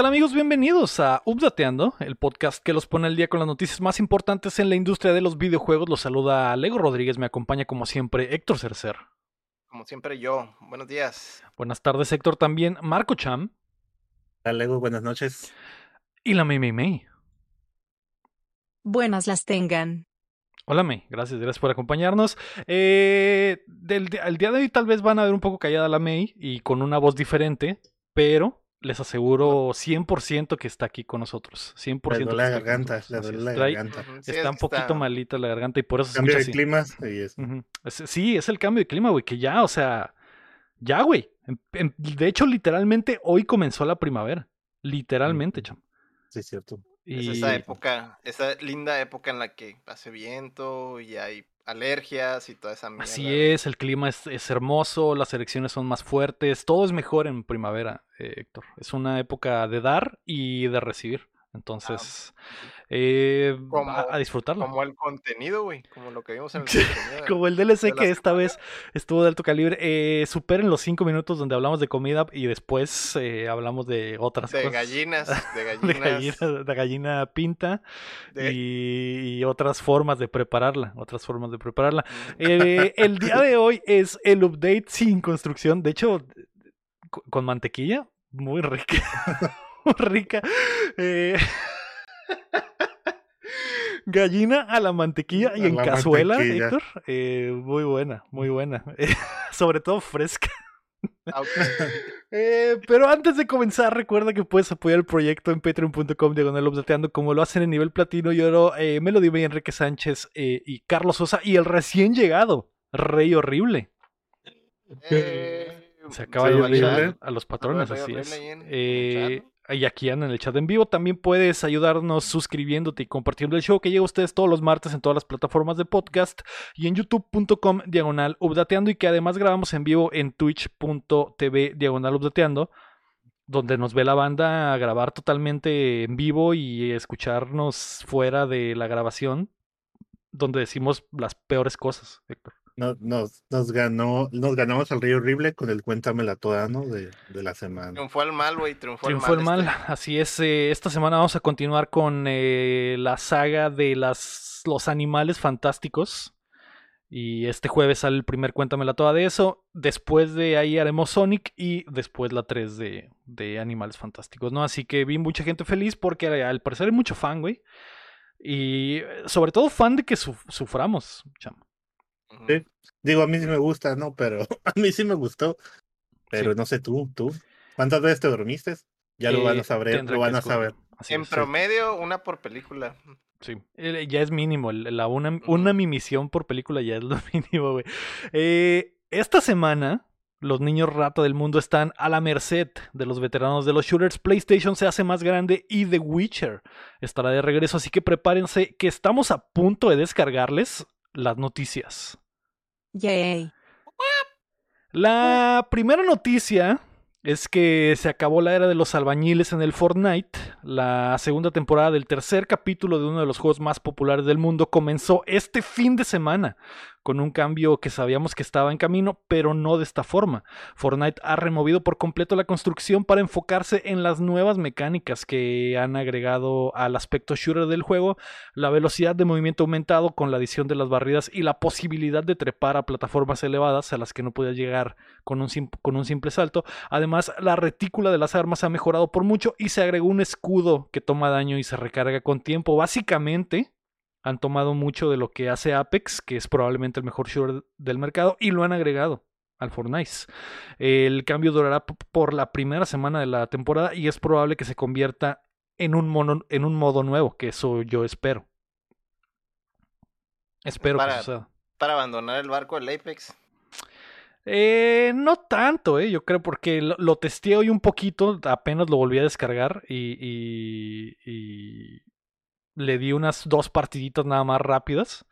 ¿Qué tal amigos? Bienvenidos a Updateando, el podcast que los pone al día con las noticias más importantes en la industria de los videojuegos. Los saluda Lego Rodríguez, me acompaña como siempre Héctor Cercer. Como siempre yo, buenos días. Buenas tardes Héctor, también Marco Cham. Hola Lego, buenas noches. Y la Mei Mei Mei. Buenas las tengan. Hola May, gracias, gracias por acompañarnos. Eh, del, el día de hoy tal vez van a ver un poco callada la May y con una voz diferente, pero les aseguro 100% que está aquí con nosotros. 100% Le duele la garganta, le duele la garganta. Sí, está es un poquito está- malita la garganta y por eso se Cambio escucha de así. clima y es-. Es- sí, es el cambio de clima, güey, que ya, o sea, ya, güey. De hecho, literalmente hoy comenzó la primavera. Literalmente, cham. sí, cierto. Es esa época, esa linda época en la que hace viento y hay alergias y toda esa mierda. así es, el clima es, es hermoso, las elecciones son más fuertes, todo es mejor en primavera, eh, Héctor. Es una época de dar y de recibir. Entonces, eh, Como- a, a disfrutarlo. Como el contenido, güey, como lo que vimos en el contenido. Como el DLC de que esta vez estuvo de alto calibre. Eh, superen los cinco minutos donde hablamos de comida y después eh, hablamos de otras De cosas. gallinas, de De gallinas. gallina, de gallina pinta de- y, y otras formas de prepararla. Otras formas de prepararla. Eh, el día de hoy es el update sin construcción. De hecho, co- con mantequilla, muy rica. muy rica. Eh, Gallina a la mantequilla y A en la cazuela, mantequilla. Héctor. Eh, muy buena, muy buena. sobre todo fresca. Ah. Eh, pero antes de comenzar, recuerda que puedes apoyar el proyecto en patreon.com diagonal updateando como lo hacen en nivel platino y oro eh, Melody May, Enrique Sánchez eh, y Carlos Sosa y el recién llegado, Rey Horrible. Eh, Se acaba de unir Horrible. a, a los patrones, así es. Y aquí en el chat en vivo. También puedes ayudarnos suscribiéndote y compartiendo el show que llega a ustedes todos los martes en todas las plataformas de podcast y en youtube.com diagonal updateando y que además grabamos en vivo en twitch.tv diagonal updateando donde nos ve la banda a grabar totalmente en vivo y escucharnos fuera de la grabación donde decimos las peores cosas, Héctor. No- nos, nos ganó, nos ganamos al Río Horrible con el Cuéntamela toda, ¿no? De, de la semana. Triunfó el mal, güey, triunfó, Triunfó el mal, este. así es. eh, esta semana vamos a continuar con eh, la saga de las, los animales fantásticos. Y este jueves sale el primer Cuéntamela toda de eso. Después de ahí haremos Sonic y después la 3 de, de Animales Fantásticos, ¿no? Así que vi mucha gente feliz porque eh, al parecer hay mucho fan, güey. Y eh, sobre todo fan de que suf- suframos, chamo. Sí. Digo, a mí sí me gusta, ¿no? Pero a mí sí me gustó. Pero Sí. no sé tú, tú. ¿Cuántas veces te dormiste? Ya lo van Eh, a saber, tendré lo van a saber. Así En es. promedio, una por película. Sí, eh, ya es mínimo. La una, Ujú. una mimisión por película ya es lo mínimo, güey. Eh, esta semana, los niños rata del mundo están a la merced de los veteranos de los shooters. PlayStation se hace más grande y The Witcher estará de regreso. Así que prepárense que estamos a punto de descargarles las noticias. Yay. La primera noticia es que se acabó la era de los albañiles en el Fortnite. La segunda temporada del tercer capítulo de uno de los juegos más populares del mundo comenzó este fin de semana con un cambio que sabíamos que estaba en camino, pero no de esta forma. Fortnite ha removido por completo la construcción para enfocarse en las nuevas mecánicas que han agregado al aspecto shooter del juego, la velocidad de movimiento aumentado con la adición de las barridas y la posibilidad de trepar a plataformas elevadas a las que no podías llegar con un, con un simple salto. Además, la retícula de las armas ha mejorado por mucho y se agregó un escudo que toma daño y se recarga con tiempo. Básicamente, han tomado mucho de lo que hace Apex, que es probablemente el mejor shooter del mercado, y lo han agregado al Fortnite. El cambio durará por la primera semana de la temporada y es probable que se convierta en un, mono- en un modo nuevo, que eso yo espero. Espero Para- que suceda. Para abandonar el barco del Apex. Eh, no tanto, eh, yo creo, porque lo, lo testé hoy un poquito, apenas lo volví a descargar y, y- y le di unas dos partiditas nada más rápidas.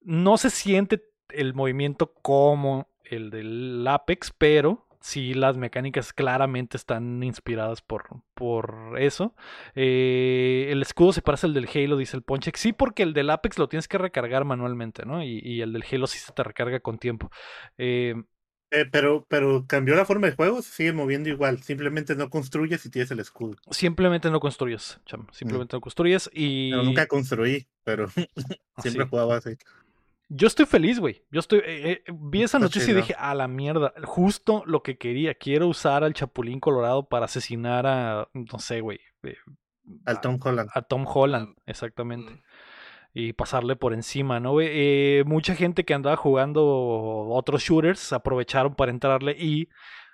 No se siente el movimiento como el del Apex, pero sí las mecánicas claramente están inspiradas por, por eso. Eh, el escudo se parece al del Halo, dice el Poncheck. Sí, porque el del Apex lo tienes que recargar manualmente, ¿no? Y, y el del Halo sí se te recarga con tiempo. Eh, Eh, pero, pero cambió la forma de juego, se sigue moviendo igual. Simplemente no construyes y tienes el escudo. Simplemente no construyes, cham. Simplemente no construyes y. Pero nunca construí, pero Así. siempre jugaba así. Yo estoy feliz, güey. Yo estoy. eh, eh, vi esa Está noticia y dije, a la mierda. Justo lo que quería. Quiero usar al Chapulín Colorado para asesinar a. No sé, güey. eh, Al Tom Holland. A Tom Holland, exactamente. Mm. Y pasarle por encima, ¿no? Eh, mucha gente que andaba jugando otros shooters aprovecharon para entrarle y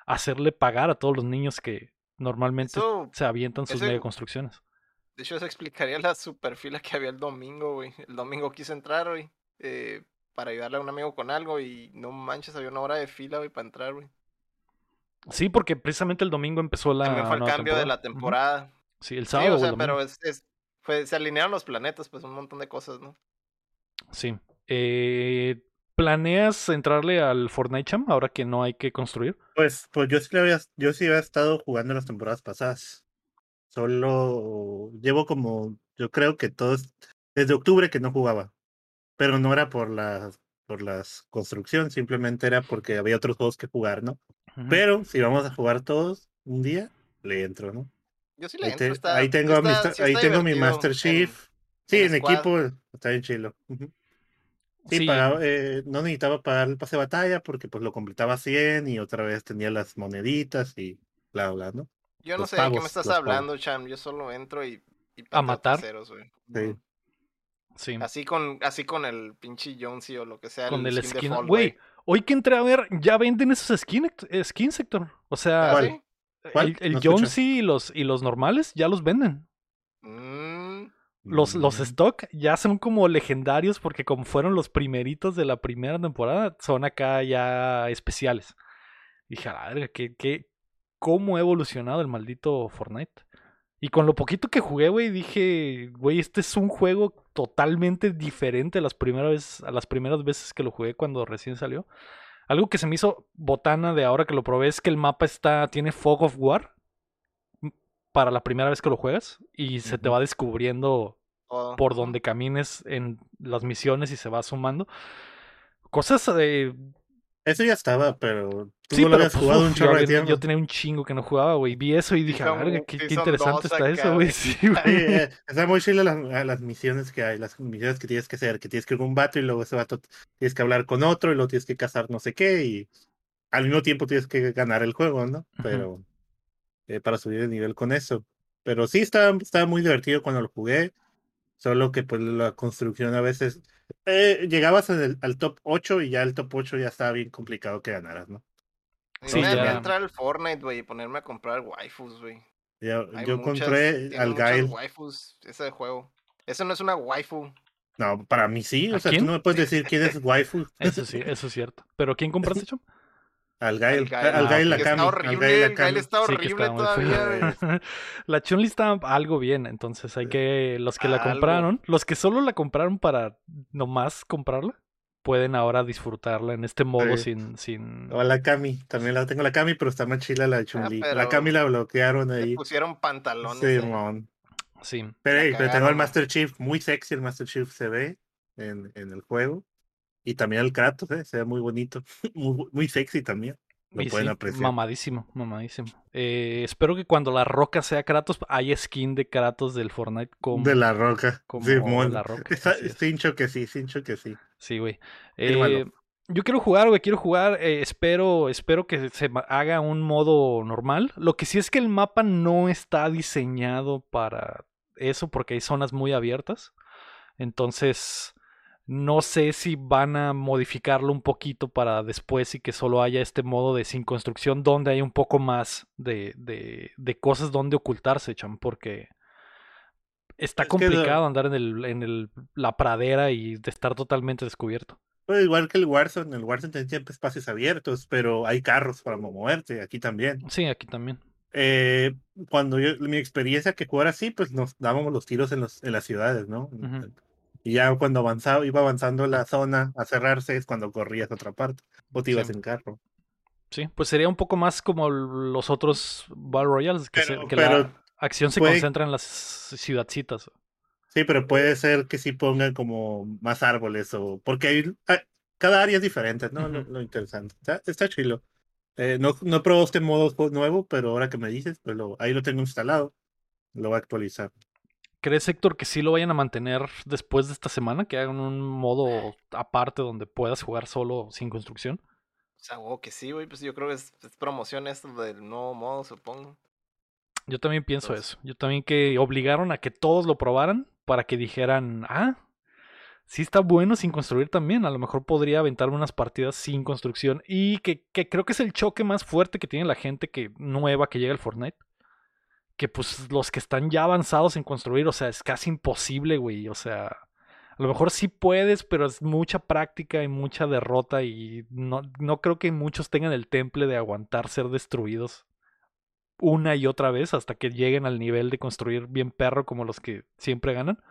hacerle pagar a todos los niños que normalmente Eso, se avientan sus mega construcciones. de hecho, eso explicaría la super fila que había el domingo, güey. El domingo quise entrar, güey, eh, para ayudarle a un amigo con algo y no manches, había una hora de fila, güey, para entrar, güey. Sí, porque precisamente el domingo empezó la. También fue el cambio de la temporada. Sí, el Sí, sábado. o o el sea, pero es, es- fue, se alinearon los planetas, pues un montón de cosas, ¿no? Sí. Eh, ¿Planeas entrarle al Fortnite Cham ahora que no hay que construir? Pues, pues yo sí le había, yo sí había estado jugando las temporadas pasadas. Solo llevo como, yo creo que todos, desde octubre que no jugaba. Pero no era por las, por las construcción, simplemente era porque había otros juegos que jugar, ¿no? Pero si vamos a jugar todos un día, le entro, ¿no? Yo sí le Ahí, entro, está- ahí tengo, mi está- sí ahí está tengo mi Master en- Chief. sí, en equipo está bien chilo. Sí, Sí, pagaba, eh, no necesitaba pagar el pase de batalla porque pues lo completaba 100 y otra vez tenía las moneditas y bla, bla, ¿no? Yo no los sé de qué pavos, me estás hablando, Cham. Yo solo entro y, y ¿A matar? güey. Sí. Sí. Así con, así con el pinche Jonesy o lo que sea. Con el de skin. Güey, hoy que entré a ver, ya venden esos skin, skins, Héctor. O sea, ¿Ah. ¿Cuál? el, el. Jonesy y los, y los normales ya los venden. Mm, Los, los Mm, stock ya son como legendarios porque como fueron los primeritos de la primera temporada, son acá ya especiales. Dije, a la verga, ¿qué, qué, ¿cómo ha evolucionado el maldito Fortnite? Y con lo poquito que jugué, güey, dije, güey, este es un juego totalmente diferente a las, primeras veces, a las primeras veces que lo jugué cuando recién salió. Algo que se me hizo botana de ahora que lo probé es que el mapa está, tiene Fog of War m- para la primera vez que lo juegas y se te va descubriendo todo. por donde camines en las misiones y se va sumando. Cosas de... Eso ya estaba, pero tú Sí, no lo pero habías pues, jugado uf, un yo, chorro de tiempo. yo tenía un chingo que no jugaba, güey. Vi eso y dije, verga, qué, interesante está acá, eso, güey. Sí, güey. eh, está muy chile las, a las misiones que hay, las misiones que tienes que hacer, que tienes que ir con un vato y luego ese vato tienes que hablar con otro y luego tienes que cazar no sé qué y al mismo tiempo tienes que ganar el juego, ¿no? Pero eh, para subir de nivel con eso. Pero sí estaba, estaba muy divertido cuando lo jugué, solo que pues la construcción a veces eh, llegabas en el- al top 8 y ya el top 8 ya estaba bien complicado que ganaras, ¿no? Sí, me ya. entrar al Fortnite, güey, y ponerme a comprar waifus, güey. Yo tiene al muchas Gail. waifus ese juego. Eso no es una waifu. No, para mí sí, ¿A o sea, quién? tú no me puedes decir quién es waifu. Eso sí, eso es cierto. ¿Pero quién compraste, Chom? Al Gail. al Ah, Que Cami, está horrible, el Cami. está Sí, que horrible estaba muy todavía, la Chun-Li está algo bien, entonces hay que. Los que la Algo. compraron, los que solo la compraron para nomás comprarla, pueden ahora disfrutarla en este modo Sí. sin. sin... O la Cami, también la tengo la Cami, pero está más chila la de Chun-Li. La Ah, Cami la bloquearon Le ahí. pusieron pantalones. Sí, eh. mon. Sí. Pero, hey, pero tengo el. Master Chief, muy sexy el Master Chief se ve en, en el juego. Y también el Kratos, eh, se ve muy bonito. muy, muy sexy también. Lo Y pueden sí, apreciar. mamadísimo, mamadísimo. Eh, espero que cuando la roca sea Kratos, haya skin de Kratos del Fortnite como, de la roca. como Sí, mon. la roca. Está-. Sincho que sí, Sincho que sí. Sí, güey. Eh, yo quiero jugar, güey, quiero jugar. eh, espero, espero que se haga un modo normal. Lo que sí es que el mapa no está diseñado para eso porque hay zonas muy abiertas. Entonces, no sé si van a modificarlo un poquito para después y que solo haya este modo de sin construcción donde hay un poco más de, de, de cosas donde ocultarse, cham, porque está Es complicado andar en, el, en el, la pradera y de estar totalmente descubierto. Pues igual que el Warzone, el Warzone tiene siempre espacios abiertos, pero hay carros para moverte, aquí también. Sí, aquí también. Eh, cuando yo, mi experiencia que jugar así, pues nos dábamos los tiros en, los, en las ciudades, ¿no? Y ya cuando avanzaba, iba avanzando la zona a cerrarse es cuando corrías a otra parte o te ibas Sí. en carro. Sí, pues sería un poco más como los otros Battle Royales, que, se- Pero- que pero la acción se puede- concentra en las ciudadcitas. Sí, pero puede ser que sí pongan como más árboles o porque hay, ah, cada área es diferente, ¿no? Lo, Ujú. lo interesante. Está, está chilo. Eh, no, no probó este modo nuevo, pero ahora que me dices, pues lo, ahí lo tengo instalado. Lo voy a actualizar. ¿Crees, Héctor, que sí lo vayan a mantener después de esta semana? Que hagan un modo aparte donde puedas jugar solo sin construcción. O sea, huevo que sí, güey. Pues yo creo que es, es promoción esto del nuevo modo, supongo. Yo también pienso Entonces- eso. Yo también que obligaron a que todos lo probaran para que dijeran, ah, sí está bueno sin construir también. A lo mejor podría aventarme unas partidas sin construcción. Y que, que creo que es el choque más fuerte que tiene la gente que nueva que llega al Fortnite. Que pues los que están ya avanzados en construir, o sea, es casi imposible, güey. O sea, a lo mejor sí puedes, pero es mucha práctica y mucha derrota. Y no, no creo que muchos tengan el temple de aguantar ser destruidos una y otra vez hasta que lleguen al nivel de construir bien perro como los que siempre ganan.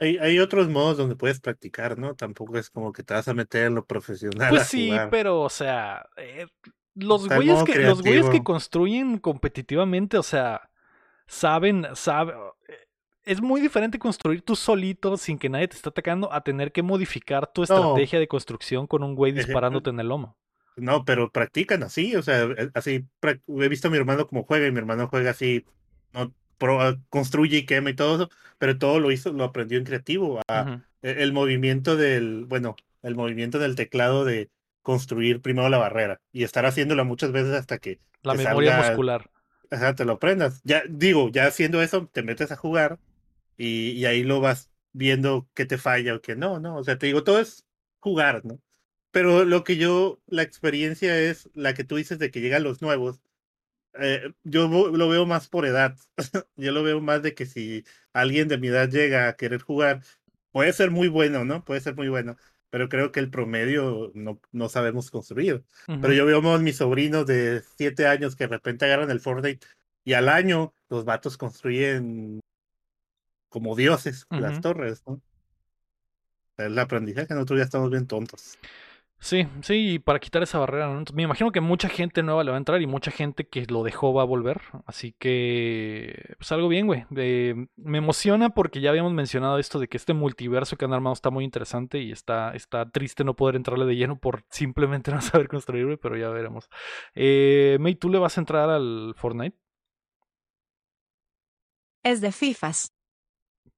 Hay, hay otros modos donde puedes practicar, ¿no? Tampoco es como que te vas a meter en lo profesional. Pues a sí, jugar. pero o sea, eh, los güeyes que los güeyes que construyen competitivamente, o sea, saben, saben es muy diferente construir tú solito sin que nadie te esté atacando a tener que modificar tu estrategia de construcción con un güey disparándote en el lomo. No, pero practican así, o sea, eh, así he visto a mi hermano como juega y mi hermano juega así, no Pro- construye y quema y todo eso, pero todo lo hizo, lo aprendió en creativo. a- e- el movimiento del, bueno, el movimiento del teclado de construir primero la barrera y estar haciéndola muchas veces hasta que La memoria salga- muscular. ajá, te lo aprendas. Ya digo, ya haciendo eso, te metes a jugar y, y ahí lo vas viendo qué te falla o qué no, ¿no? O sea, te digo, todo es jugar, ¿no? Pero lo que yo, la experiencia es la que tú dices de que llegan los nuevos. eh, yo lo veo más por edad. yo lo veo más de que si alguien de mi edad llega a querer jugar, puede ser muy bueno, ¿no? Puede ser muy bueno. Pero creo que el promedio no, no sabemos construir. Pero yo veo a mis sobrinos de siete años que de repente agarran el Fortnite y al año los vatos construyen como dioses las torres, ¿no? El aprendizaje, nosotros ya estamos bien tontos. Sí, sí, y para quitar esa barrera, ¿no? Me imagino que mucha gente nueva le va a entrar y mucha gente que lo dejó va a volver. Así que, pues algo bien, güey. Eh, me emociona porque ya habíamos mencionado esto de que este multiverso que han armado está muy interesante y está, está triste no poder entrarle de lleno por simplemente no saber construir, güey, pero ya veremos. Eh, May, ¿tú le vas a entrar al Fortnite? Es de FIFAs.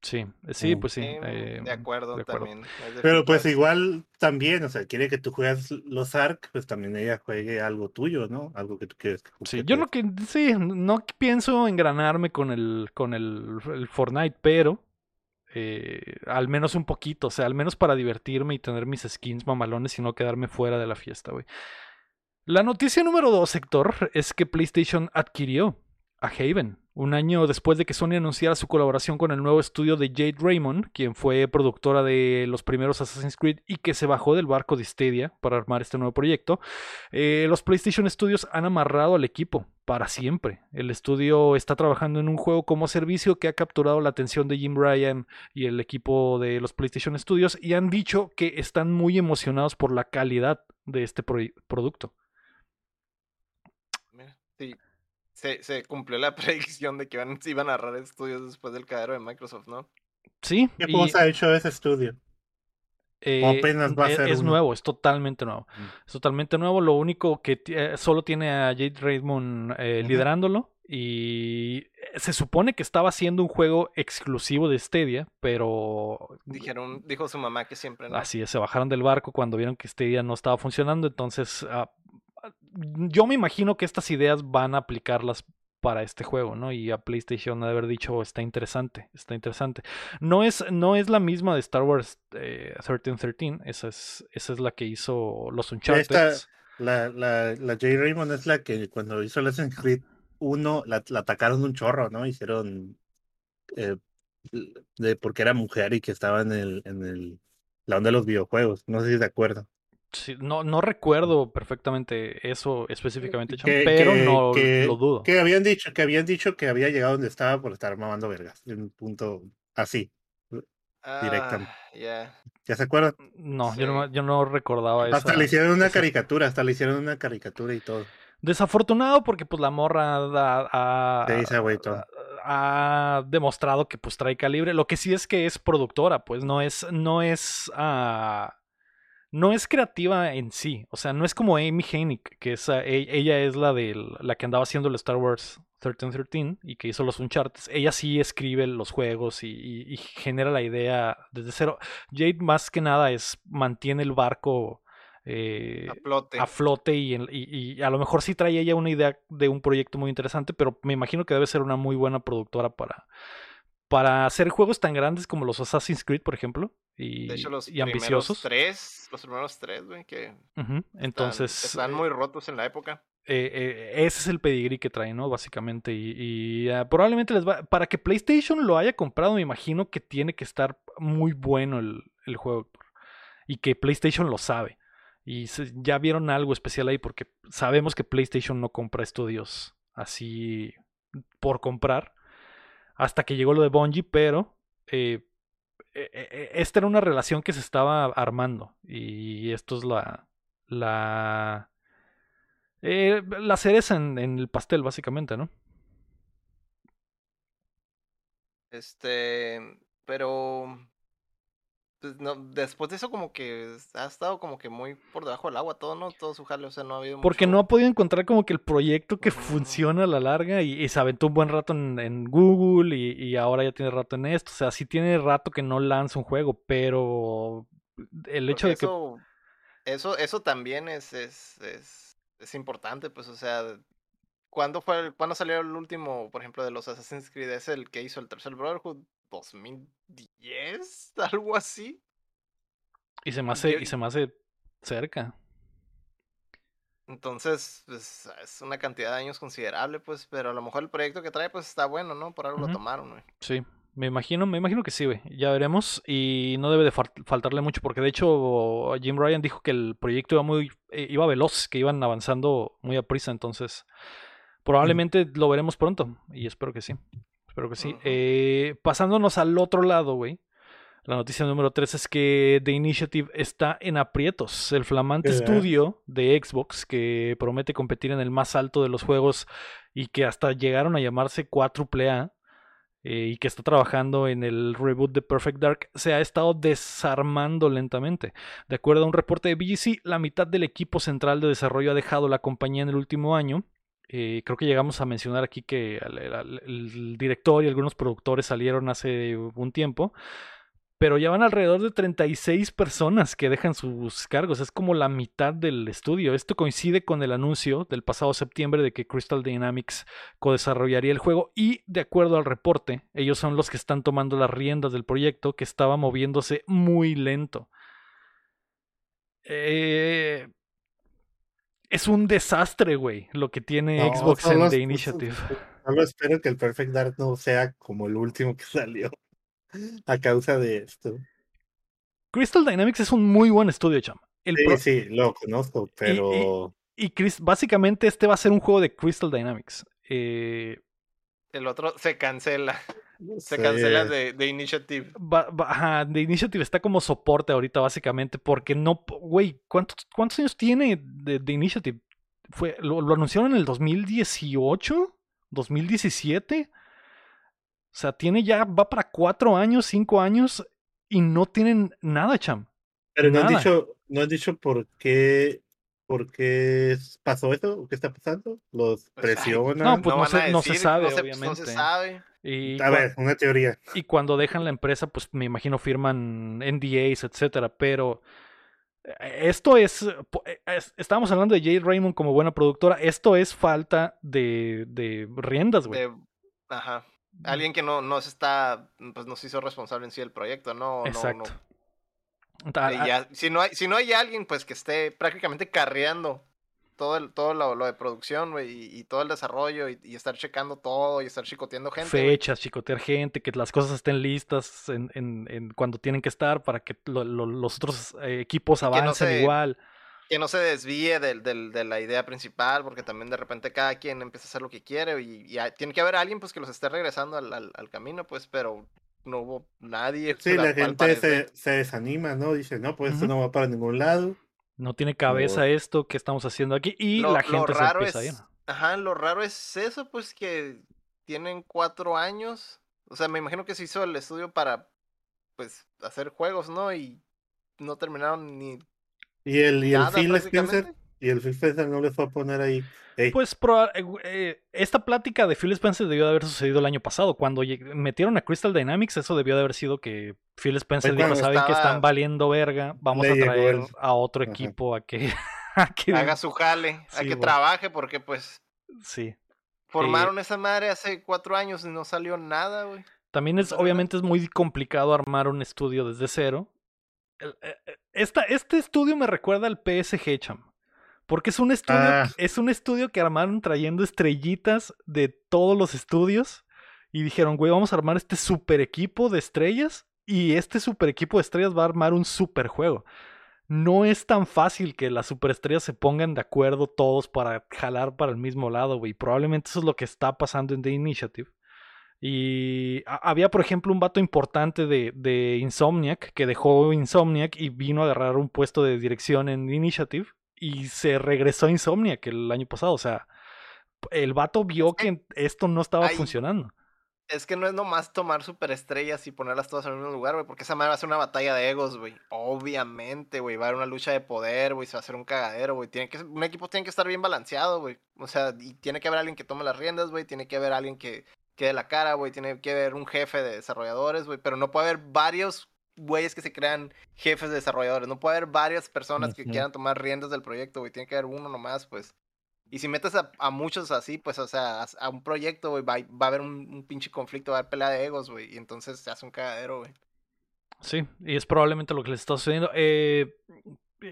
Sí, sí, Mm. pues sí. Eh, de acuerdo de acuerdo. también. Pero pues igual también, o sea, quiere que tú juegues los ARC, pues también ella juegue algo tuyo, ¿no? Algo que tú quieres que Sí, yo no que sí, no pienso engranarme con el con el, el Fortnite, pero eh, al menos un poquito, o sea, al menos para divertirme y tener mis skins mamalones y no quedarme fuera de la fiesta, güey. La noticia número dos, Héctor, es que PlayStation adquirió a Haven un año después de que Sony anunciara su colaboración con el nuevo estudio de Jade Raymond, quien fue productora de los primeros Assassin's Creed y que se bajó del barco de Stadia para armar este nuevo proyecto. Eh, los PlayStation Studios han amarrado al equipo para siempre. El estudio está trabajando en un juego como servicio que ha capturado la atención de Jim Ryan y el equipo de los PlayStation Studios y han dicho que están muy emocionados por la calidad de este producto. Sí. Se, se cumplió la predicción de que iban, se iban a agarrar estudios después del cadero de Microsoft, ¿no? Sí, ¿Qué y, juegos ha hecho ese estudio? eh, apenas va a es, ser es nuevo, es totalmente nuevo. Mm. Es totalmente nuevo. Lo único que eh, solo tiene a Jade Raymond eh, liderándolo. Y se supone que estaba haciendo un juego exclusivo de Stadia, pero Dijeron, dijo su mamá que siempre no. Así es, se bajaron del barco cuando vieron que Stadia no estaba funcionando. Entonces, ah, yo me imagino que estas ideas van a aplicarlas para este juego, ¿no? Y a PlayStation de haber dicho, está interesante, está interesante. No es, no es la misma de Star Wars eh, 1313, esa es, esa es la que hizo los Uncharted. Esta- La, la, la J. Raymond es la que cuando hizo Assassin's Creed 1 la, la atacaron un chorro, ¿no? Hicieron eh, de porque era mujer y que estaba en el, en el la onda de los videojuegos. No sé si de acuerdo. Sí, no, no recuerdo perfectamente eso específicamente, Chan, Que- pero que- no que- lo dudo. Que habían dicho, que habían dicho que había llegado donde estaba por estar mamando vergas. En un punto así. directamente. Ah, ya. ¿Ya se acuerdan? No, Sí. yo no, yo no recordaba eso. Hasta le hicieron una esa- caricatura, hasta le hicieron una caricatura y todo. Desafortunado porque pues la morra ha, ha- demostrado que pues trae calibre. Lo que sí es que es productora, pues no es, no es, ah, no es creativa en sí. O sea, no es como Amy Hennig, que es, a- e- ella es la de la que andaba haciendo el Star Wars 1313 y que hizo los Uncharted. Ella sí escribe los juegos y, y- y genera la idea desde cero. Jade más que nada es mantiene el barco eh, A flote. a flote y- y a lo mejor sí trae ella una idea de un proyecto muy interesante, pero me imagino que debe ser una muy buena productora para, para hacer juegos tan grandes como los Assassin's Creed, por ejemplo, y, de hecho, los y primeros ambiciosos. tres, los primeros tres, güey, que Entonces, están eh, muy rotos en la época. eh, eh, ese es el pedigrí que trae, ¿no? Básicamente. Y, y, ah, probablemente les va. Para que PlayStation lo haya comprado, me imagino que tiene que estar muy bueno el, el juego. Y que PlayStation lo sabe. Y se- ya vieron algo especial ahí porque sabemos que PlayStation no compra estudios así por comprar. Hasta que llegó lo de Bungie, pero eh, esta era una relación que se estaba armando. Y esto es la. La. eh, la cereza en, en el pastel, básicamente, ¿no? Este, pero pues, no, después de eso como que ha estado como que muy por debajo del agua todo, ¿no? Todo su jale, o sea, no ha habido Porque mucho- no ha podido encontrar como que el proyecto que funciona a la larga y, y se aventó un buen rato en, en Google y, y ahora ya tiene rato en esto. O sea, sí tiene rato que no lanza un juego, pero el hecho porque de que... eso, eso, eso también es, es, es, es importante, pues, o sea, ¿cuándo fue, el- cuándo salió el último, por ejemplo, de los Assassin's Creed? ¿Es el que hizo el tercer Brotherhood? ¿2010? ¿Algo así? Y se me hace, yo- y se me hace cerca. Entonces, pues, es una cantidad de años considerable, pues, pero a lo mejor el proyecto que trae, pues, está bueno, ¿no? Por algo lo tomaron, güey. Sí, me imagino, me imagino que sí, güey. Ya veremos. Y no debe de fal- faltarle mucho, porque de hecho Jim Ryan dijo que el proyecto iba muy, eh, iba veloz, que iban avanzando muy a prisa, entonces probablemente lo veremos pronto. Y espero que sí. Espero que sí. Eh, pasándonos al otro lado, güey. La noticia número 3 es que The Initiative está en aprietos. El flamante estudio de Xbox que promete competir en el más alto de los juegos y que hasta llegaron a llamarse 4A eh, y que está trabajando en el reboot de Perfect Dark se ha estado desarmando lentamente. De acuerdo a un reporte de BGC, la mitad del equipo central de desarrollo ha dejado la compañía en el último año. Eh, creo que llegamos a mencionar aquí que el, director y algunos productores salieron hace un tiempo. Pero ya van alrededor de 36 personas que dejan sus cargos. Es como la mitad del estudio. Esto coincide con el anuncio del pasado septiembre de que Crystal Dynamics co-desarrollaría el juego y de acuerdo al reporte, ellos son los que están tomando las riendas del proyecto que estaba moviéndose muy lento. Eh, es un desastre, güey, lo que tiene No, Xbox en The Initiative. Solo espero que el Perfect Dark no sea como el último que salió. A causa de esto. Crystal Dynamics es un muy buen estudio, chama. El Sí, pro- sí, lo conozco, pero. Y Chris- básicamente este va a ser un juego de Crystal Dynamics. Eh, El otro se cancela. Se cancela de, de Initiative. va- ajá, The Initiative está como soporte ahorita, básicamente, porque no. Güey, ¿cuántos, ¿cuántos años tiene de, The Initiative? Fue, lo, lo anunciaron en el 2018, 2017. O sea, tiene ya, va para cuatro años, cinco años y no tienen nada, cham. Pero no han dicho, no han dicho por qué, por qué pasó eso, qué está pasando. Los Pues, ay, presionan. No, pues no se- a no se sabe, no se, pues, no obviamente. se sabe. Y a ver, una teoría. Y cuando dejan la empresa, pues me imagino firman NDAs, etcétera. Pero eh, esto es, eh, eh, es- Estábamos hablando de Jade Raymond como buena productora. Esto es falta de, de riendas, güey. De, ajá. Alguien que no, no se está, pues no se hizo responsable en sí del proyecto, ¿no? Exacto. no- ya- si, no hay, si no hay alguien, pues que esté prácticamente carreando todo, el, todo lo, lo de producción, y, y todo el desarrollo, y, y estar checando todo, y estar chicoteando gente. fechas, chicotear gente, que las cosas estén listas en, en- en cuando tienen que estar para que lo- lo- los otros eh, equipos no avancen se- igual. que no se desvíe de la idea principal, porque también de repente cada quien empieza a hacer lo que quiere y, tiene que haber alguien pues que los esté regresando al, al- al camino, pues, pero no hubo nadie. Sí, la gente se, se desanima, ¿no? Dice, no, pues esto Ujú. no va para ningún lado. No tiene cabeza esto que estamos haciendo aquí. Y Lo- la lo gente se a es, ajá, lo raro es eso, pues que tienen cuatro años. O sea, me imagino que se hizo el estudio para, pues, hacer juegos, ¿no? Y no terminaron ni Y el, y el Phil Spencer. Y el Phil Spencer no les fue a poner ahí. "Ey, Pues proba- eh, eh, esta plática de Phil Spencer debió de haber sucedido el año pasado. Cuando lleg- metieron a Crystal Dynamics, eso debió de haber sido que Phil Spencer dijo, saben que están valiendo verga, vamos Le a traer el- a otro Ajá. equipo a que... a que- Haga su jale, a que trabaje, porque pues Sí. formaron esa madre hace cuatro años y no salió nada, güey. También es, obviamente es muy complicado armar un estudio desde cero. Eh, eh, esta- este estudio me recuerda al PSG, cham. Porque es un estudio, Ah. es un estudio que armaron trayendo estrellitas de todos los estudios. Y dijeron, güey, vamos a armar este super equipo de estrellas. Y este super equipo de estrellas va a armar un super juego. No es tan fácil que las superestrellas se pongan de acuerdo todos para jalar para el mismo lado, güey. Probablemente eso es lo que está pasando en The Initiative. Y ha- había, por ejemplo, un vato importante de, de Insomniac que dejó Insomniac y vino a agarrar un puesto de dirección en Initiative y se regresó a Insomniac el año pasado. O sea, el vato vio que esto no estaba Ay. funcionando. Es que no es nomás tomar superestrellas y ponerlas todas en el mismo lugar, güey, porque esa madre va a ser una batalla de egos, güey. Obviamente, güey, va a haber una lucha de poder, güey, se va a hacer un cagadero, güey. Tiene que, un equipo tiene que estar bien balanceado, güey. O sea, y tiene que haber alguien que tome las riendas, güey, tiene que haber alguien que, que dé la cara, güey, tiene que haber un jefe de desarrolladores, güey, pero no puede haber varios güeyes que se crean jefes de desarrolladores, no puede haber varias personas que quieran tomar riendas del proyecto, güey, tiene que haber uno nomás, pues. Y si metes a, a muchos así, pues, o sea, a, a un proyecto, güey, va, va a haber un, un pinche conflicto, va a haber pelea de egos, güey. Y entonces se hace un cagadero, güey. Sí, y es probablemente lo que les está sucediendo. Eh,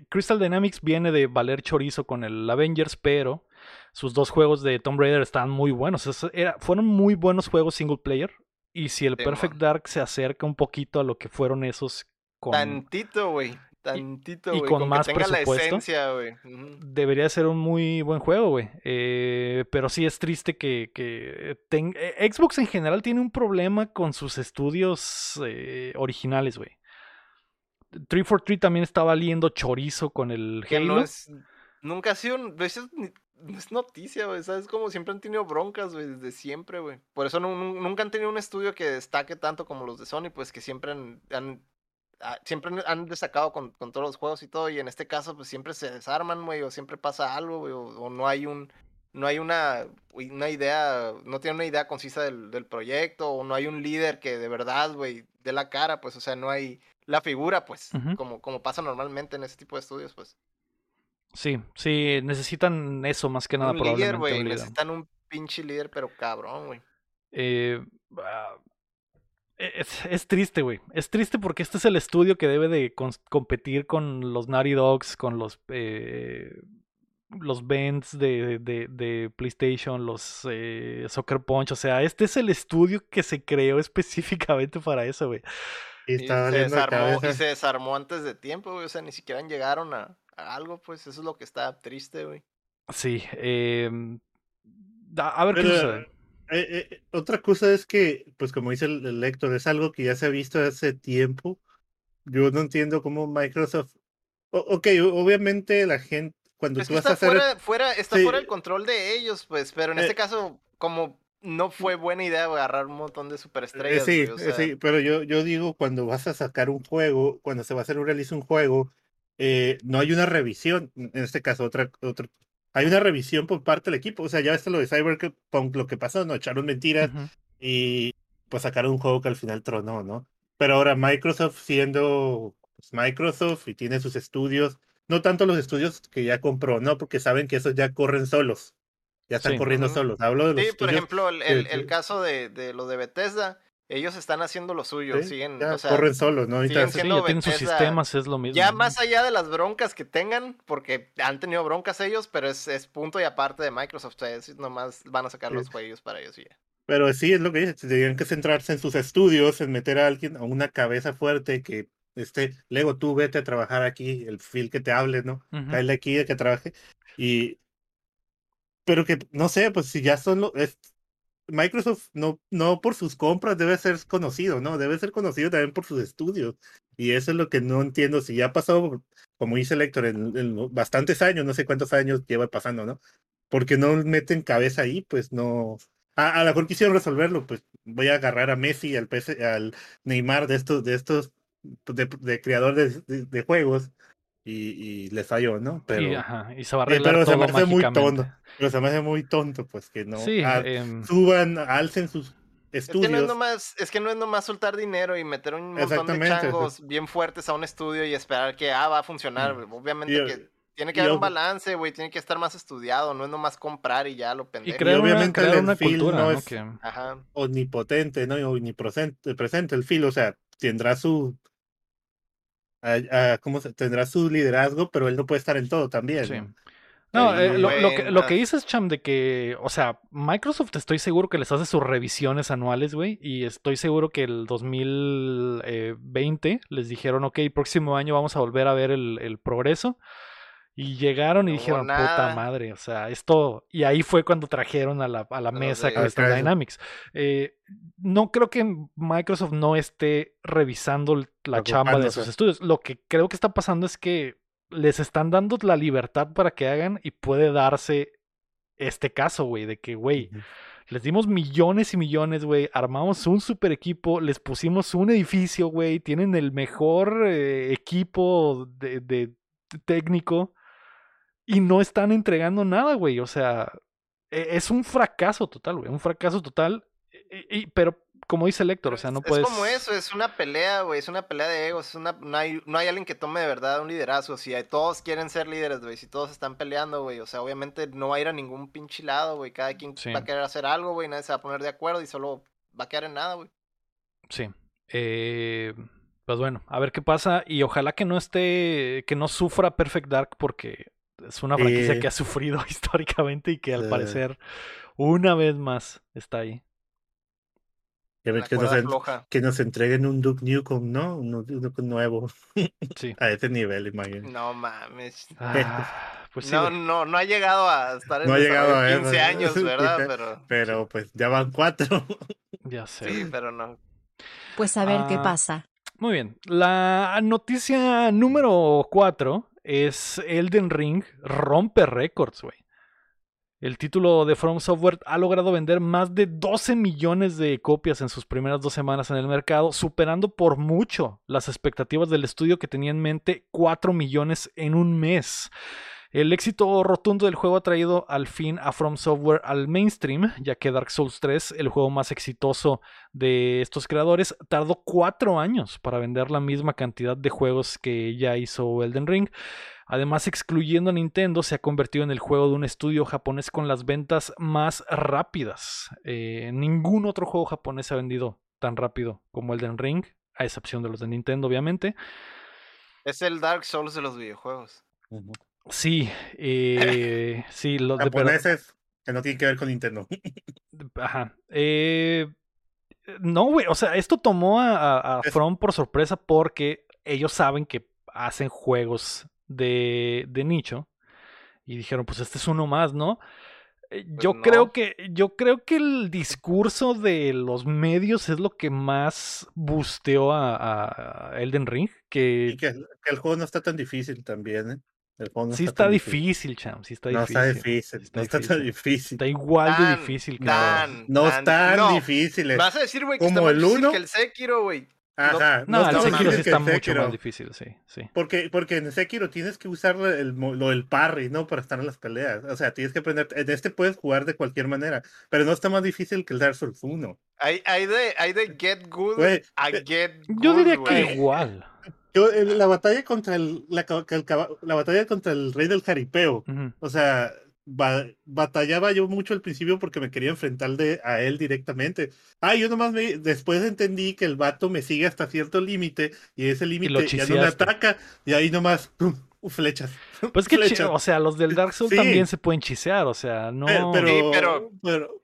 Crystal Dynamics viene de valer chorizo con el Avengers, pero sus dos juegos de Tomb Raider están muy buenos. Es- era- fueron muy buenos juegos single player. Y si el Sí, Perfect. Dark se acerca un poquito a lo que fueron esos con... Tantito, güey. Tantito, y güey. con Con, más que tenga la presupuesto. esencia, güey. Ujú. Debería ser un muy buen juego, güey. Eh, pero sí es triste que, que ten- eh, Xbox en general tiene un problema con sus estudios eh, originales, güey. 343 también está valiendo chorizo con el Que Halo. no es. Nunca ha sido. un- eso es, ni- no es noticia, güey. ¿Sabes? Como siempre han tenido broncas, güey. Desde siempre, güey. Por eso nu- nu- nunca han tenido un estudio que destaque tanto como los de Sony, pues que siempre han. han- ah, siempre han- destacado con, con todos los juegos y todo. Y en este caso, pues siempre se desarman, güey. O siempre pasa algo, güey. O, o no hay un. No hay una, una idea, no tiene una idea concisa del, del proyecto, o no hay un líder que de verdad, güey, dé la cara, pues, o sea, no hay la figura, pues, como, como pasa normalmente en ese tipo de estudios, pues. Sí, sí, necesitan eso más que nada un líder, probablemente. güey. líder. Necesitan un pinche líder, pero cabrón, güey. Eh, ah, es, es triste, güey. Es triste porque este es el estudio que debe de competir con los Naughty Dogs, con los eh, los Bends de, de- de PlayStation, los eh, Soccer Punch. O sea, este es el estudio que se creó específicamente para eso, güey. Y Y está se, desarmó, y se desarmó antes de tiempo, güey. O sea, ni siquiera llegaron a algo, pues. Eso es lo que está triste, güey. Sí. eh, a, a ver qué sucede. eh, eh, otra cosa es que, pues como dice el, el Héctor, es algo que ya se ha visto hace tiempo. Yo no entiendo cómo Microsoft... o- ok, obviamente la gente, cuando Es tú que vas a está hacer... fuera, fuera, está Sí. fuera el control de ellos, pues. Pero en Eh, este caso, como no fue buena idea agarrar un montón de Eh, superestrellas, sí, güey, o eh, sea, sí, pero yo, yo digo cuando vas a sacar un juego, cuando se va a hacer un release un juego, eh, no hay una revisión, en este caso otra, otro, hay una revisión por parte del equipo, o sea, ya ves lo de Cyberpunk, lo que pasó, no echaron mentiras Ujú. y pues sacaron un juego que al final tronó, ¿no? Pero ahora Microsoft siendo pues, Microsoft y tiene sus estudios, no tanto los estudios que ya compró, no, porque saben que esos ya corren solos, ya están Sí. corriendo solos. Hablo de los Sí, por estudios ejemplo, el, el- el caso de, de lo de Bethesda, ellos están haciendo lo suyo, sí, siguen, ya o sea, corren solos, ¿no? Siguen Sí, siendo ya tienen sus sistemas, es lo mismo. ya más allá de las broncas que tengan, porque han tenido broncas ellos, pero es, es punto y aparte de Microsoft, o sea, es nomás van a sacar Sí. los juegos para ellos y ya. Pero sí, es lo que dice, tendrían que centrarse en sus estudios, en meter a alguien, a una cabeza fuerte que esté, Lego, tú vete a trabajar aquí, el Phil que te hable, ¿no? Ujú. Cáele aquí de que trabaje. Y, pero que, no sé, pues si ya son, lo- es- Microsoft no, no por sus compras debe ser conocido, ¿no? Debe ser conocido también por sus estudios. Y eso es lo que no entiendo, si ya ha pasado, como dice el Héctor, en, en bastantes años, no sé cuántos años lleva pasando, ¿no? Porque no meten cabeza ahí, pues no. A, a lo mejor quisieron resolverlo, pues voy a agarrar a Messi, al, PS al Neymar de estos, de estos, de, de- de juegos, y, y les falló, ¿no? Pero, y, ajá, y se va a eh, arreglar pero se todo me hace muy tonto. Pero se me hace muy tonto, pues que no Sí, em, suban, alcen sus Es que, no es, estudios. nomás, es que no es nomás soltar dinero y meter un montón de changos bien fuertes a un estudio y esperar que ah, va a funcionar. Mm. Obviamente Y- que tiene que y haber un balance, güey. Tiene que estar más estudiado. No es nomás comprar y ya lo y pendejo. crear una, obviamente crear el una cultura, no ¿no? es- Que- Ajá. omnipotente, ¿no? Y omnipresente presente el filo, o sea, tendrá su ah, ¿cómo se- tendrá su liderazgo, pero él no puede estar en todo también. Sí. ¿no? Eh, lo, lo que, lo que dices, Cham, de que, o sea, Microsoft estoy seguro que les hace sus revisiones anuales, güey, y estoy seguro que el 2020 les dijeron, ok, próximo año vamos a volver a ver el, el progreso, y llegaron y No dijeron, puta madre, o sea, esto, y ahí fue cuando trajeron a la, a la mesa de- Crystal. Dynamics. Eh, no creo que Microsoft no esté revisando la chamba de sus estudios. Lo que creo que está pasando es que les están dando la libertad para que hagan y puede darse este caso, güey, de que, güey, les dimos millones y millones, güey, armamos un super equipo, les pusimos un edificio, güey, tienen el mejor eh, equipo de, de- técnico y no están entregando nada, güey, o sea, e- es un fracaso total, güey, un fracaso total, y- y- pero como dice el Héctor, o sea, no es, puedes... es como eso, es una pelea, güey, es una pelea de egos, es una, no, hay, no hay alguien que tome de verdad un liderazgo, si hay- todos quieren ser líderes, güey, si todos están peleando, güey, o sea, obviamente no va a ir a ningún pinche lado, güey, cada quien Sí. va a querer hacer algo, güey, nadie se va a poner de acuerdo y solo va a quedar en nada, güey. Sí. Eh, pues bueno, a ver qué pasa. Y ojalá que no esté, que no sufra Perfect Dark porque es una franquicia Eh. que ha sufrido históricamente y que al Sí. parecer una vez más está ahí. Que, nos, cuerda en- floja. que nos entreguen un Duke Nukem, ¿no? Un Duke nuevo Sí. a ese nivel, imagínate. No mames. Ah, pues sí. no, güey. no, no ha llegado a estar en No ha llegado desarrollo a eso, 15 ¿no? años, ¿verdad? Pero, Pero pues ya van cuatro. Ya sé. sí, pero no. Pues a ver qué Ah. pasa. Muy bien. La noticia número 4 es Elden Ring rompe récords, güey. El título de From Software ha logrado vender más de 12 millones de copias en sus primeras dos semanas en el mercado, superando por mucho las expectativas del estudio que tenía en mente 4 millones en un mes. El éxito rotundo del juego ha traído al fin a From Software al mainstream, ya que Dark Souls 3, el juego más exitoso de estos creadores, tardó cuatro años para vender la misma cantidad de juegos que ya hizo Elden Ring. Además, excluyendo a Nintendo, se ha convertido en el juego de un estudio japonés con las ventas más rápidas. Eh, ningún otro juego japonés se ha vendido tan rápido como Elden Ring, a excepción de los de Nintendo, obviamente. Es el Dark Souls de los videojuegos. Sí, eh, sí, los Japoneses que no tienen que ver con Nintendo. Ajá. Eh, no, güey. O sea, esto tomó a, a- From por sorpresa porque ellos saben que hacen juegos de, de nicho. Y dijeron, pues este es uno más, ¿no? Eh, Yo no. creo que. Yo creo que el discurso de los medios es lo que más busteó a, a Elden Ring. Que Y que, que el juego no está tan difícil también, ¿eh? El no sí está está tan difícil, cham. Sí está no difícil. está difícil. sí no está tan difícil. Está igual de Tan, difícil tan, No tan- están no. difíciles. Vas a decir, güey, que está Como más el difícil uno. que el Sekiro, güey. Ajá. No, el está no, Sekiro sí difícil está mucho Sekiro. más difícil, sí, sí. Porque, porque en Sekiro tienes que usar el, lo del parry, ¿no? Para estar en las peleas. O sea, tienes que aprender. En este puedes jugar de cualquier manera. Pero no está más difícil que el Dark Souls 1. Hay, hay, de, hay de Get Good Güey, a eh, Get Yo Good, diría que igual. Yo, la batalla contra el, la, el la batalla contra el rey del jaripeo. O sea, ba- batallaba yo mucho al principio porque me quería enfrentar de, a él directamente. Ah, yo nomás me, después entendí que el vato me sigue hasta cierto límite y ese límite ya no me ataca y ahí nomás ¡pum! flechas. Pues que, flechas. o sea, los del Dark Souls Sí. también se pueden chisear, o sea, no. Pe- pero, Sí, pero- pero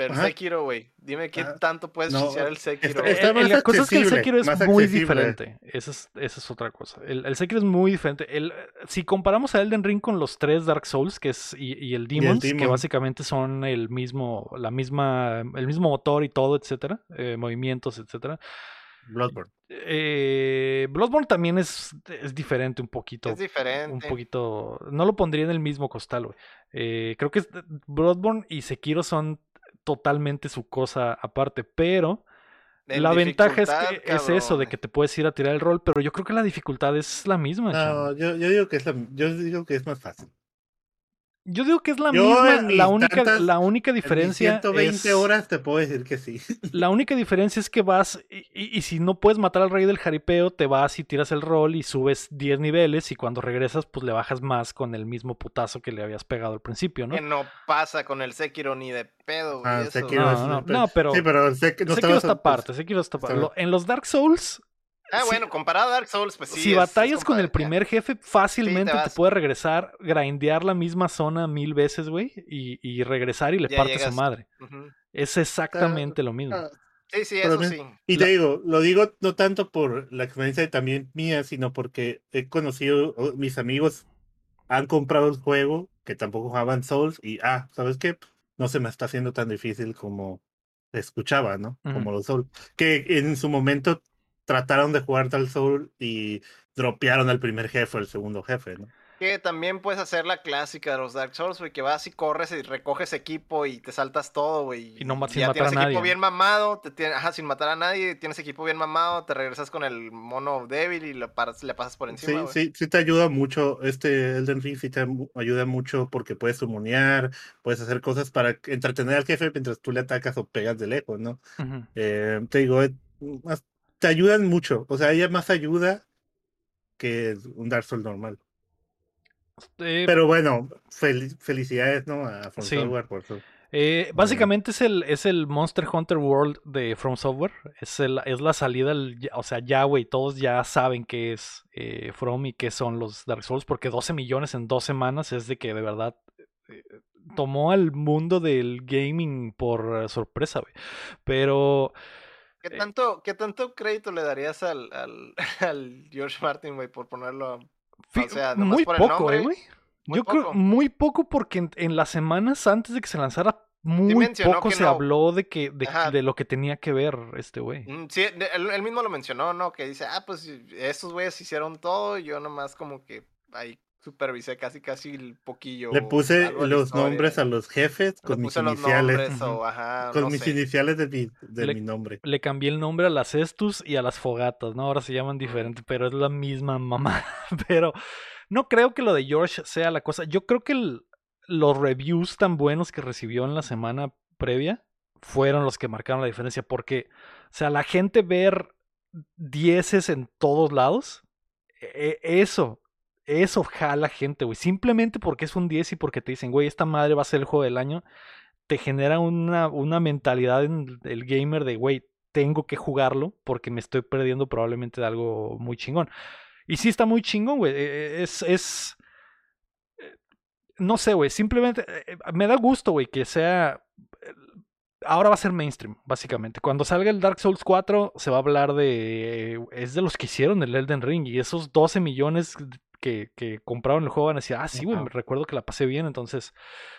Pero Ajá. Sekiro, güey. Dime qué Ah, tanto puedes no, el Sekiro. está- Eh, más la cosa es que el Sekiro es muy accesible. diferente. Esa es, esa es otra cosa. El, el Sekiro es muy diferente. El, si comparamos a Elden Ring con los tres Dark Souls, que es, y, y el Demons, que Demon. básicamente son el mismo, la misma, el mismo motor y todo, etcétera, eh, movimientos, etcétera. Bloodborne. Eh, Bloodborne también es, es diferente un poquito. Es diferente. un poquito. No lo pondría en el mismo costal, güey. Eh, creo que Bloodborne y Sekiro son totalmente su cosa aparte, pero En La ventaja es que es eso, de que te puedes ir a tirar el rol, pero yo creo que la dificultad es la misma. No, yo, yo digo que es la- yo digo que es más fácil. Yo digo que es la Yo misma, en mis la única, tantas- la única En diferencia 120 es, horas te puedo decir que sí. la única diferencia es que vas y, y- y si no puedes matar al rey del jaripeo, te vas y tiras el rol y subes 10 niveles y cuando regresas pues le bajas más con el mismo putazo que le habías pegado al principio, ¿no? Que no pasa con el Sekiro ni de pedo, güey. Ah, eso. Sekiro No, es- no, no, pero- Sí, pero sé que no Sekiro está pues, aparte, Sekiro está aparte. En los Dark Souls, Ah, Sí. bueno, comparado a Dark Souls, pues sí. si es- batallas es con el primer jefe, fácilmente te, vas. puedes regresar, grindear la misma zona mil veces, güey, y, y regresar y le Ya partes su llegas. madre. Ujú. Es exactamente lo mismo. ah, Sí, sí, eso sí. Y te digo, lo digo no tanto por la experiencia también mía, sino porque he conocido, mis amigos han comprado el juego, que tampoco jugaban Souls, y ah, ¿sabes qué? No se me está haciendo tan difícil como escuchaba, ¿no? Como los Souls. Que en su momento trataron de jugar tal Soul y dropearon al primer jefe, al segundo jefe, ¿no? Que también puedes hacer la clásica de los Dark Souls, güey, que vas y corres y recoges equipo y te saltas todo, güey. Y no ma- sin ya matar a tienes nadie, equipo bien mamado, te tienes, ajá, sin matar a nadie, tienes equipo bien mamado, te regresas con el mono débil y le, paras- le pasas por encima, Sí, sí, sí te ayuda mucho. Este Elden Ring sí te ayuda mucho porque puedes summonear, puedes hacer cosas para entretener al jefe mientras tú le atacas o pegas de lejos, ¿no? Eh, te digo, eh, más- te ayudan mucho. O sea, ella más ayuda que un Dark Souls normal. Eh, Pero bueno, fel- felicidades, ¿no? A From Sí. Software por su- Eh, básicamente es el, es el Monster Hunter World de From Software. Es, el- es la salida, o sea, ya, güey, todos ya saben qué es eh, From y qué son los Dark Souls, porque 12 millones en dos semanas es de que de verdad eh, tomó al mundo del gaming por sorpresa, güey. Pero ¿Qué Eh. tanto, ¿Qué tanto crédito le darías al, al, al George Martin, güey, por ponerlo? fi- O sea, nomás muy por el poco, nombre, eh, güey. muy Yo creo poco. muy poco porque en, en las semanas antes de que se lanzara, muy poco se no. habló de que de, de lo que tenía que ver este güey. Mm, Sí, él mismo lo mencionó, ¿no? Que dice, ah, pues estos güeyes hicieron todo y yo nomás como que ahí supervisé casi casi el poquillo. Le puse los historia. nombres a los jefes Le con mis puse los iniciales. o, ajá, Con no mis sé. iniciales de mi, de Le- mi nombre. Le cambié el nombre a las Estus y a las Fogatas, ¿no? Ahora se llaman diferente, pero es la misma mamá. Pero no creo que lo de George sea la cosa. Yo creo que el- los reviews tan buenos que recibió en la semana previa fueron los que marcaron la diferencia. Porque, o sea, la gente ver dieces en todos lados, e- e- eso, eso jala gente, güey. Simplemente porque es un 10 y porque te dicen, güey, esta madre va a ser el juego del año te genera una, una mentalidad en el gamer de, güey, tengo que jugarlo porque me estoy perdiendo probablemente de algo muy chingón. Y sí está muy chingón, güey. eh, Es, es... eh, No sé, güey. Simplemente eh, me da gusto, güey, que sea... eh, Ahora va a ser mainstream, básicamente. Cuando salga el Dark Souls 4, se va a hablar de... Es de los que hicieron el Elden Ring. Y esos 12 millones que, que compraron el juego van a decir, ah, sí, güey, Ajá. me recuerdo que la pasé bien. Entonces,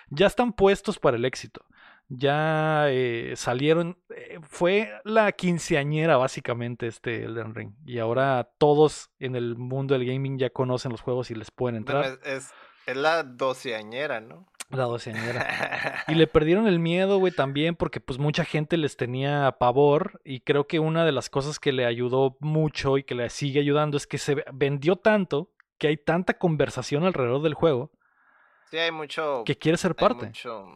ya están puestos para el éxito. Ya eh, salieron. eh, fue la quinceañera, básicamente, este Elden Ring. Y ahora todos en el mundo del gaming ya conocen los juegos y les pueden Bueno, entrar. es, es, es la doceañera, ¿no? La doceañera. Y le perdieron el miedo, güey, también, porque pues mucha gente les tenía pavor. Y creo que una de las cosas que le ayudó mucho y que le sigue ayudando es que se vendió tanto que hay tanta conversación alrededor del juego Sí, hay mucho. que quiere ser hay parte. mucho,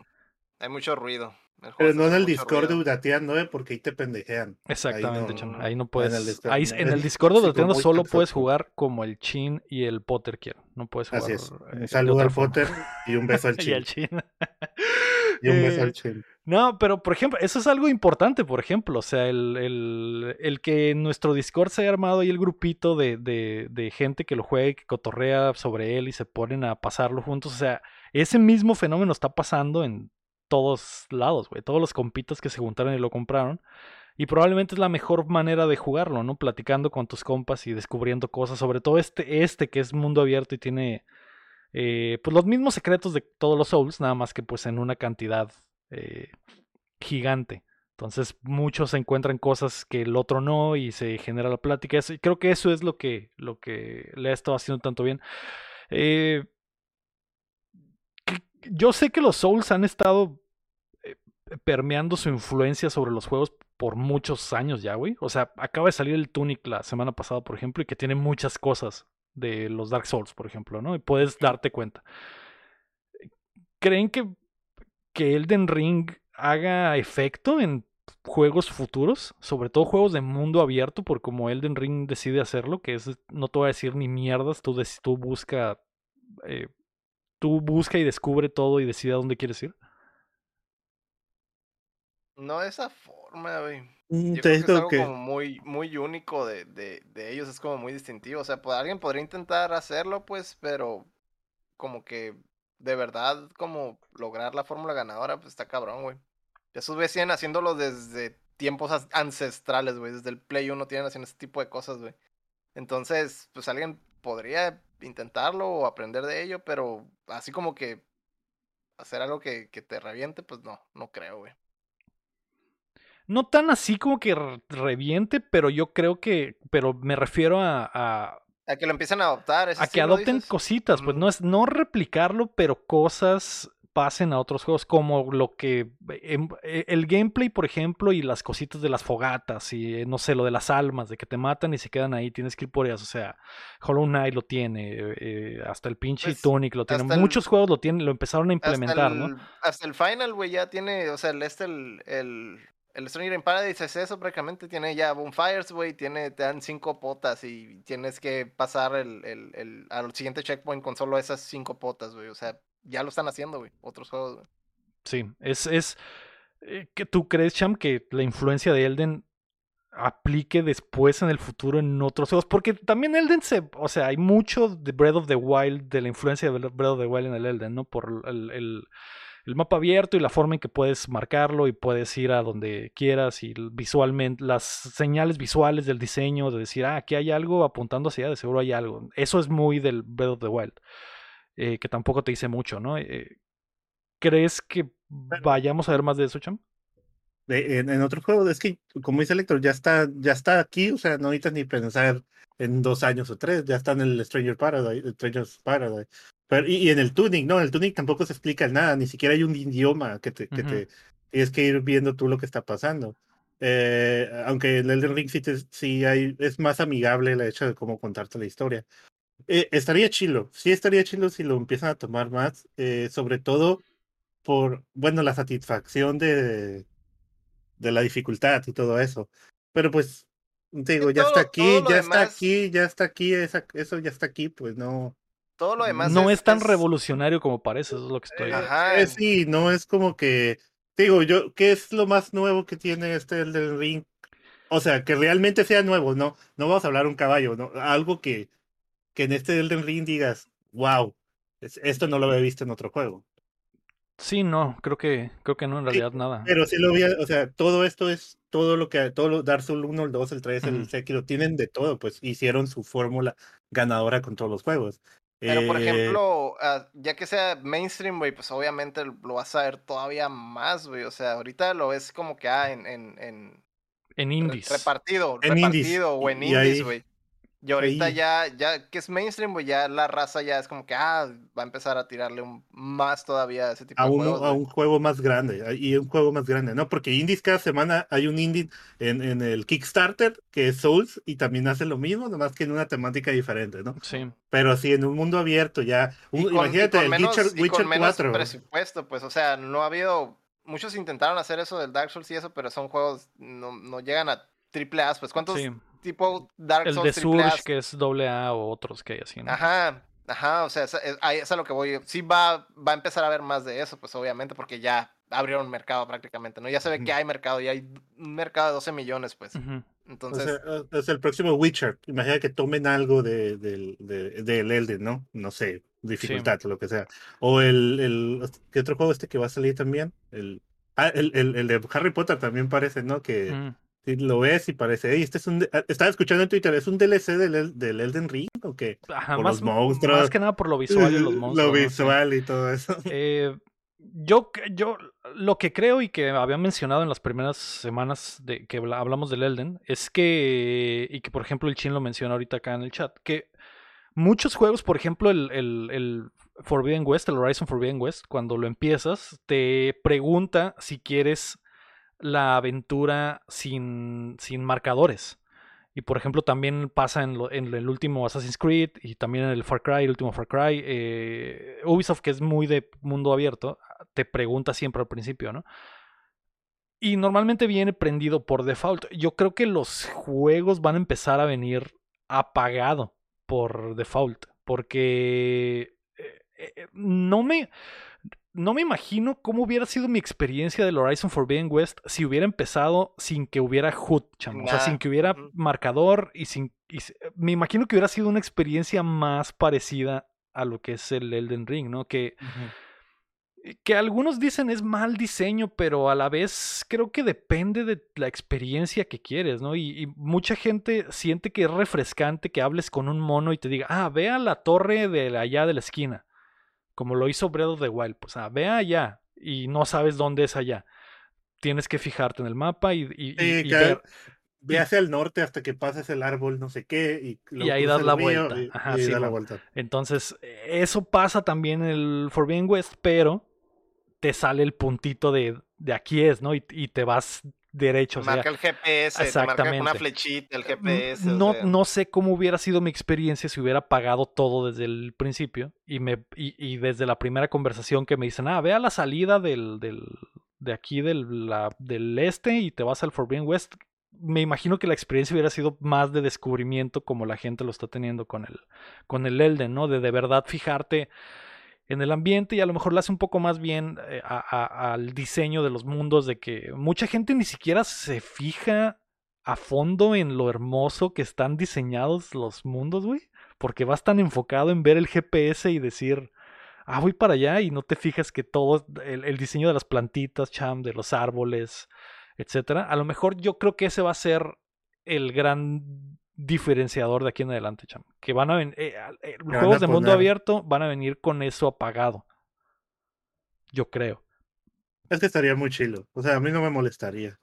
hay mucho ruido. El Pero no en el Discord. Udateando, ¿eh? Porque ahí te pendejean. Exactamente, no- chamo. Ahí no en puedes. el Discord ahí, en el El- Discord de sí, solo puedes jugar como el Chin y el Potter quieren. No puedes jugar. Así es. eh, Un saludo al forma. Potter y un beso al y Chin. al Chin. Y un beso Eh, al Chin. No, pero por ejemplo, eso es algo importante, por ejemplo. O sea, el, el, el que nuestro Discord se haya armado ahí el grupito de, de, gente que lo juega y que cotorrea sobre él y se ponen a pasarlo juntos. O sea, ese mismo fenómeno está pasando en todos lados, güey. Todos los compitas que se juntaron y lo compraron. Y probablemente es la mejor manera de jugarlo, ¿no? Platicando con tus compas y descubriendo cosas. Sobre todo este, este que es mundo abierto y tiene eh, pues los mismos secretos de todos los Souls, nada más que pues en una cantidad eh, gigante. Entonces muchos encuentran cosas que el otro no y se genera la plática. Y creo que eso es lo que, lo que le ha estado haciendo tanto bien. Eh, yo sé que los Souls han estado eh, permeando su influencia sobre los juegos por muchos años ya, güey. O sea, acaba de salir el Tunic la semana pasada, por ejemplo, y que tiene muchas cosas de los Dark Souls, por ejemplo, ¿no? Y puedes darte cuenta. ¿Creen que, que Elden Ring haga efecto en juegos futuros? Sobre todo juegos de mundo abierto, por como Elden Ring decide hacerlo, que es, no te voy a decir ni mierdas, tú, des- tú busca... eh, tú busca y descubre todo y decide a dónde quieres ir. No de esa forma, güey. Mm, Yo creo que es algo que como muy, muy único de, de, de ellos, es como muy distintivo. O sea, pues, alguien podría intentar hacerlo, pues, pero como que de verdad, como lograr la fórmula ganadora, pues está cabrón, güey. Esos güeyes siguen haciéndolo desde tiempos ancestrales, güey. Desde el Play 1 tienen haciendo ese tipo de cosas, güey. Entonces, pues alguien podría intentarlo o aprender de ello, pero así como que hacer algo que, que te reviente, pues no, no creo, güey. No tan así como que re- reviente, pero yo creo que, pero me refiero a, A que lo empiecen a adoptar. a que adopten cositas, pues no es no replicarlo, pero cosas pasen a otros juegos, como lo que em, eh, el gameplay, por ejemplo, y las cositas de las fogatas, y eh, no sé, lo de las almas, de que te matan y se quedan ahí, tienes que ir por ellas, o sea, Hollow Knight lo tiene, eh, hasta el pinche Pues, Tunic lo tiene, el- muchos juegos lo tienen, lo empezaron a implementar, hasta ¿no? el, Hasta el final, güey, ya tiene, o sea, el este, el, el, el Stranger in Paradise es eso prácticamente, tiene ya bonfires, güey, tiene, te dan cinco potas y tienes que pasar el, el, al siguiente checkpoint con solo esas cinco potas, güey, o sea, ya lo están haciendo, güey, otros juegos, güey. Sí, es, es eh, que tú crees, Cham, que la influencia de Elden aplique después en el futuro en otros juegos, porque también Elden se, o sea, hay mucho de Breath of the Wild, de la influencia de Breath of the Wild en el Elden, ¿no? Por el- el mapa abierto y la forma en que puedes marcarlo y puedes ir a donde quieras y visualmente, las señales visuales del diseño, de decir, ah, aquí hay algo apuntando hacia allá, de seguro hay algo. Eso es muy del Breath of the Wild, eh, que tampoco te dice mucho, ¿no? Eh, ¿Crees que vayamos a ver más de eso, Cham? de- en, en otro juego, es que como dice Lector, ya está, ya está aquí, o sea, no necesitas ni pensar en dos años o tres, ya está en el Stranger Paradise, Stranger's Paradise. Pero, y, y en el Tunic, no, en el Tunic tampoco se explica nada, ni siquiera hay un idioma que te, que Ujú. te tienes que ir viendo tú lo que está pasando. Eh, aunque el Elden Ring sí, te- sí hay, es más amigable el hecho de cómo contarte la historia. Eh, estaría chilo, sí estaría chilo si lo empiezan a tomar más, eh, sobre todo por, bueno, la satisfacción de, de la dificultad y todo eso. Pero pues, te digo, ya todo- está aquí, ya está demás- aquí, ya está aquí, esa- eso ya está aquí, pues no. Todo lo demás no es, tan es- revolucionario como parece, eso es lo que estoy. Eh, Ajá. eh, sí, no es como que, digo, yo, ¿qué es lo más nuevo que tiene este Elden Ring? O sea, que realmente sea nuevo, no, no vamos a hablar un caballo, ¿no? Algo que, que en este Elden Ring digas, wow, es- esto no lo había visto en otro juego. Sí, no, creo que, creo que no, en Sí, realidad nada. Pero sí lo vi, o sea, todo esto es todo lo que, todo lo, Dark Souls 1, el 2, el 3, el Ujú. Sekiro, tienen de todo, pues hicieron su fórmula ganadora con todos los juegos. Pero, por Eh, ejemplo, ah, ya que sea mainstream, güey, pues obviamente lo vas a ver todavía más, güey. O sea, ahorita lo ves como que ah, en, en, en En indies. repartido, En indies, repartido o en y indies, güey. Y ahorita ya, ya que es mainstream, güey, ya la raza ya es como que, ah, va a empezar a tirarle un, más todavía a ese tipo a, de uno, juegos, a un juego más grande, y un juego más grande, ¿no? Porque indies cada semana hay un indie en, en el Kickstarter que es Souls y también hace lo mismo, nomás que en una temática diferente, ¿no? Sí. Pero sí, en un mundo abierto ya, un- con, imagínate con el menos, Witcher, y con Witcher menos 4. presupuesto, pues, o sea, no ha habido, muchos intentaron hacer eso del Dark Souls y eso, pero son juegos, no, no llegan a triple A, pues, ¿cuántos Sí. Tipo Dark El Souls de triple Surge, que es doble A o otros que hay así, ¿no? Ajá, ajá, o sea, es, es- ahí es a lo que voy, sí va, va a empezar a haber más de eso, pues, obviamente, porque ya abrieron mercado prácticamente, ¿no? Ya se ve que hay mercado, y hay un mercado de 12 millones, pues, Ujú. O entonces... sea, eh, es el próximo Witcher. Imagina que tomen algo de, del- de, del Elden, ¿no? No sé, dificultad o lo que sea. O el, el ¿qué otro juego este que va a salir también? El, ah, el, el, el de Harry Potter también parece, ¿no? Que Ujú. Sí, lo ves y parece, "Ey, este es un, ah, estaba escuchando en Twitter, ¿es un DLC del, El- del Elden Ring o qué? Ajá, Por más, los monstruos. más que nada por lo visual de los monstruos. Lo visual y todo eso. Eh, yo, yo lo que creo y que había mencionado en las primeras semanas de que habla- hablamos del Elden es que, y que por ejemplo el Chin lo menciona ahorita acá en el chat, que muchos juegos, por ejemplo el, el- el Forbidden West, el Horizon Forbidden West, cuando lo empiezas, te pregunta si quieres la aventura sin, sin marcadores. Y por ejemplo, también pasa en, el último Assassin's Creed y también en el Far Cry, el último Far Cry. eh, Ubisoft, que es muy de mundo abierto, te pregunta siempre al principio, ¿no? Y normalmente viene prendido por default. Yo creo que los juegos van a empezar a venir apagado por default. Porque eh, eh, no me. No me imagino cómo hubiera sido mi experiencia del Horizon Forbidden West si hubiera empezado sin que hubiera HUD, chamo. O sea, sin que hubiera marcador y sin. y me imagino que hubiera sido una experiencia más parecida a lo que es el Elden Ring, ¿no? Que que algunos dicen es mal diseño, pero a la vez creo que depende de la experiencia que quieres, ¿no? Y, y mucha gente siente que es refrescante que hables con un mono y te diga, ah, ve a la torre de allá de la esquina, como lo hizo Breath of the Wild, pues, ah, ve allá y no sabes dónde es allá. Tienes que fijarte en el mapa y, y- y- Sí, y que ver- ve hacia el norte hasta que pases el árbol, no sé qué, y, luego ahí das la vuelta. Ajá, sí, la vuelta. Entonces, eso pasa también en el Forbidden West, pero te sale el puntito de, de aquí es, ¿no? Y, y te vas derecho. o sea, marca el GPS, te marca una Exactamente. flechita, el GPS. o No, sea, no sé cómo hubiera sido mi experiencia si hubiera pagado todo desde el principio y, me, y, y desde la primera conversación que me dicen, ah, ve a la salida del, del, de aquí del, la- del este y te vas al Forbidden West. Me imagino que la experiencia hubiera sido más de descubrimiento como la gente lo está teniendo con el, con el Elden, ¿no? De de verdad fijarte en el ambiente y a lo mejor le hace un poco más bien eh, al diseño de los mundos, de que mucha gente ni siquiera se fija a fondo en lo hermoso que están diseñados los mundos, güey, porque vas tan enfocado en ver el GPS y decir, ah, voy para allá y no te fijas que todo el, el diseño de las plantitas, cham, de los árboles, etcétera. A lo mejor yo creo que ese va a ser el gran diferenciador de aquí en adelante, cham. Que van a venir, los van juegos a de mundo abierto van a venir con eso apagado. Yo creo. Es que estaría muy chilo. O sea, a mí no me molestaría.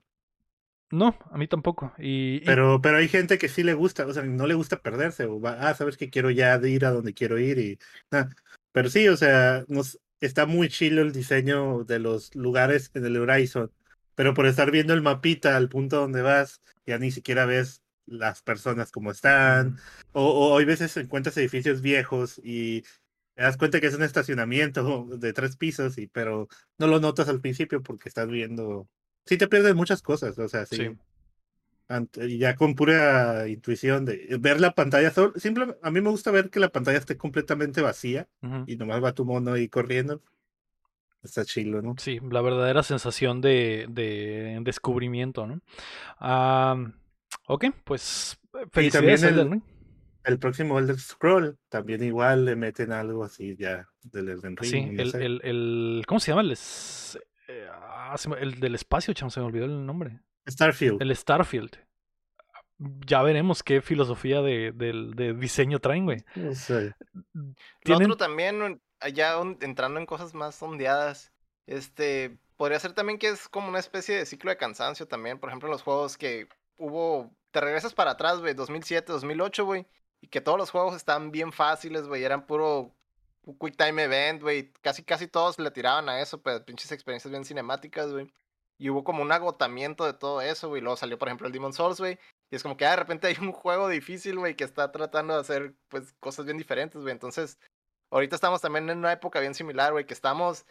No, a mí tampoco. Y, y- Pero, pero hay gente que sí le gusta, o sea, no le gusta perderse. O va, ah, sabes que quiero ya ir a donde quiero ir. y ah. Pero sí, o sea, nos, está muy chilo el diseño de los lugares en el Horizon. Pero por estar viendo el mapita al punto donde vas, ya ni siquiera ves las personas como están. O, o hay veces encuentras edificios viejos y te das cuenta que es un estacionamiento de tres pisos, y, pero no lo notas al principio porque estás viendo. Sí, te pierdes muchas cosas, o sea, sí. Sí. Y ya con pura intuición de ver la pantalla, sol- simple, a mí me gusta ver que la pantalla esté completamente vacía y nomás va tu mono ahí corriendo. Está chilo, ¿no? Sí, la verdadera sensación de, de descubrimiento, ¿no? Am, ok, pues felicidades, también el- Elden Ring. El próximo Elder Scroll también igual le meten algo así ya del Elden Ring. Sí, el, el, el- ¿cómo se llama? El, es- eh, ah, se el del espacio, chamo, se me olvidó el nombre. Starfield. El Starfield. Ya veremos qué filosofía de, del- de diseño traen, güey. No sé. Lo Tienen- otro también, allá entrando en cosas más ondeadas, este, podría ser también que es como una especie de ciclo de cansancio también, por ejemplo, en los juegos que hubo, te regresas para atrás, güey, 2007, 2008, güey, y que todos los juegos estaban bien fáciles, güey, eran puro quick time event, güey, casi casi todos le tiraban a eso, pues pinches experiencias bien cinemáticas, güey. Y hubo como un agotamiento de todo eso, güey. Luego salió, por ejemplo, el Demon Souls, güey. Y es como que ah, de repente hay un juego difícil, güey, que está tratando de hacer, pues, cosas bien diferentes, güey. Entonces, ahorita estamos también en una época bien similar, güey, que estamos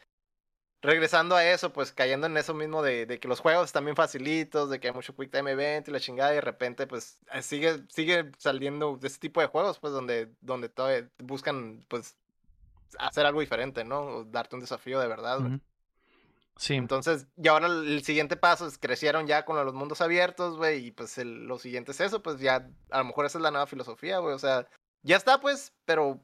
regresando a eso, pues, cayendo en eso mismo de, de que los juegos están bien facilitos, de que hay mucho quick time event y la chingada, y de repente, pues, eh, sigue, sigue saliendo de este tipo de juegos, pues, donde, donde todavía buscan, pues, hacer algo diferente, ¿no? O darte un desafío de verdad, güey. Sí, Entonces, y ahora el el siguiente paso es crecieron ya con los mundos abiertos, güey, y pues el- lo siguiente es eso, pues ya a lo mejor esa es la nueva filosofía, güey, o sea, ya está pues, pero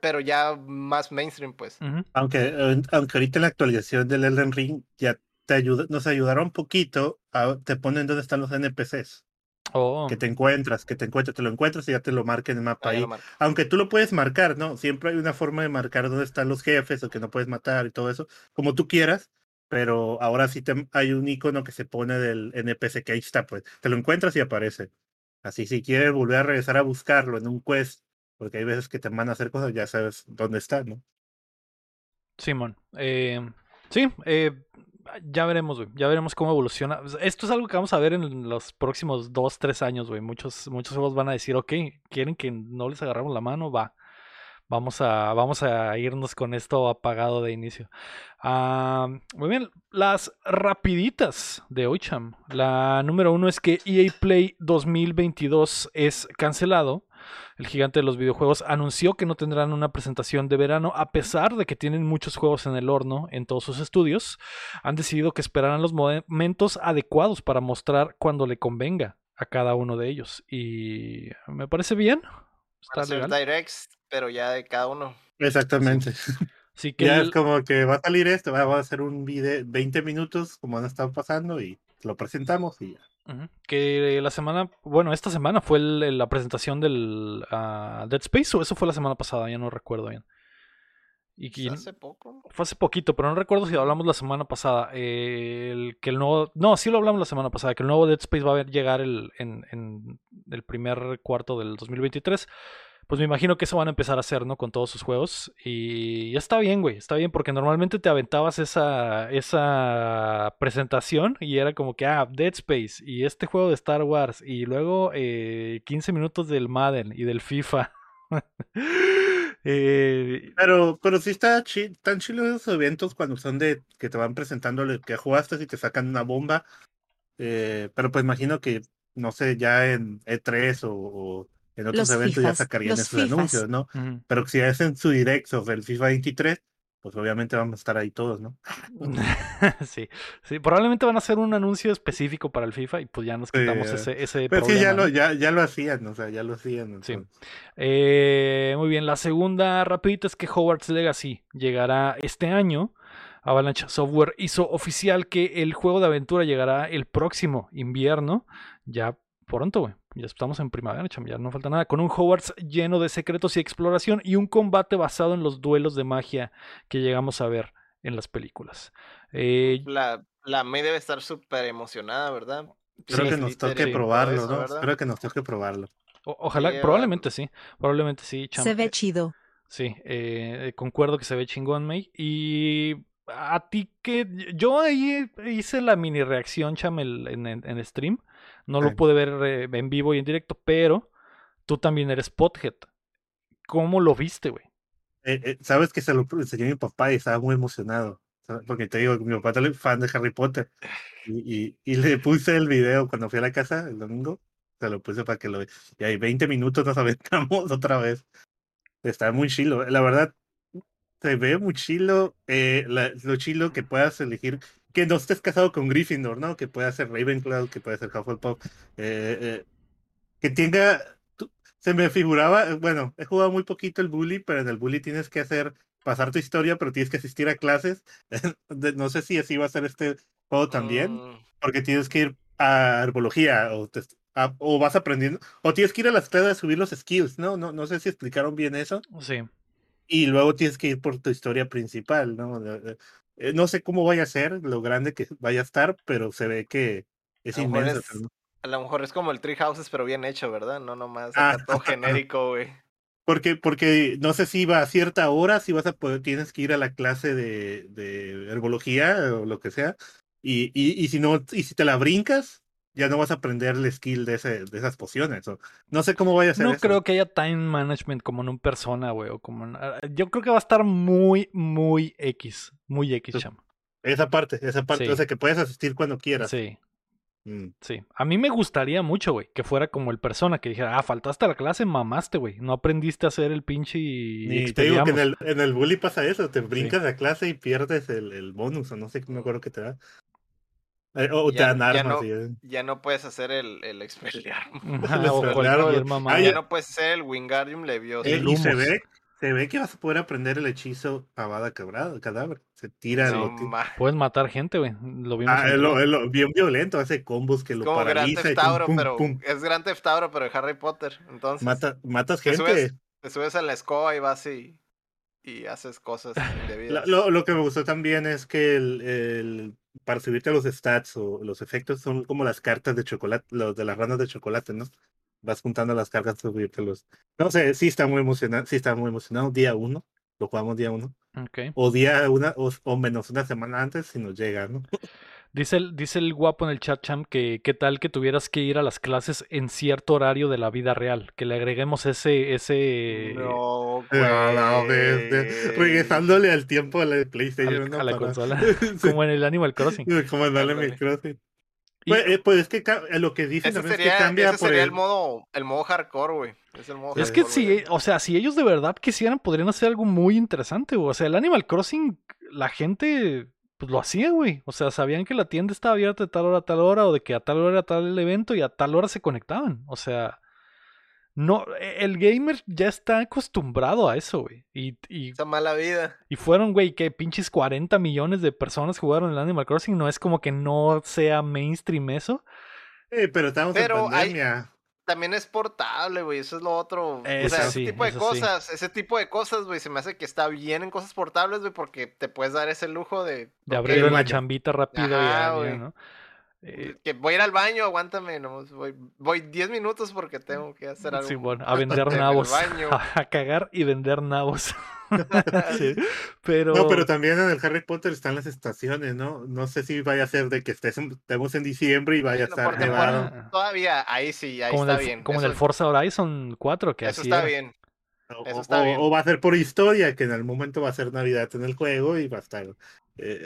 pero ya más mainstream, pues. ujú. Aunque, eh, aunque ahorita en la actualización del Elden Ring ya te ayuda, nos ayudaron un poquito, a- te ponen dónde están los NPCs, Oh, que te encuentras, que te encuentras, te lo encuentras y ya te lo marca en el mapa Ahí ahí. Aunque tú lo puedes marcar, ¿no? Siempre hay una forma de marcar dónde están los jefes o que no puedes matar y todo eso, como tú quieras, pero ahora sí te, hay un icono que se pone del NPC que ahí está, pues te lo encuentras y aparece. Así, si quieres volver a regresar a buscarlo en un quest, porque hay veces que te van a hacer cosas, ya sabes dónde está, ¿no? Simón. Eh, sí, Ya veremos, güey. Ya veremos cómo evoluciona. Esto es algo que vamos a ver en los próximos dos, tres años, güey. Muchos, muchos juegos van a decir, ok, quieren que no les agarramos la mano, va. Vamos a, vamos a irnos con esto apagado de inicio. Ah, muy bien, las rapiditas de Ocham. La número uno es que EA Play 2022 es cancelado. El gigante de los videojuegos anunció que no tendrán una presentación de verano a pesar de que tienen muchos juegos en el horno en todos sus estudios. Han decidido que esperarán los momentos adecuados para mostrar cuando le convenga a cada uno de ellos. Y me parece bien. Van Está a ser legal. directs, pero ya de cada uno. Exactamente. Así que Ya el- es como que va a salir esto, va va a ser un video 20 minutos como han estado pasando y lo presentamos y ya. Que la semana, bueno, esta semana fue el- la presentación del ah, Dead Space o eso fue la semana pasada, ya no recuerdo bien. Y que Pues hace poco. fue hace poquito, pero no recuerdo si hablamos la semana pasada. eh, el, que el nuevo, no, sí lo hablamos la semana pasada, que el nuevo Dead Space va a llegar el, en, en el primer cuarto del 2023. Pues me imagino que eso van a empezar a hacer, ¿no? Con todos sus juegos. Y ya está bien, güey. Está bien, porque normalmente te aventabas esa, esa presentación y era como que, ah, Dead Space y este juego de Star Wars. Y luego eh, 15 minutos del Madden y del FIFA. Eh, Pero, pero sí está chi- tan chilos esos eventos cuando son de que te van presentando lo que jugaste y te sacan una bomba. Eh, pero pues imagino que, no sé, ya en E3 o, o en otros Los eventos ya sacarían esos anuncios, ¿no? ujú. Pero si hacen su direct sobre el FIFA 23, pues obviamente vamos a estar ahí todos, ¿no? sí, sí, probablemente van a hacer un anuncio específico para el FIFA y pues ya nos quitamos Sí. ese, ese Pero sí, problema. ya lo, ya, ya lo hacían, o sea, ya lo hacían. Sí. Eh, muy bien, la segunda rapidita es que Hogwarts Legacy llegará este año. Avalanche Software hizo oficial que el juego de aventura llegará el próximo invierno. Ya pronto, güey. Ya estamos en primavera, cham, ya no falta nada. Con un Hogwarts lleno de secretos y exploración y un combate basado en los duelos de magia que llegamos a ver en las películas. Eh, La, la May debe estar súper emocionada, ¿verdad? Creo Sí, que nos toque todo probarlo, eso, ¿no? ¿verdad? Creo que nos toque probarlo. o- ojalá, Sí, probablemente sí. Probablemente sí, cham. Se ve chido. Sí, eh, concuerdo que se ve chingón, May. Y a ti que yo ahí hice la mini reacción, cham, en, en- en stream. No lo pude ver eh, en vivo y en directo, pero tú también eres Pothead. ¿Cómo lo viste, güey? Eh, eh, Sabes que se lo enseñó mi papá y estaba muy emocionado. Porque te digo, mi papá es fan de Harry Potter. Y, y, y le puse el video cuando fui a la casa el domingo. Se lo puse para que lo vea. Y ahí 20 minutos nos aventamos otra vez. Está muy chilo. La verdad, se ve muy chilo. eh, la- lo chilo que puedas elegir. Que no estés casado con Gryffindor, ¿no? Que pueda ser Ravenclaw, que pueda ser Hufflepuff. eh, eh, que tenga. Se me figuraba, bueno, he jugado muy poquito el bully, pero en el bully tienes que hacer, pasar tu historia, pero tienes que asistir a clases. No sé si así va a ser este juego también, Mm, porque tienes que ir a herbología o, te- a- o vas aprendiendo, o tienes que ir a las clases a subir los skills, ¿no? No, no sé si explicaron bien eso. Sí. Y luego tienes que ir por tu historia principal, ¿no? Eh, no sé cómo vaya a ser, lo grande que vaya a estar, pero se ve que es A inmenso. es- ¿no? a lo mejor es como el Tree Houses, pero bien hecho, ¿verdad? No nomás Ah. todo genérico, güey. Porque, porque no sé si va a cierta hora, si vas a poder, tienes que ir a la clase de, de herbología o lo que sea. Y, y, y si no, y si te la brincas, ya no vas a aprender el skill de, ese, de esas pociones. o- no sé cómo vaya a ser No eso. creo que haya time management como en un persona, güey. O como en- ah, Yo creo que va a estar muy, muy X. Muy X, Sí. cham. Esa parte, esa parte. Sí. O sea, que puedes asistir cuando quieras. Sí. Mm. Sí, a mí me gustaría mucho, güey, que fuera como el persona que dijera, ah, faltaste a la clase, mamaste, güey, no aprendiste a hacer el pinche y Y te digo que en expediamos". el, en el bully pasa eso, te brincas la clase y pierdes el, el bonus, o no sé, me acuerdo qué te da. Eh, o te Ya- dan ya armas. no- y, eh. Ya no puedes hacer el, el Expelliarmus. O cualquier. Ah, ya ya- no puedes hacer el Wingardium Leviosa. Eh, y se ve, se ve que vas a poder aprender el hechizo pavada quebrada, cadáver. Se tira No, Puedes matar gente, güey, lo vimos. Ah, es lo- es lo- bien violento, hace combos que lo como Grand paraliza y Theft pum, pero pum. es Grand Theft pero de Harry Potter. Entonces, Mata, matas te gente. subes, te subes a la escoba y vas y, y haces cosas indebidas. Lo, lo que me gustó también es que el, el- para subirte a los stats o los efectos son como las cartas de chocolate, los de las ranas de chocolate, ¿no? Vas juntando las cartas para subírtelos. No sé, sí está muy emocionado, sí está muy emocionado. Día uno. lo jugamos día uno. Ok. O día una, o, o menos una semana antes si nos llega, ¿no? Dice el, dice el guapo en el chat, Cham, que qué tal que tuvieras que ir a las clases en cierto horario de la vida real. Que le agreguemos ese, ese No, No, no, de- de- güey. regresándole al tiempo de la PlayStation. al- ¿no? a la Para- consola. Sí, Como en el Animal Crossing. como en Animal Ándale. Crossing. Y- Pues, eh, pues es que eh, lo que dicen Ese es que cambia ese por sería el... el modo, el modo hardcore, güey. Es el modo Es que si, o sea, si ellos de verdad quisieran, podrían hacer algo muy interesante, güey. O sea, el Animal Crossing, la gente, pues lo hacía, güey. O sea, sabían que la tienda estaba abierta de tal hora a tal hora, o de que a tal hora era tal el evento y a tal hora se conectaban. O sea, no, e- el gamer ya está acostumbrado a eso, güey. Y, y, Esa mala vida. y fueron, güey, que pinches 40 millones de personas jugaron el Animal Crossing. No es como que no sea mainstream eso. Eh, pero estamos Pero en hay- pandemia. También es portable, güey. Eso es lo otro. o sea, sí, ese tipo de sí. cosas, ese tipo de cosas, güey, se me hace que está bien en cosas portables, güey, porque te puedes dar ese lujo de. Abrir baño. chambita Ajá, ya, ya. ¿no? Eh, Que voy a ir al baño, aguántame, nomás voy, voy 10 minutos porque tengo que hacer algo. Sí, bueno, a vender en nabos. baño. A cagar y vender nabos. Sí, Pero, No, pero también en el Harry Potter están las estaciones, ¿no? No sé si vaya a ser de que estés en- estemos en diciembre y vaya a estar nevado. Todavía, ahí sí, ahí como, en está el, bien. como en eso, el Forza Horizon 4, que eso así está era. bien. O, Eso está o- bien. o va a ser por historia, que en el momento va a ser Navidad en el juego y va a estar. eh,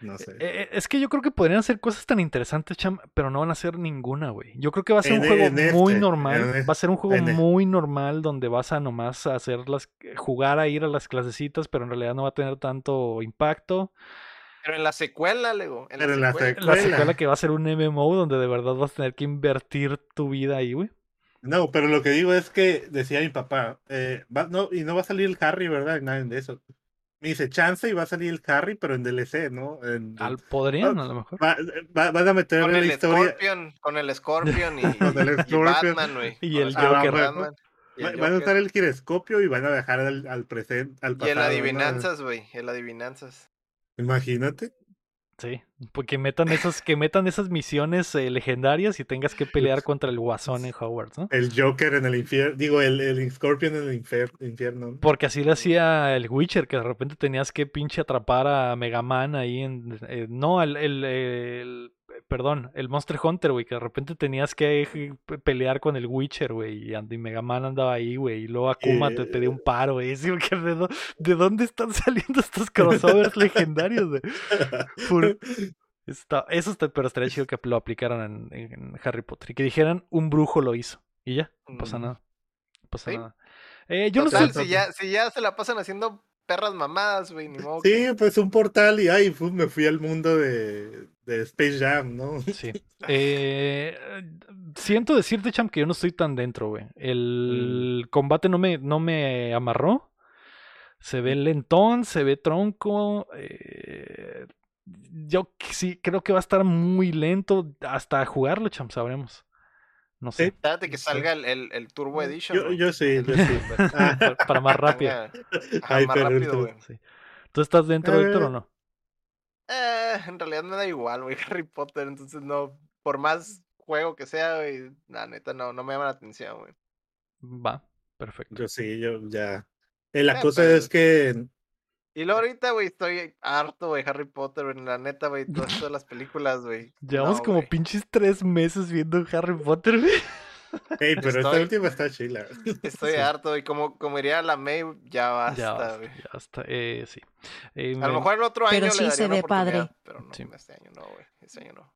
no sé. Eh, eh, es que yo creo que podrían hacer cosas tan interesantes, Cham, pero no van a hacer ninguna, güey. Yo creo que va a ser un En- juego en muy este, normal. Va a ser un juego en- muy normal donde vas a nomás hacer las, jugar a ir a las clasecitas, pero en realidad no va a tener tanto impacto. Pero en la secuela, Lego. En Pero en la secuela. sec- La Secuela. secuela que va a ser un MMO donde de verdad vas a tener que invertir tu vida ahí, güey. No, pero lo que digo es que decía mi papá, eh, va- no, y no va a salir el Harry, ¿verdad? Nada de eso. Me dice chance y va a salir el Harry, pero en DLC, ¿no? En- Al, podrían, a lo mejor. va- va- van a meter Con la el historia. Scorpion, con el Scorpion y, Con el y Scorpion. Batman, güey. Y el Joker. Batman y va- Van a usar el giroscopio y van a dejar al, al presente, al Y el pasado. adivinanzas, güey. El adivinanzas. Imagínate. Sí, porque metan esas, que metan esas misiones eh, legendarias y tengas que pelear contra el guasón en Hogwarts, ¿no? El Joker en el infierno, digo, el, el Scorpion en el infierno. ¿no? Porque así lo hacía el Witcher, que de repente tenías que pinche atrapar a Mega Man ahí en... eh, no, el, el, el- Perdón, el Monster Hunter, güey, que de repente tenías que eh, pe- pelear con el Witcher, güey, y, and- y Mega Man andaba ahí, güey, y luego Akuma te pedía un paro, güey. Porque ¿de, de dónde están saliendo estos crossovers legendarios, güey? Por- Está, eso está, pero estaría chido que lo aplicaran en, en Harry Potter y que dijeran un brujo lo hizo y ya, no pasa Mm. nada. No pasa Sí. nada. Eh, yo Total, no sé. si ya, si ya se la pasan haciendo perras mamadas, güey, ni modo. Sí, pues un portal y ay, fu- me fui al mundo de, de Space Jam, ¿no? Sí. Eh, siento decirte, Champ, que yo no estoy tan dentro, güey. El combate no me, no me amarró. Se ve lentón, se ve tronco. eh, yo sí creo que va a estar muy lento hasta jugarlo, Champ, sabremos. No sé. Espérate que salga el, el, el Turbo Edition. Yo, yo sí, yo sí. Ah, para, para más rápido. Ajá, Ay, más pero rápido, tú- güey. Sí. ¿Tú estás dentro, Héctor, o Eh, no? Eh, en realidad me da igual, güey, Harry Potter, entonces no, por más juego que sea, güey, la neta no, no me llama la atención, güey. Va, perfecto. yo sí, yo ya. Eh, la Eh, cosa pero- es que Y luego ahorita, güey, estoy harto, güey, Harry Potter, güey, la neta, güey, todas, todas las películas, güey. Llevamos no, como güey. pinches tres meses viendo Harry Potter, güey. Ey, pero esta Estoy- última está chila. Estoy Sí. harto, y como, como diría la May, ya basta, Ya basta, güey. ya basta. Eh, sí. Eh, A me- lo mejor el otro Pero año sí le se daría una ve padre. Pero no, Sí. este año no, güey, este año no.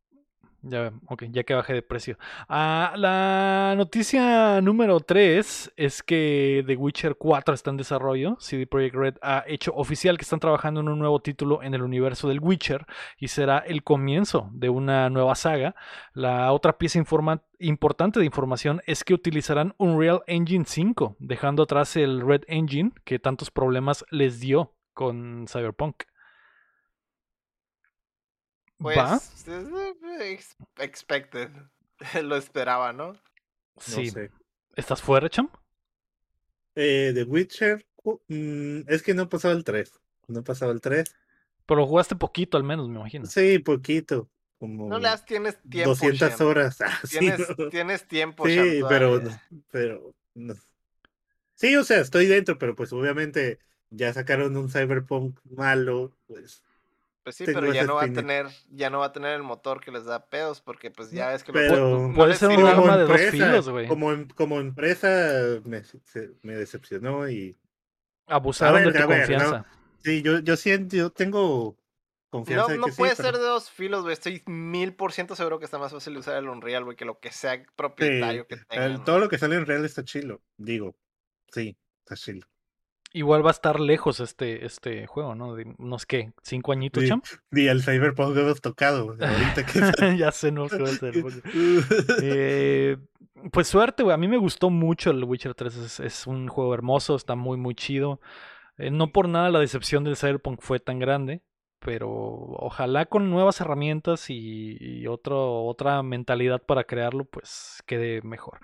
Ya, ok, ya que bajé de precio. Ah, la noticia número 3 es que The Witcher 4 está en desarrollo. CD Projekt Red ha hecho oficial que están trabajando en un nuevo título en el universo del Witcher y será el comienzo de una nueva saga. La otra pieza importante de información es que utilizarán Unreal Engine 5, dejando atrás el Red Engine que tantos problemas les dio con Cyberpunk. Pues, ¿Va? eh, ex- expected, lo esperaba, ¿no? No Sí. sé. ¿Estás fuera, Cham? Eh, The Witcher, mm, es que no pasaba el 3. No pasaba el 3. Pero lo jugaste poquito al menos, me imagino. Sí, poquito. Como No le das, tienes tiempo, 200 Shem. horas. Ah, sí, Tienes, no. tienes tiempo, Shem, Sí, pero, todavía. pero no. Sí, o sea, estoy dentro, pero pues obviamente ya sacaron un Cyberpunk malo, pues. Pues sí, pero ya no va a espinita. tener, ya no va a tener el motor que les da pedos, porque pues ya es que pero- no- no Puede ser un arma de dos filos, güey. Como, em- como empresa me, se- me decepcionó y Abusaron ver, de tu ¿no? confianza. sí, yo, yo siento, yo tengo confianza No, de no que sí, puede pero- ser de dos filos, güey. Estoy mil por ciento seguro que está más fácil usar el Unreal, güey, que lo que sea propietario que el- tengan. todo lo que sale en real está chilo, digo, sí, está chilo. Igual va a estar lejos este, este juego, ¿no? De unos qué, cinco añitos, Sí. cham. Y el Cyberpunk lo hemos tocado, güey, ahorita que ya sé, no. Eh, pues suerte, güey. A mí me gustó mucho el Witcher 3. Es, es un juego hermoso, está muy, muy chido. Eh, no por nada la decepción del Cyberpunk fue tan grande. Pero ojalá con nuevas herramientas y, y otro, otra mentalidad para crearlo, pues quede mejor.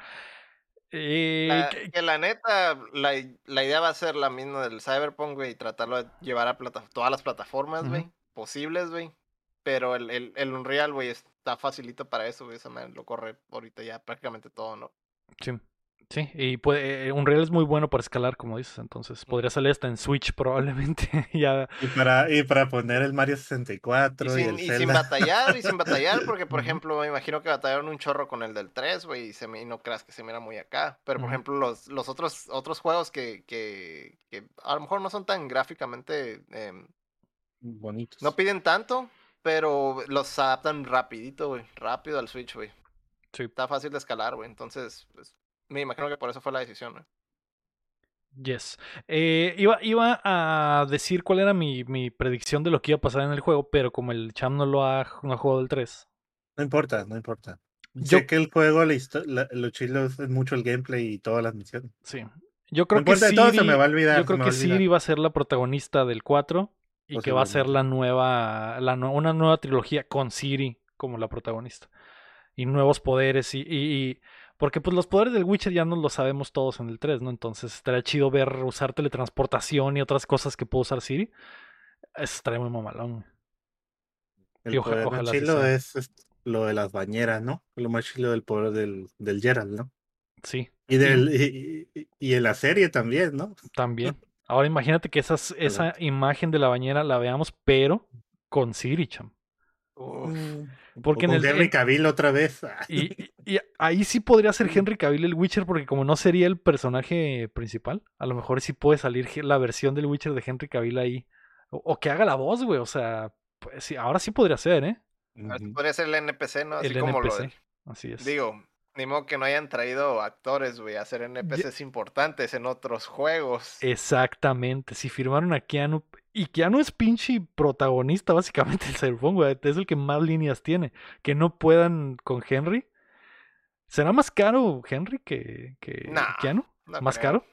Eh, La- que- la neta, la, la idea va a ser la misma del Cyberpunk, güey, y tratarlo de llevar a plata- todas las plataformas, güey, posibles, güey. Pero el, el, el Unreal, güey, está facilito para eso, güey. Eso me lo corre ahorita ya prácticamente todo, ¿no? Sí, sí, y puede, eh, Unreal es muy bueno para escalar, como dices, entonces podría salir hasta en Switch probablemente. ya, y, para, y para poner el Mario Y 64 y, sin, el y sin batallar, y sin batallar, porque por ejemplo, me imagino que batallaron un chorro con el del 3, güey, y, y no creas que se mira muy acá. Pero por ejemplo, los, los otros, otros juegos que, que, que a lo mejor no son tan gráficamente, em, Bonitos. no piden tanto, pero los adaptan rapidito, güey, rápido al Switch, güey. sí. Está fácil de escalar, güey. Entonces, pues, me imagino que por eso fue la decisión, güey. Yes. Eh, iba, iba a decir cuál era mi, mi predicción de lo que iba a pasar en el juego, pero como el Cham no lo ha, no ha jugado el 3. No importa, no importa. Yo, Sé que el juego, la la- lo chilo es mucho el gameplay y todas las misiones. sí. Yo creo No que importa, todo se Siri, me va a olvidar, yo creo que. Siri va a ser la protagonista del 4 y que va a ser la nueva, la, una nueva trilogía con Siri como la protagonista. Y nuevos poderes y, y- y- porque pues los poderes del Witcher ya no los sabemos todos en el 3, ¿no? Entonces estaría chido ver usar teletransportación y otras cosas que puede usar Siri. Eso estaría muy mamalón. El Y oja- poder más ojalá chilo es, es lo de las bañeras, ¿no? Lo más chilo del poder del, del Geralt, ¿no? Sí, Y, del, y, y- y en la serie también, ¿no? también. Ahora imagínate que esas, esa imagen de la bañera la veamos, pero con Siri, cham. Uf. Porque o en con el- Henry en- Cavill otra vez. Y, ahí sí podría ser Henry Cavill el Witcher, porque como no sería el personaje principal, a lo mejor sí puede salir la versión del Witcher de Henry Cavill ahí. O, o que haga la voz, güey. O sea, pues sí, ahora sí podría ser, ¿eh? A ver si ujú. Podría ser el NPC, ¿no? Así El como lo NPC. del- Así es. Digo, ni modo que no hayan traído actores, güey, a hacer NPCs importantes en otros juegos. Exactamente. Si firmaron a Keanu. Y Keanu es pinche protagonista, básicamente, del Cyberpunk, güey. Es el que más líneas tiene. Que no puedan con Henry. ¿Será más caro Henry que, que Nah, Keanu? no ¿Más creo. caro?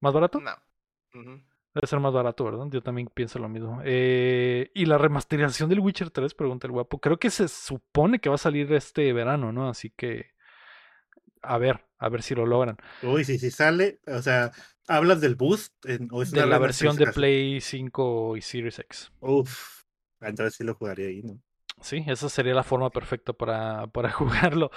¿Más barato? No. Ujú. Debe ser más barato, ¿verdad? Yo también pienso lo mismo. Eh, y la remasterización del Witcher 3, pregunta el guapo. Creo que se supone que va a salir este verano, ¿no? Así que. A ver, a ver si lo logran. Uy, si, si sale, o sea, ¿hablas del boost? En, o es De la versión de? Play 5 y Series X. Uf, entonces sí lo jugaría ahí, ¿no? Sí, esa sería la forma perfecta para, para jugarlo.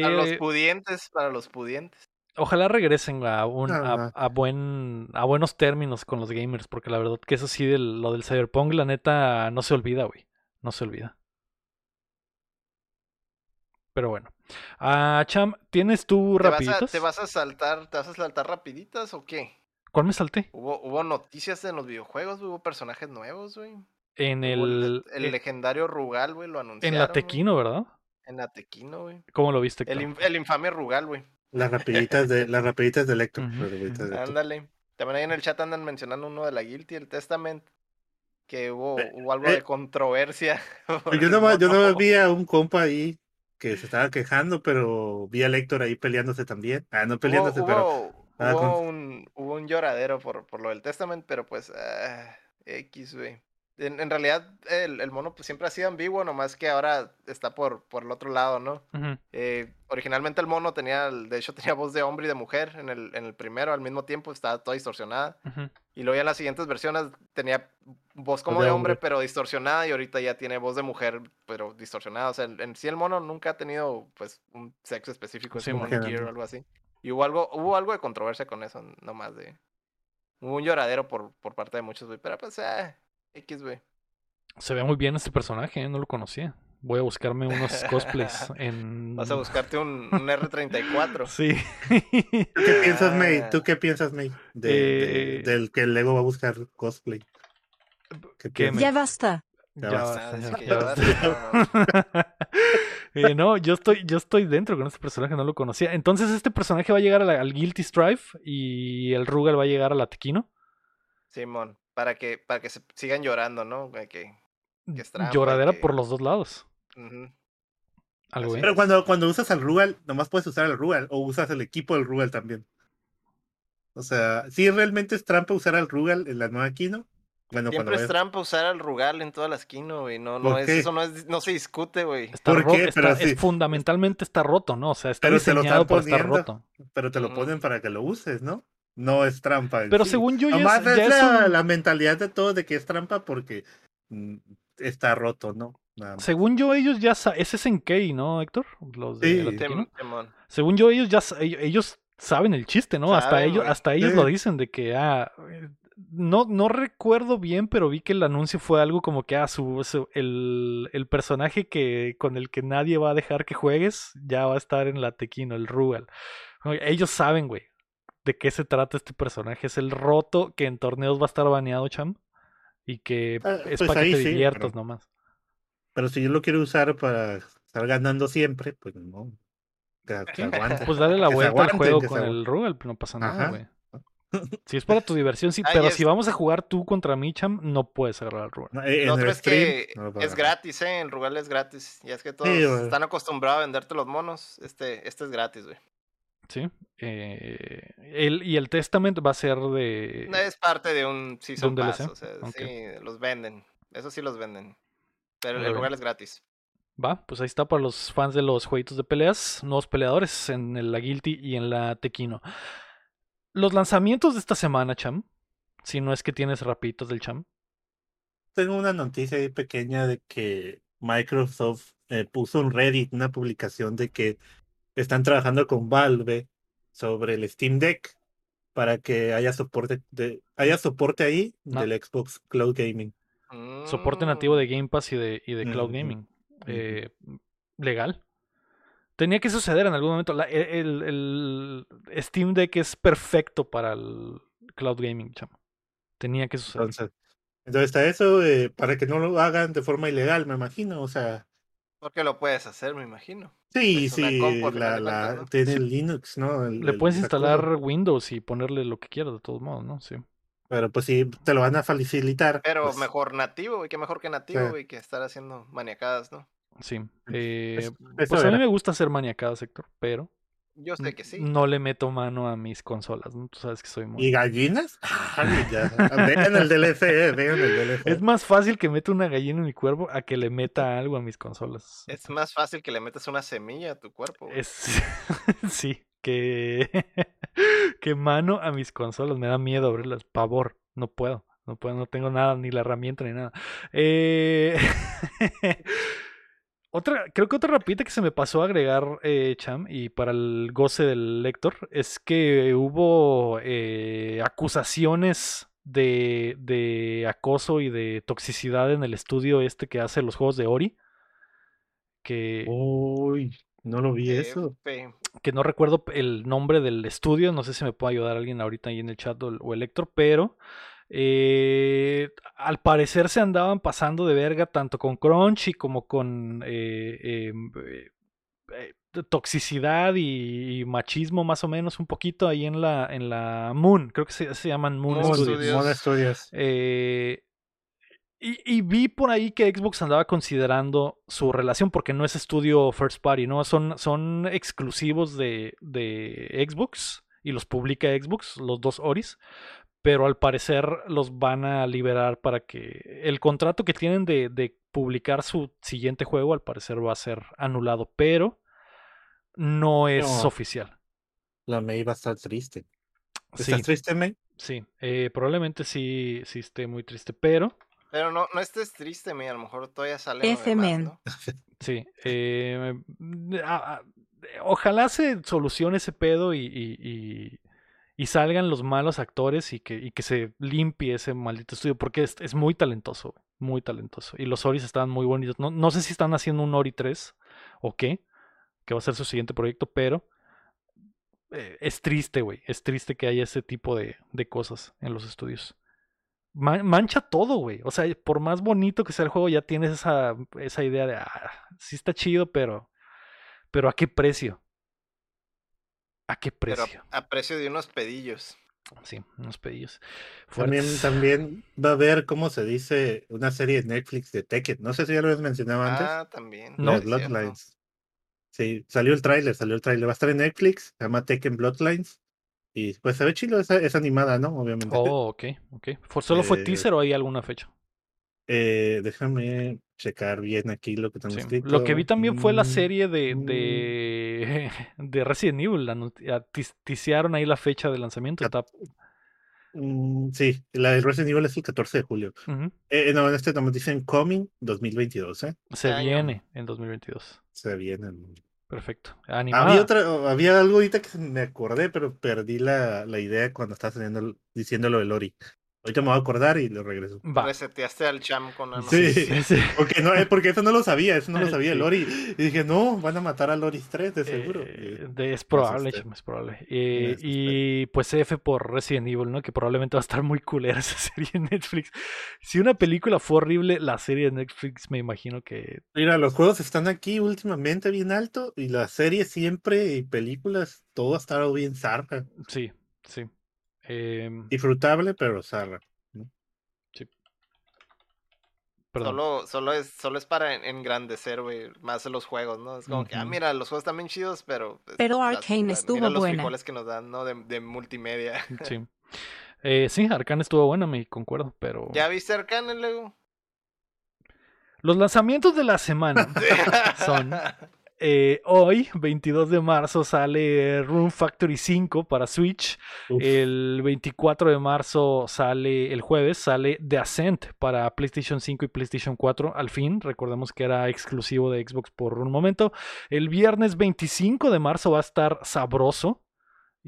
Para los Eh, pudientes, para los pudientes. ojalá regresen a, un, a buen, a buenos términos con los gamers, porque la verdad que eso sí, del- lo del Cyberpunk, la neta, no se olvida, güey. No se olvida. Pero bueno. Ah, Cham, ¿tienes tú ¿Te vas, a, rapiditos? ¿Te vas a saltar, te vas a saltar rapiditas o qué? ¿Cuál me salté? Hubo, hubo noticias en los videojuegos, hubo personajes nuevos, güey. En el, el eh, legendario Rugal, güey, lo anunciaron. en la. Tequino, ¿verdad? En la Tequino, güey. ¿Cómo lo viste? El, el infame Rugal, güey. Las rapiditas de, las rapiditas de rapiditas Lector. Ándale. También ahí en el chat andan mencionando uno de la Guilty, el Testament. Que hubo, Eh, hubo algo eh, de controversia. Yo el no, yo no mono. vi a un compa ahí que se estaba quejando, pero vi a Lector ahí peleándose también. Ah, no peleándose, hubo, pero hubo, hubo con- un, hubo un lloradero por, por lo del Testament, pero pues ah, X, güey. En, en realidad el, el mono pues siempre ha sido ambiguo, nomás que ahora está por, por el otro lado, ¿no? Eh, originalmente el mono tenía, de hecho tenía voz de hombre y de mujer en el, en el primero al mismo tiempo, estaba toda distorsionada. ujú. Y luego ya en las siguientes versiones tenía voz como de de hombre, hombre. pero distorsionada, y ahorita ya tiene voz de mujer, pero distorsionada. O sea, en, en sí el mono nunca ha tenido pues un sexo específico, es Sí, un queer o algo así. Y hubo algo, hubo algo de controversia con eso, nomás de. Hubo un lloradero por, por parte de muchos. Pero pues, eh, X, güey. Se ve muy bien este personaje, ¿eh? no lo conocía. Voy a buscarme unos cosplays en. Vas a buscarte un, un R34. Sí. ¿Tú qué piensas, May? Ah. ¿Tú qué piensas, May? De, de- Eh, del que Lego va a buscar cosplay. ¿Qué ¿Qué piensas? Ya basta. Ya Ya basta. Basta, sí ya- que ya ya basta. basta, Eh, no, yo estoy, yo estoy dentro con este personaje, no lo conocía. Entonces, este personaje va a llegar a la- al Guilty Strife y el Rugal va a llegar a la Tequino. Simón, para que, para que se sigan llorando, ¿no? Que, que es trampa y Lloradera que- por los dos lados. Algo. Pero cuando, cuando usas al Rugal, nomás puedes usar al Rugal o usas el equipo del Rugal también. O sea, si realmente es trampa usar al Rugal en la nueva Kino. Bueno, Siempre es vayas- trampa usar al Rugal en todas las Kino, güey. No, no ¿Por es, eso no, es, no se discute, güey. ¿Por qué? está- Pero es- sí. fundamentalmente está roto, ¿no? O sea, está Pero te lo diseñado están para estar poniendo. roto. pero te lo ponen para que lo uses, ¿no? No es trampa. Pero sí. según yo, ya Nomás es, ya es la, un- la mentalidad de todo de que es trampa porque mm, está roto, ¿no? Según yo, ellos ya sa- ese es en Key, ¿no, Héctor? Los de Sí. Tim- Simón. Según yo, ellos ya sa- ellos- saben el chiste, ¿no? hasta ellos, güey. hasta ellos lo dicen de que ah, no, no recuerdo bien, pero vi que el anuncio fue algo como que ah, su, su- el, el personaje que con el que nadie va a dejar que juegues ya va a estar en la Tequino, el Rugal. Ellos saben, güey, de qué se trata este personaje. Es el roto que en torneos va a estar baneado, cham. Y que Ah, es pues para que te sí, diviertas pero- nomás. Pero si yo lo quiero usar para estar ganando siempre, pues no. Que, que aguante. Pues dale la vuelta al juego con el Rugal, no pasa nada, güey. Si es para tu diversión, sí, pero es- si vamos a jugar tú contra mí, cham, no puedes agarrar al Rugal. No, en Lo otro el es stream, que no lo puedo es gratis, ¿eh? El Rugal es gratis. Y es que todos están acostumbrados a venderte los monos. Este, este es gratis, güey. Sí. Eh, el, y el Testament va a ser de. Es parte de un Season un Pass, DLC? o sea, sí, los venden. Eso sí los venden. Pero el. Rugal es gratis. Va, pues ahí está para los fans de los jueguitos de peleas, nuevos peleadores en la Guilty y en la Tequino. Los lanzamientos de esta semana, Cham, si no es que tienes rapitos del Cham. Tengo una noticia ahí pequeña de que Microsoft eh, puso en Reddit una publicación de que están trabajando con Valve sobre el Steam Deck para que haya soporte de, haya soporte ahí No. del Xbox Cloud Gaming. Soporte nativo de Game Pass y de, y de Cloud Gaming. Eh, legal. Tenía que suceder en algún momento. La- el, el- Steam Deck es perfecto para el Cloud Gaming, Cham. Tenía que suceder. Entonces, entonces está eso eh, para que no lo hagan de forma ilegal, me imagino. O sea, Porque lo puedes hacer, me imagino. Sí, sí, tiene Linux, ¿no? El- Le puedes instalar Windows y ponerle lo que quieras, de todos modos, ¿no? Sí. Pero pues sí, te lo van a facilitar. Pero pues, mejor nativo, güey. Qué mejor que nativo, Sí. güey, que estar haciendo maniacadas, ¿no? Sí. Eh, pues a mí me gusta hacer maniacadas, Héctor, pero Yo sé que sí. no le meto mano a mis consolas, ¿no? Tú sabes que soy muy... ¿Y gallinas? Vean el DLC, eh, vean el DLC. Es más fácil que meta una gallina en mi cuerpo a que le meta algo a mis consolas. Es más fácil que le metas una semilla a tu cuerpo. güey. Es... sí, que... que mano a mis consolas. Me da miedo abrirlas. Pavor. No puedo. No puedo, no tengo nada, ni la herramienta, ni nada. Eh, Otra, creo que otra rapita que se me pasó a agregar, eh, Cham, y para el goce del lector, es que hubo eh, acusaciones de, de acoso y de toxicidad en el estudio este que hace los juegos de Ori. Que, Uy, no lo vi eso. Que no recuerdo el nombre del estudio, no sé si me puede ayudar alguien ahorita ahí en el chat o el, o el Héctor, pero eh, al parecer se andaban pasando de verga tanto con Crunchy como con eh, em, eh, eh, toxicidad y, y machismo más o menos un poquito ahí en la, en la Moon, creo que se, se llaman Moon, Moon Studios. Studios. Moda Studios. Eh, y, y vi por ahí que Xbox andaba considerando su relación, porque no es estudio first party, ¿no? Son, son exclusivos de, de Xbox y los publica Xbox, los dos Oris, pero al parecer los van a liberar para que el contrato que tienen de, de publicar su siguiente juego al parecer va a ser anulado, pero no es No. oficial. La May va a estar triste. Sí, ¿Estás triste, May? sí, eh, probablemente sí, sí esté muy triste, pero... Pero no, no estés triste, mi. A lo mejor todavía sale. F, demás, men. ¿no? Sí. eh, a- a- ojalá se solucione ese pedo y, y- y- y salgan los malos actores y que, y que se limpie ese maldito estudio, porque es, es muy talentoso, muy talentoso. Y los Oris estaban muy bonitos. No, no sé si están haciendo un Ori 3 o qué, que va a ser su siguiente proyecto, pero eh, es triste, güey. Es triste que haya ese tipo de, de cosas en los estudios. Man- mancha todo, güey. O sea, por más bonito que sea el juego, ya tienes esa, esa idea de, ah, sí está chido, pero, pero ¿a qué precio? ¿A qué Pero precio? a, a precio de unos pedillos. Sí, unos pedillos. También, fuertes. también va a haber, ¿cómo se dice? Una serie de Netflix de Tekken. No sé si ya lo habías mencionado antes. Ah, también. No. Bloodlines. Sí, salió el tráiler, salió el tráiler. Va a estar en Netflix, se llama Tekken Bloodlines. Y pues se ve chido, es, es animada, ¿no? Obviamente. Oh, ok, ok. ¿Fue- ¿Solo fue Eh, teaser o hay alguna fecha? Eh, déjame checar bien aquí lo que tengo Sí. escrito. Lo que vi también fue la Mm, serie de, mm. De, de Resident Evil. ah, Tisearon ahí la fecha de lanzamiento. Cat- Está, mm, sí, la de Resident Evil es el 14 de julio. Eh, no, en este nos dicen Coming 2022, ¿eh? Se año. viene en 2022. Se viene. Perfecto. Había Animada. otra, había algo ahorita que me acordé, pero perdí la, la idea cuando estabas teniendo, diciéndolo de Lori. Ahorita me voy a acordar y lo regreso. Va. Reseteaste al cham con la Sí. noticia. Sí, sí. Porque no, eh, porque eso no lo sabía, eso no lo sabía Sí. Lori. Y dije, no, van a matar a Lori 3, de seguro. Eh, de- es probable, chamo, es probable. Eh, y pues F por Resident Evil, ¿no? Que probablemente va a estar muy culera esa serie en Netflix. Si una película fue horrible, la serie de Netflix me imagino que Mira, los juegos están aquí últimamente bien alto y las series siempre y películas, todo ha estado bien zarra. sí, sí. Em, Disfrutable, pero zarra. perdón. Solo, solo, es, solo es para en- engrandecer, güey, más los juegos, ¿no? Es como que, ah, mira, los juegos están bien chidos, pero... pues, Pero las- Arcane la- estuvo mira los buena. frijoles que nos dan, ¿no? De, de multimedia. Sí. Eh, sí, Arcane estuvo buena, me concuerdo, pero... ¿Ya viste Arcane, Lego? Los lanzamientos de la semana son... eh, hoy, 22 de marzo, sale Room Factory 5 para Switch. Uf, El 24 de marzo sale, el jueves, sale The Ascent para PlayStation 5 y PlayStation 4. Al fin, recordemos que era exclusivo de Xbox por un momento. El viernes 25 de marzo va a estar sabroso.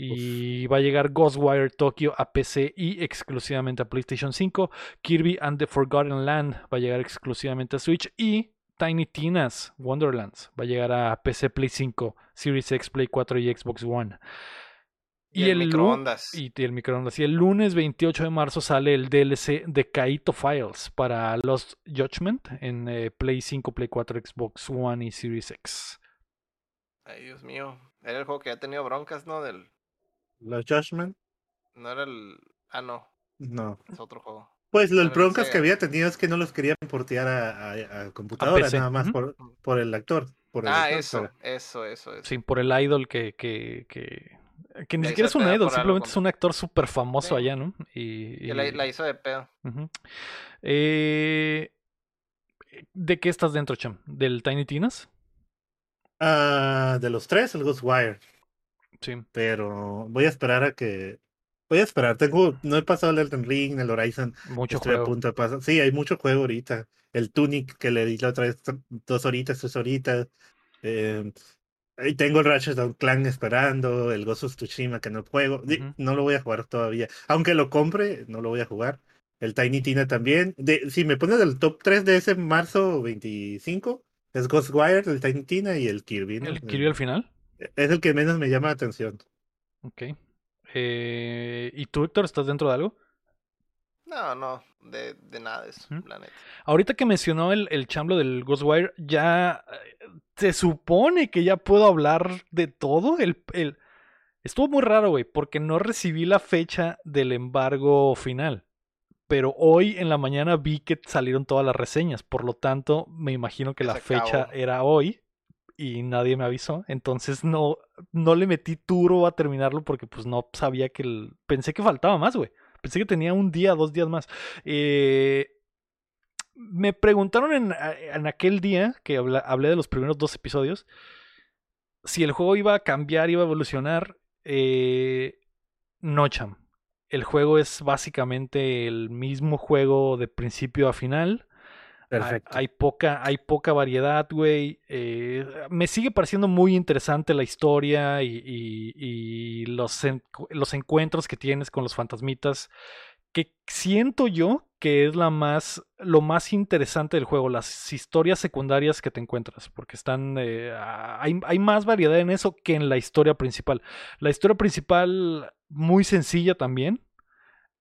Y va a llegar Ghostwire Tokyo a PC y exclusivamente a PlayStation 5. Kirby and the Forgotten Land va a llegar exclusivamente a Switch. Y Tiny Tina's Wonderlands va a llegar a PC, Play 5, Series X, Play 4 y Xbox One. Y, el microondas. y el microondas. Y el lunes 28 de marzo sale el DLC de Kaito Files para Lost Judgment en eh, Play 5, Play 4, Xbox One y Series X. Ay, Dios mío. Era el juego que ha tenido broncas, ¿no? Del... Los Judgment, No era el... Ah, no. no. Es otro juego. Pues los Bueno, broncas que había tenido es que no los querían portear a, a- a computadora, nada más por, por el actor. Por el Ah, actor, eso, pero- eso, eso, eso. Sí, por el idol que. que, que, que ni La siquiera es un idol, simplemente es un actor súper famoso Sí. allá, ¿no? Y, Que la, hizo de pedo. Eh, ¿De qué estás dentro, Cham? ¿Del Tiny Tinas? Ah, de los tres, el Ghostwire. Sí. Pero voy a esperar a que. Voy a esperar. Tengo, no he pasado el Elden Ring, el Horizon. Mucho Estoy a juego. punto de pasar. Sí, hay mucho juego ahorita. El Tunic que le di la otra vez, dos horitas, tres horitas. Eh, y tengo el Ratchet and Clank esperando, el Ghost of Tsushima que no juego. No lo voy a jugar todavía. Aunque lo compre, no lo voy a jugar. El Tiny Tina también. De, si me pones del top 3 de ese marzo 25, es Ghostwire, el Tiny Tina y el Kirby. ¿no? ¿El Kirby al final? Es el que menos me llama la atención. Ok. Eh, ¿Y tú, Héctor, estás dentro de algo? No, no, de, de nada de eso, Ujú. la neta. Ahorita que mencionó el, el chamblo del Ghostwire, ya se supone que ya puedo hablar de todo. El, el... Estuvo muy raro, güey, porque no recibí la fecha del embargo final. Pero hoy en la mañana vi que salieron todas las reseñas. Por lo tanto, me imagino que la fecha era hoy. Y nadie me avisó. Entonces no, no le metí duro a terminarlo porque pues no sabía que... el- Pensé que faltaba más, güey. Pensé que tenía un día, dos días más. Eh, me preguntaron en, en aquel día que hablé de los primeros dos episodios si el juego iba a cambiar, iba a evolucionar. Eh, no, cham. El juego es básicamente el mismo juego de principio a final. Perfecto. Hay, poca, hay poca variedad, güey. Eh, me sigue pareciendo muy interesante la historia y, y- y los, en- los encuentros que tienes con los fantasmitas. Que siento yo que es la más, lo más interesante del juego, las historias secundarias que te encuentras, porque están, eh, hay, hay más variedad en eso que en la historia principal. La historia principal muy sencilla también,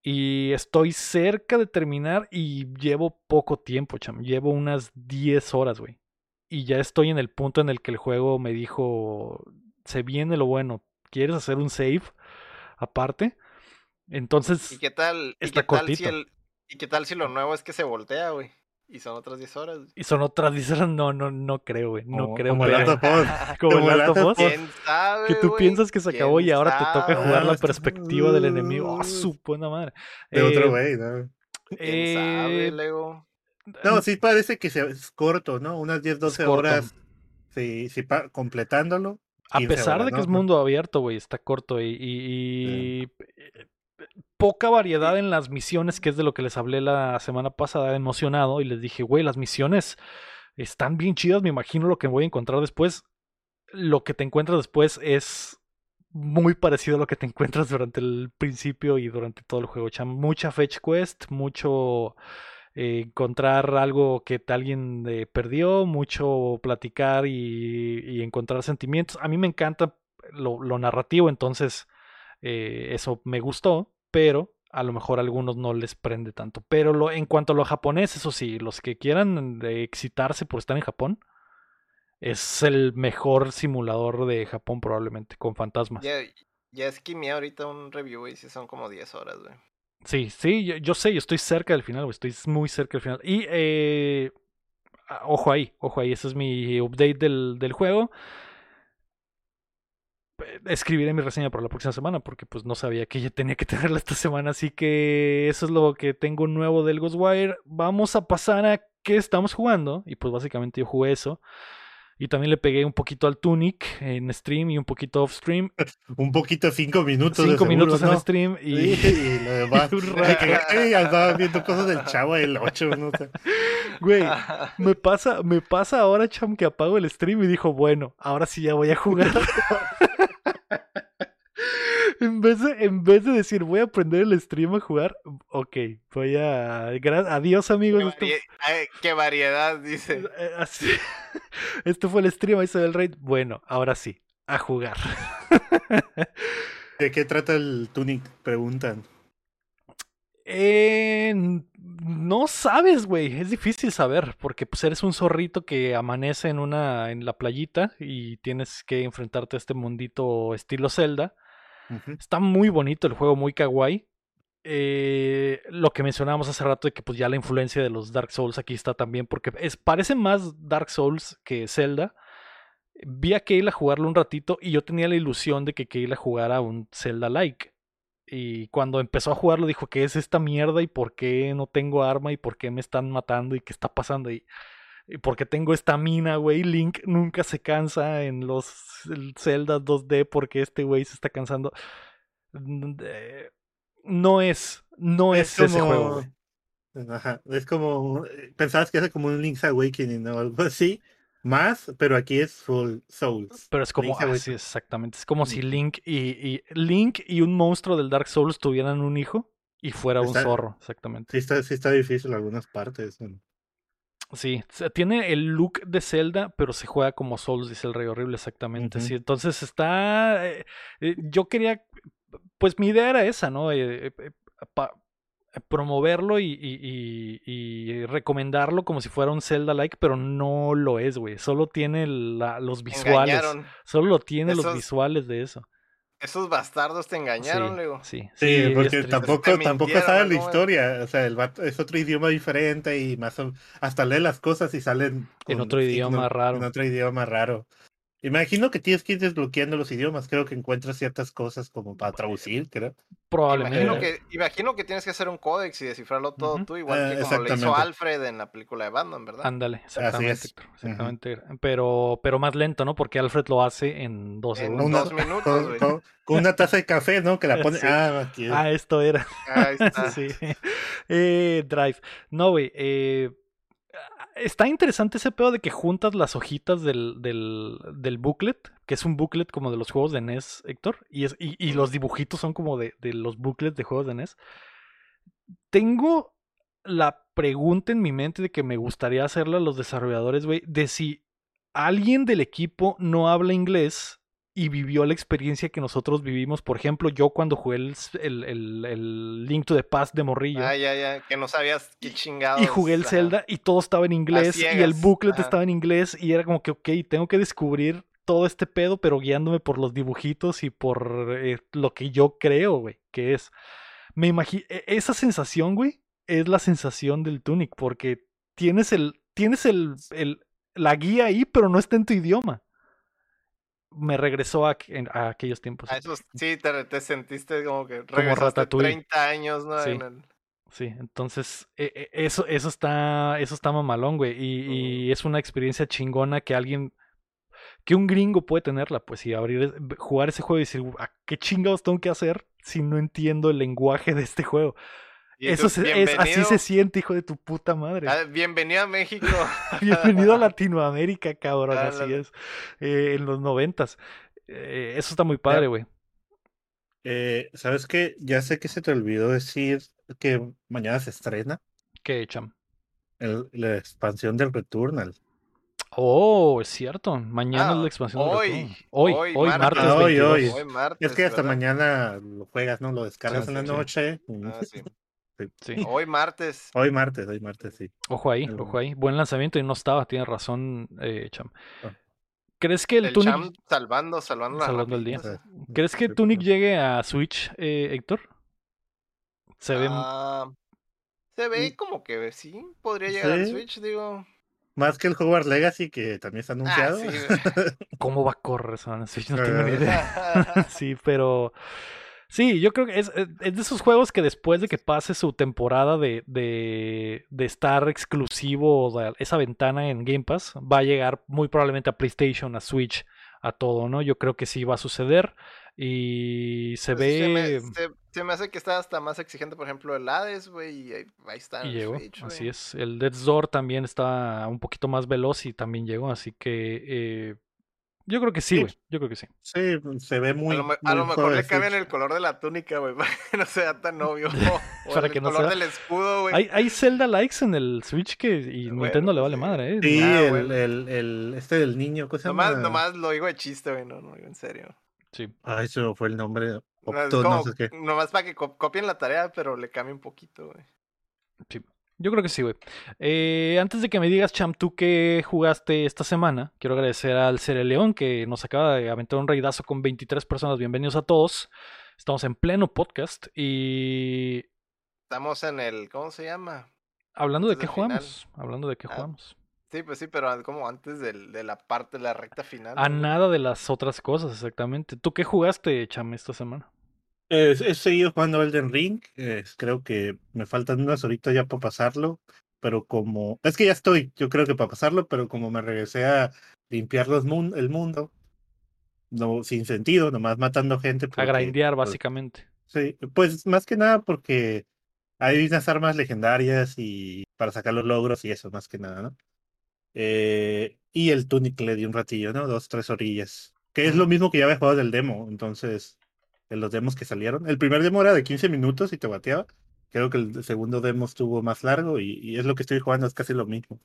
y estoy cerca de terminar y llevo poco tiempo, cham. Llevo unas 10 horas, güey. Y ya estoy en el punto en el que el juego me dijo, se viene lo bueno, ¿quieres hacer un save aparte? Entonces, ¿Y qué tal? ¿Y Está qué tal si el, ¿Y qué tal si lo nuevo es que se voltea, güey? Y son otras 10 horas. y son otras, dicen, no, no, no creo, güey, no Como- creo. como pero- Us. como como Last of of Us, Us. ¿Quién sabe, que tú piensas que se acabó ¿Quién y ahora te toca sabe? jugar la perspectiva del enemigo. ¡Ah, su buena madre! De Eh, otro güey, ¿no? ¿Quién sabe, eh, Lego? No, sí parece que se- es corto, ¿no? Unas 10, 12 corto. horas. Sí, sí, completándolo. A 15 pesar de horas, que ¿no? es mundo abierto, güey, está corto y, y- y, eh, poca variedad en las misiones, que es de lo que les hablé la semana pasada, emocionado, y les dije, güey, las misiones están bien chidas, me imagino lo que voy a encontrar después. Lo que te encuentras después es muy parecido a lo que te encuentras durante el principio y durante todo el juego. Mucha fetch quest, mucho eh, encontrar algo que alguien eh, perdió, mucho platicar y, y encontrar sentimientos. A mí me encanta lo, lo narrativo, entonces eh, eso me gustó, pero a lo mejor a algunos no les prende tanto. Pero lo, en cuanto a lo japonés, eso sí, los que quieran excitarse por estar en Japón, es el mejor simulador de Japón probablemente, con fantasmas. Ya, ya esquimé ahorita un review, güey, si son como 10 horas, güey. Sí, sí, yo, yo sé, yo estoy cerca del final, güey, estoy muy cerca del final. Y, eh, ah, ojo ahí, ojo ahí, ese es mi update del, del juego. Escribiré mi reseña para la próxima semana porque pues no sabía que ya tenía que tenerla esta semana, así que eso es lo que tengo nuevo del Ghostwire. Vamos a pasar a qué estamos jugando y pues básicamente yo jugué eso. Y también le pegué un poquito al Tunic en stream y un poquito off stream. Un poquito, cinco minutos. de Cinco seguro, minutos en ¿no? stream y... Y lo demás. Un de rato. que, "Ey, andaba viendo cosas del chavo del 8, no sé. Güey, me pasa, me pasa ahora, cham, que apago el stream y dijo, bueno, ahora sí ya voy a jugar. En, vez de, en vez de decir, voy a aprender el stream a jugar, ok, voy a... Adiós, amigos. Qué, Esto, varie- ay, qué variedad, dice. eh, así- esto fue el stream, ahí se ve el raid. Bueno, ahora sí, a jugar. ¿De qué trata el Tunic? Preguntan. Eh, no sabes, güey. Es difícil saber porque pues eres un zorrito que amanece en una en la playita y tienes que enfrentarte a este mundito estilo Zelda. Está muy bonito el juego, muy kawaii. Eh, lo que mencionábamos hace rato de que pues ya la influencia de los Dark Souls aquí está también porque es parece más Dark Souls que Zelda. Vi a Keila jugarlo un ratito y yo tenía la ilusión de que Keila jugara un Zelda like. Y cuando empezó a jugarlo dijo, ¿qué es esta mierda? ¿Y por qué no tengo arma? ¿Y por qué me están matando? ¿Y qué está pasando? Y, y por qué tengo esta mina, güey. Link nunca se cansa en los el Zelda 2D porque este güey se está cansando. Eh, No es, no es, ese juego, güey. Ajá, es como. Pensabas que era como un Link's Awakening o algo así. Más, pero aquí es Full Souls. Pero es como, ah, sí, exactamente. Es como si. Link y, y Link y un monstruo del Dark Souls tuvieran un hijo y fuera un zorro, exactamente. Sí está, sí está difícil algunas partes. ¿no? Sí, tiene el look de Zelda, pero se juega como Souls, dice el Rey Horrible, exactamente. Sí, entonces está. eh, eh, yo quería. Pues mi idea era esa, ¿no? Eh, pa- promoverlo y, y- y- y recomendarlo como si fuera un Zelda-like, pero no lo es, güey. Solo tiene la- los visuales. Engañaron. Solo lo tiene los visuales de eso. Esos bastardos te engañaron, sí, Lego. sí, Sí, sí, porque tampoco, tampoco mintieron, sabe la historia. O sea, el vato es otro idioma diferente y más o- hasta lee las cosas y salen En con otro idioma raro. En otro idioma raro. Imagino que tienes que ir desbloqueando los idiomas. Creo que encuentras ciertas cosas como para traducir, creo. Probablemente. Imagino que, imagino que tienes que hacer un códex y descifrarlo todo tú, igual Eh, que como le hizo. Alfred en la película de Batman, ¿verdad? Ándale, exactamente, es. Héctor, exactamente. Pero, pero más lento, ¿no? Porque Alfred lo hace en dos En segundos. Una- dos minutos, con- con una taza de café, ¿no? Que la pone. Sí. Ah, aquí. Ah, esto era. Ahí está. sí. Eh, Drive. No, güey. eh, está interesante ese pedo de que juntas las hojitas del, del, del booklet, que es un booklet como de los juegos de NES, Héctor, y, es, y, y los dibujitos son como de, de los booklets de juegos de NES. Tengo la pregunta en mi mente de que me gustaría hacerle a los desarrolladores, güey, de si alguien del equipo no habla inglés y vivió la experiencia que nosotros vivimos. Por ejemplo, yo cuando jugué el, el, el- el Link to the Past de Morrillo. Ah, ya, ya, que no sabías qué chingados. Y jugué el ajá. Zelda y todo estaba en inglés y el booklet ajá. estaba en inglés y era como que, ok, tengo que descubrir todo este pedo, pero guiándome por los dibujitos y por eh, lo que yo creo, güey, que es. Me imagino, esa sensación, güey, es la sensación del Tunic, porque tienes el, tienes el, el- la guía ahí, pero no está en tu idioma. Me regresó a, aqu- a aquellos tiempos. A esos, sí, te, te sentiste como que regresaste Ratatouille. 30 años, ¿no? Sí. En el- Sí, entonces e- e- eso, eso está, eso está mamalón, güey. Y, y es una experiencia chingona que alguien, que un gringo puede tenerla, pues, y abrir, jugar ese juego y decir, ¿a qué chingados tengo que hacer si no entiendo el lenguaje de este juego? Eso es, así se siente, hijo de tu puta madre. ah, bienvenido a México. Bienvenido a Latinoamérica, cabrón, así Ándale. es. Eh, en los noventas. Eh, eso está muy padre, güey. Eh, ¿Sabes qué? Ya sé que se te olvidó decir que mañana se estrena ¿Qué, cham? el- la expansión del Returnal. Oh, es cierto. Mañana es Ah, la expansión del hoy, Return. Hoy, hoy, hoy, martes. martes Ah, hoy, 22. hoy. Hoy martes. Es que hasta ¿verdad? mañana lo juegas, ¿no? Lo descargas Ah, en la sí, sí. noche. Ah, sí. Sí. Hoy martes. Hoy martes, hoy martes, sí. Ojo ahí, El- ojo ahí. Buen lanzamiento y no estaba, tienes razón, eh, Cham. Ah. ¿Crees que el, El Tunic, Cham salvando, salvando, Salvando el día. ¿crees que Sí, Tunic llegue a Switch, eh, Héctor? Se ve, Ah, se ve como que sí, podría llegar Sí. Switch, digo. Más que el Hogwarts Legacy, que también está Ah, anunciado. sí, ¿cómo va a correr eso en Switch? No tengo ni Eh. idea. sí, pero sí, yo creo que es, es- es de esos juegos que después de que pase su temporada de, de, de estar exclusivo, de esa ventana en Game Pass, va a llegar muy probablemente a PlayStation, a Switch, a todo, ¿no? Yo creo que sí va a suceder y se Pues se, ve... me, se- se me hace que está hasta más exigente, por ejemplo, el Hades, güey, y ahí, ahí está. Y en llegó, Switch, así es. El Death's Door también está un poquito más veloz y también llegó, así que eh, yo creo que sí, Sí. güey. Yo creo que sí. Sí, se ve muy. a lo, a lo mejor le cambian el color de la túnica, güey, para que no sea tan obvio. O Para el que no color sea- del escudo, güey. Hay, hay Zelda likes en el Switch que y Bueno, Nintendo le vale sí. madre, ¿eh? Sí, Ah, el, bueno. el, el- este del niño, ¿cómo se Nomás, llama? nomás lo digo de chiste, güey, no, no, en serio. Sí. Ay, me fue el nombre. No, Opto, no como- sé qué. Nomás para que co- copien la tarea, pero le cambie un poquito, güey. Yo creo que sí, güey. Eh, antes de que me digas, Cham, tú qué jugaste esta semana, quiero agradecer al Cere León que nos acaba de aventar un raidazo con 23 personas. Bienvenidos a todos. Estamos en pleno podcast y Estamos en el, ¿cómo se llama? hablando de qué final. jugamos. Hablando de qué Ah, jugamos. Sí, pues sí, pero como antes del- de la parte, de la recta final. A ¿no? nada de las otras cosas, exactamente. ¿Tú qué jugaste, Cham, esta semana? Eh, he seguido jugando Elden Ring. eh, creo que me faltan unas horitas ya para pasarlo. Pero como. Es que ya estoy, yo creo que para pasarlo, pero como me regresé a limpiar los mun- el mundo. No, sin sentido, nomás matando gente. A porque, grindear, pues, básicamente. Sí, pues más que nada porque hay unas armas legendarias y para sacar los logros y eso, más que nada, ¿no? Eh, y el Tunic le di un ratillo, ¿no? Dos, tres orillas. Que es lo mismo que ya había jugado del demo, entonces, en los demos que salieron. El primer demo era de 15 minutos y te bateaba. Creo que el segundo demo estuvo más largo y, y es lo que estoy jugando, es casi lo mismo.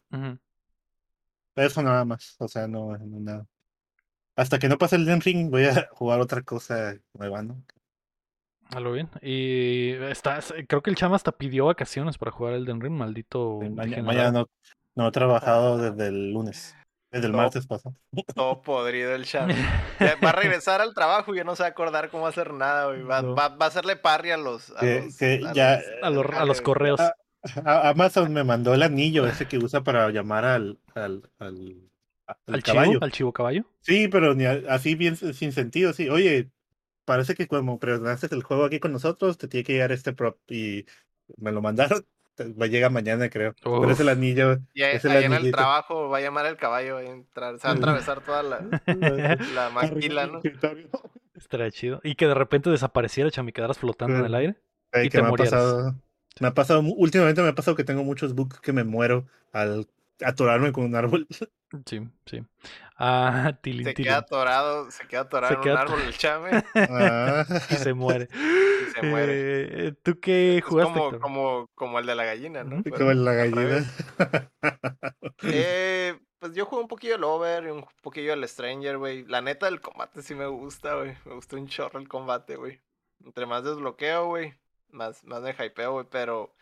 Eso nada más, o sea, no, no nada. Hasta que no pase el Den Ring voy a jugar otra cosa nueva, ¿no? A lo bien. Y está, creo que el Cham hasta pidió vacaciones para jugar el Den Ring, maldito. Sí, mañana no, no he trabajado desde el lunes, desde el No. martes pasado. Todo podrido el chat. Va a regresar al trabajo y ya no se va a acordar cómo hacer nada, güey. Va, No. va, va a hacerle parry a los. A Que- los, que a ya- los- A los, a los jale, güey. correos. Ah, A- Amazon me mandó el anillo ese que usa para llamar al, al, al, al al caballo. chivo, al chivo caballo. Sí, pero ni a- así bien sin sentido, sí. Oye, parece que como preordenaste el juego aquí con nosotros, te tiene que llegar este prop y me lo mandaron. Me llega mañana, creo. Pero es el anillo. Y ahí, es el ahí en el trabajo va a llamar el caballo, va entrar, se va a atravesar toda la, la maquila, ¿no? Estaría chido. Y que de repente desapareciera, Cham, y quedaras flotando en el aire. Ay, Y que te me ha pasado. Me ha pasado, últimamente me ha pasado que tengo muchos bugs que me muero al atorarme con un árbol. Sí, sí. Ah, tilín, Se tilín. queda atorado, se queda atorado Se en queda un árbol el chame Ah, Y se muere. y se muere. Eh, ¿Tú qué Es jugaste? como, como, como el de la gallina, ¿no? Ujú. Pero como la al gallina. Eh, pues yo jugué un poquillo el Over y un poquillo el Stranger, güey. La neta, el combate sí me gusta, güey. Me gusta un chorro el combate, güey. Entre más desbloqueo, güey, más, más me hypeo, güey, pero...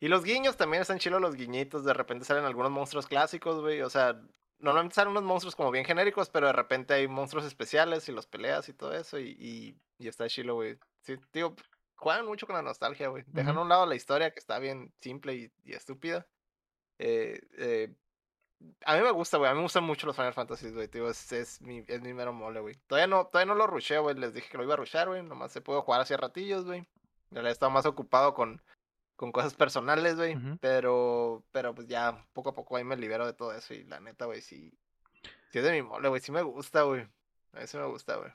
Y los guiños también están chilos los guiñitos. De repente salen algunos monstruos clásicos, güey. O sea, normalmente salen unos monstruos como bien genéricos, pero de repente hay monstruos especiales y los peleas y todo eso. Y, y, y está chilo, güey. Sí, digo, juegan mucho con la nostalgia, güey. Dejan a un lado la historia que está bien simple y, y estúpida. Eh, eh, a mí me gusta, güey. A mí me gustan mucho los Final Fantasy, güey. Tío, es, es, mi, es mi mero mole, güey. Todavía no, todavía no lo rushé, güey. Les dije que lo iba a rushar, güey. Nomás se puede jugar hacia ratillos, güey. En realidad estaba más ocupado con, con cosas personales, güey. Pero, pero pues ya poco a poco ahí me libero de todo eso. Y la neta, güey, sí. Sí es de mi mole, güey. Sí me gusta, güey. A mí sí me gusta, güey.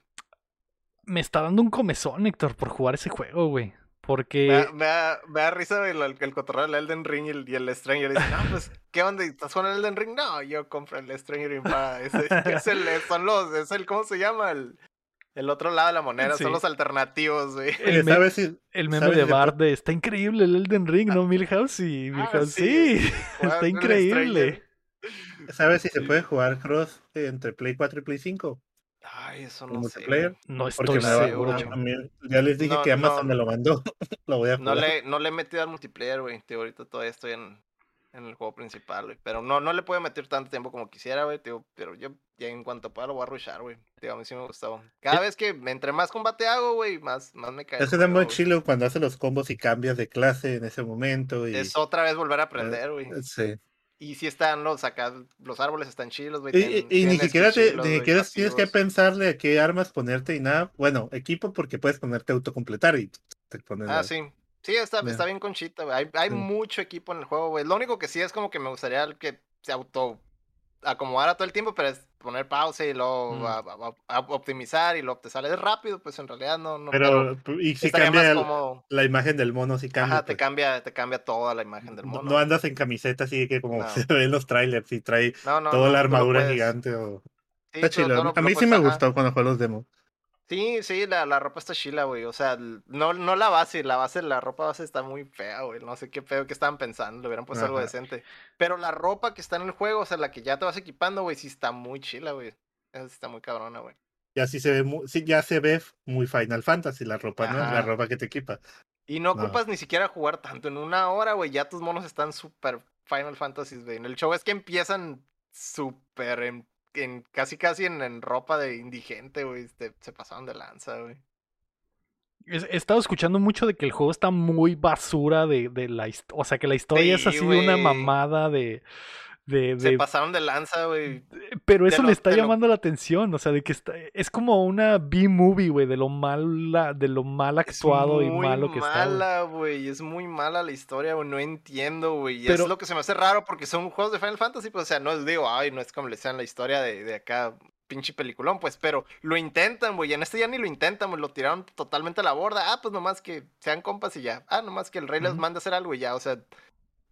Me está dando un comezón, Héctor, por jugar ese juego, güey. Me Porque da, me da- me da risa güey, el, el cotorreo del Elden Ring y el, y el Stranger. Dice, no, pues, ¿qué onda? ¿Estás jugando el Elden Ring? No, yo compro el Stranger Ring para... ese- es el, son los, es el, ¿cómo se llama? El, el otro lado de la moneda, Sí. son los alternativos, güey. el, Oye, me- ¿sabes si, el meme sabes de Bard de, está increíble el Elden Ring, ¿no? Milhouse y Ah, Milhouse, sí, está increíble. ¿Sabes si se puede jugar cross entre Play 4 y Play 5? Ay, eso ¿En no sé. No estoy seguro. ya les dije No, que Amazon no. me lo mandó. lo voy a No le, no le he metido al multiplayer, güey. Ahorita todavía estoy en, en el juego principal, güey. Pero no, no le puedo meter tanto tiempo como quisiera, güey, tío. Pero yo ya en cuanto pueda lo voy a rushar, güey. Tío, a mí sí me gustaba. Cada vez que entre más combate hago, güey, más, más me cae. el Es que da juego, muy chilo cuando haces los combos y cambias de clase en ese momento. Y, Es otra vez volver a aprender, güey. sí. Y si están los acá, los árboles están chilos, güey. Y, y- y ni siquiera, te, chilos, ni siquiera tienes que pensarle a qué armas ponerte y nada. Bueno, equipo porque puedes ponerte autocompletar y te pones Ah, la- sí. Sí, está, está bien conchita, güey. Hay, hay Sí. mucho equipo en el juego, güey. Lo único que sí es como que me gustaría que se auto acomodara todo el tiempo, pero es poner pausa y luego Mm. a- a- a- optimizar y luego te sale rápido, pues en realidad no, no Pero, y si cambia el- la imagen del mono, si cambia. Ajá, te pues. cambia, te cambia toda la imagen del No- mono. No andas en camiseta así que como No. se ve en los trailers y trae toda la armadura puedes- gigante. O... sí, Está lo- A mí sí me gustó cuando jugué los demos. Sí, sí, la, la ropa está chila, güey. O sea, no, no la base, la base, la ropa base está muy fea, güey. No sé qué pedo que estaban pensando, le hubieran puesto algo decente. Pero la ropa que está en el juego, o sea, la que ya te vas equipando, güey, sí está muy chila, güey. Esa sí está muy cabrona, güey. Y así se ve muy, sí, ya se ve muy Final Fantasy la ropa, ¿no? La ropa que te equipa. Y no No. ocupas ni siquiera jugar tanto. En una hora, güey, ya tus monos están súper Final Fantasy, güey. En el show es que empiezan súper en, en- casi casi en, en ropa de indigente, güey. Se pasaron de lanza, güey. He estado escuchando mucho de que el juego está muy basura de, de la historia. O sea, que la historia es Sí, así de una mamada de. De, Se pasaron de lanza, güey. pero eso lo- le está lo- llamando la atención. O sea, de que está, es como una B-movie, güey, de lo mala, de lo mal actuado es y muy malo que está. güey. mala, güey. Es muy mala la historia, güey. No entiendo, güey. Pero- es lo que se me hace raro porque son juegos de Final Fantasy, pues, o sea, no les digo, ay, no es como les sean la historia de, de acá, pinche peliculón, pues, pero lo intentan, güey. En este ya ni lo intentan, güey. Lo tiraron totalmente a la borda. Ah, pues nomás que sean compas y ya. Ah, nomás que el rey les manda a hacer algo y ya, o sea.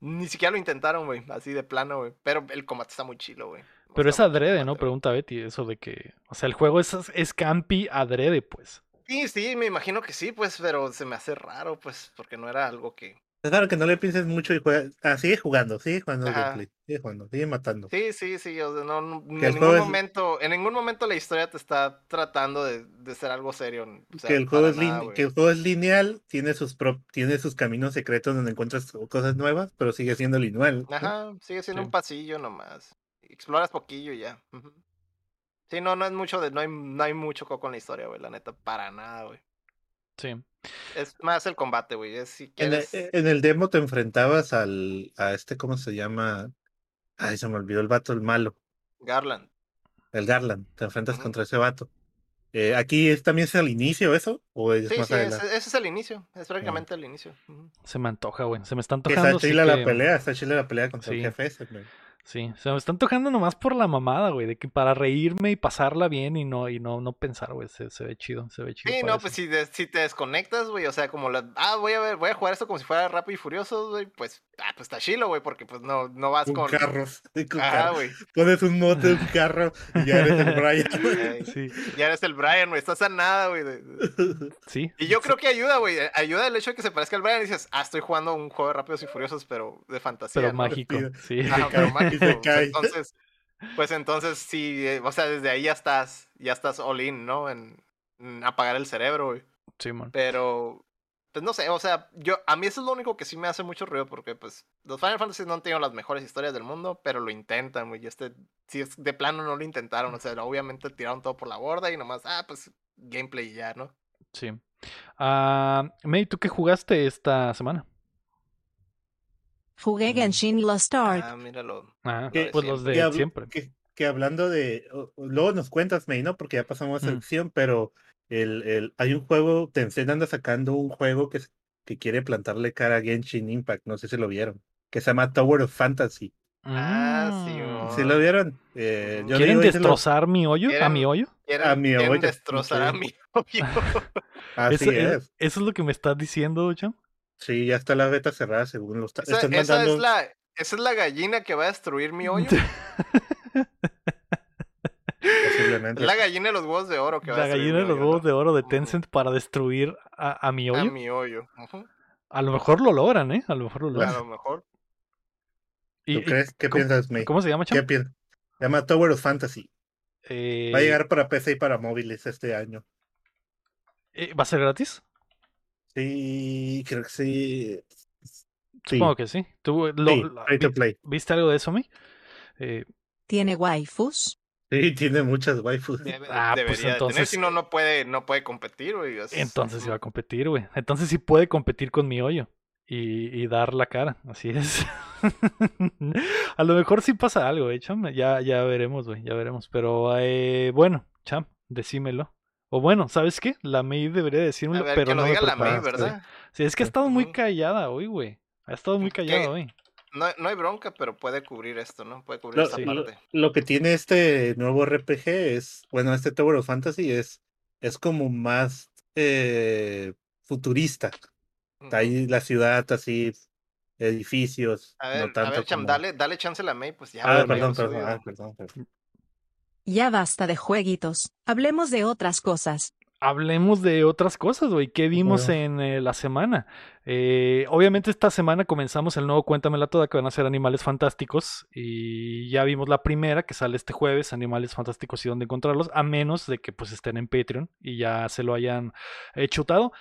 Ni siquiera lo intentaron, güey. Así de plano, güey. Pero el combate está muy chilo, güey. Pero es adrede, ¿no? Pregunta Betty, eso de que. O sea, el juego es, es campi adrede, pues. Sí, sí, me imagino que sí, pues, pero se me hace raro, pues, porque no era algo que. Es raro que no le pienses mucho y juega. Ah, sigue jugando, sigue jugando el gameplay, sigue jugando, sigue matando. Sí, sí, sí, o sea, no, en ningún es- momento, en ningún momento la historia te está tratando de, de ser algo serio. o sea, que el juego es lin- nada, güey. que el juego es lineal, tiene sus pro- tiene sus caminos secretos donde encuentras cosas nuevas, pero sigue siendo lineal. Ajá, sigue siendo Sí. un pasillo nomás. Exploras poquillo y ya. Sí, no, no es mucho de, no hay, no hay mucho coco en la historia, güey, la neta, para nada, güey. Sí. Es más el combate, güey, si En el, quieres... en el demo te enfrentabas al a este cómo se llama, ay se me olvidó el vato el malo, Garland. el Garland, te enfrentas contra ese vato. Eh, aquí es, también es el inicio eso o es Sí, más sí, ese, adelante. ese es el inicio, es prácticamente el inicio. Se me antoja, güey. Se me está antojando. está chila la que- pelea, está chila la pelea contra Sí. el jefe ese. güey. Sí, se me está antojando nomás por la mamada, güey. De que para reírme y pasarla bien y no, y no, no pensar, güey. Se, se ve chido, se ve chido. Sí, no, pues si, si te desconectas, güey, o sea, como la, ah, voy a ver, voy a jugar esto como si fuera Rápido y Furioso, güey, pues ah, pues está chilo, güey, porque pues no, no vas Con con. carros. con Ajá, carros. güey. Pones un mote, un carro y ya eres el Brian. Sí, Ya eres el Brian, güey. Estás a nada, güey. sí. Y yo creo que ayuda, güey. eh, Ayuda el hecho de que se parezca al Brian y dices, ah, estoy jugando un juego de Rápidos y Furiosos, pero de fantasía. Pero ¿no? mágico, sí. Ajá, pero mágico. se pues, cae. Entonces, pues entonces sí, eh, o sea, desde ahí ya estás, ya estás all in, ¿no? En, en apagar el cerebro, güey. Sí, man. Pero, pues no sé, o sea, yo, a mí eso es lo único que sí me hace mucho ruido, porque pues los Final Fantasy no han tenido las mejores historias del mundo, pero lo intentan, güey. Y este, si es de plano no lo intentaron, o sea, obviamente tiraron todo por la borda y nomás, ah, pues gameplay y ya, ¿no? Sí. Ah, May, ¿tú qué jugaste esta semana? Jugué Genshin Lost Ark. Ah, míralo. Ah, Que- pues los de siempre. Que, que hablando de. luego nos cuentas, May, ¿no? Porque ya pasamos a Mm. sección, pero el, el, hay un juego, Tencent anda sacando un juego que, que quiere plantarle cara a Genshin Impact, no sé si lo vieron, que se llama Tower of Fantasy. Ah, sí, Mm. mo. ¿Sí lo vieron? Eh, Ujú. yo ¿Quieren digo, ese lo- destrozar mi hoyo? ¿A ¿Quieren- mi hoyo? Quieren, A mi quieren olla, destrozar a mi hoyo. Así Eso, es. es- eso es lo que me estás diciendo, Cham. Sí, ya está la beta cerrada, según lo está, Esa, están esa mandando. es la, esa es la gallina que va a destruir mi hoyo. la gallina de los huevos de oro que va La a gallina de los huevos ¿no? de oro de. Tencent para destruir a, a mi A hoyo. mi hoyo. A lo mejor lo logran, ¿eh? A lo mejor lo A logran. lo mejor. Y- ¿Tú y crees? ¿Qué ¿cómo- piensas, May? ¿Cómo se llama, Cham? ¿Qué piensas? Se llama Tower of Fantasy. Eh, Va a llegar para PC y para móviles este año. eh, ¿Va a ser gratis? Sí, creo que sí. Sí, Supongo que sí. ¿Tú lo- sí, to vi- play. ¿Viste algo de eso, May? Eh, ¿Tiene waifus? Sí, tiene muchas waifus. Debe- Ah, pues debería de tener, entonces- si no, no puede, no puede competir, güey. es- entonces sí va a competir, güey. Entonces sí puede competir con mi hoyo. Y, y dar la cara, así es. a lo mejor sí pasa algo, eh, Cham. Ya, ya veremos, güey, ya veremos. Pero eh, bueno, Cham, decímelo. O bueno, ¿sabes qué? La May debería decírmelo, ver, pero que lo no me diga la May. ¿verdad? Sí, es que ha estado muy callada hoy, güey. Ha estado muy ¿Qué? callada hoy. No, no hay bronca, pero puede cubrir esto, ¿no? Puede cubrir Lo, esta sí. parte. lo que tiene este nuevo RPG es, bueno, este Tower of Fantasy es, es como más eh, futurista. Está Ujú. ahí la ciudad así, edificios, A no ver, a tanto ver, Cham, como- dale, dale chance a la May, pues ya. Ah, perdón, perdón, ah, perdón, perdón. Ya basta de jueguitos. Hablemos de otras cosas. Hablemos de otras cosas, güey. ¿Qué vimos en eh, la semana? Eh, obviamente esta semana comenzamos el nuevo Cuéntamela Toda, que van a ser Animales Fantásticos. Y ya vimos la primera, que sale este jueves, Animales Fantásticos y dónde encontrarlos, a menos de que pues estén en Patreon y ya se lo hayan eh, chutado. Un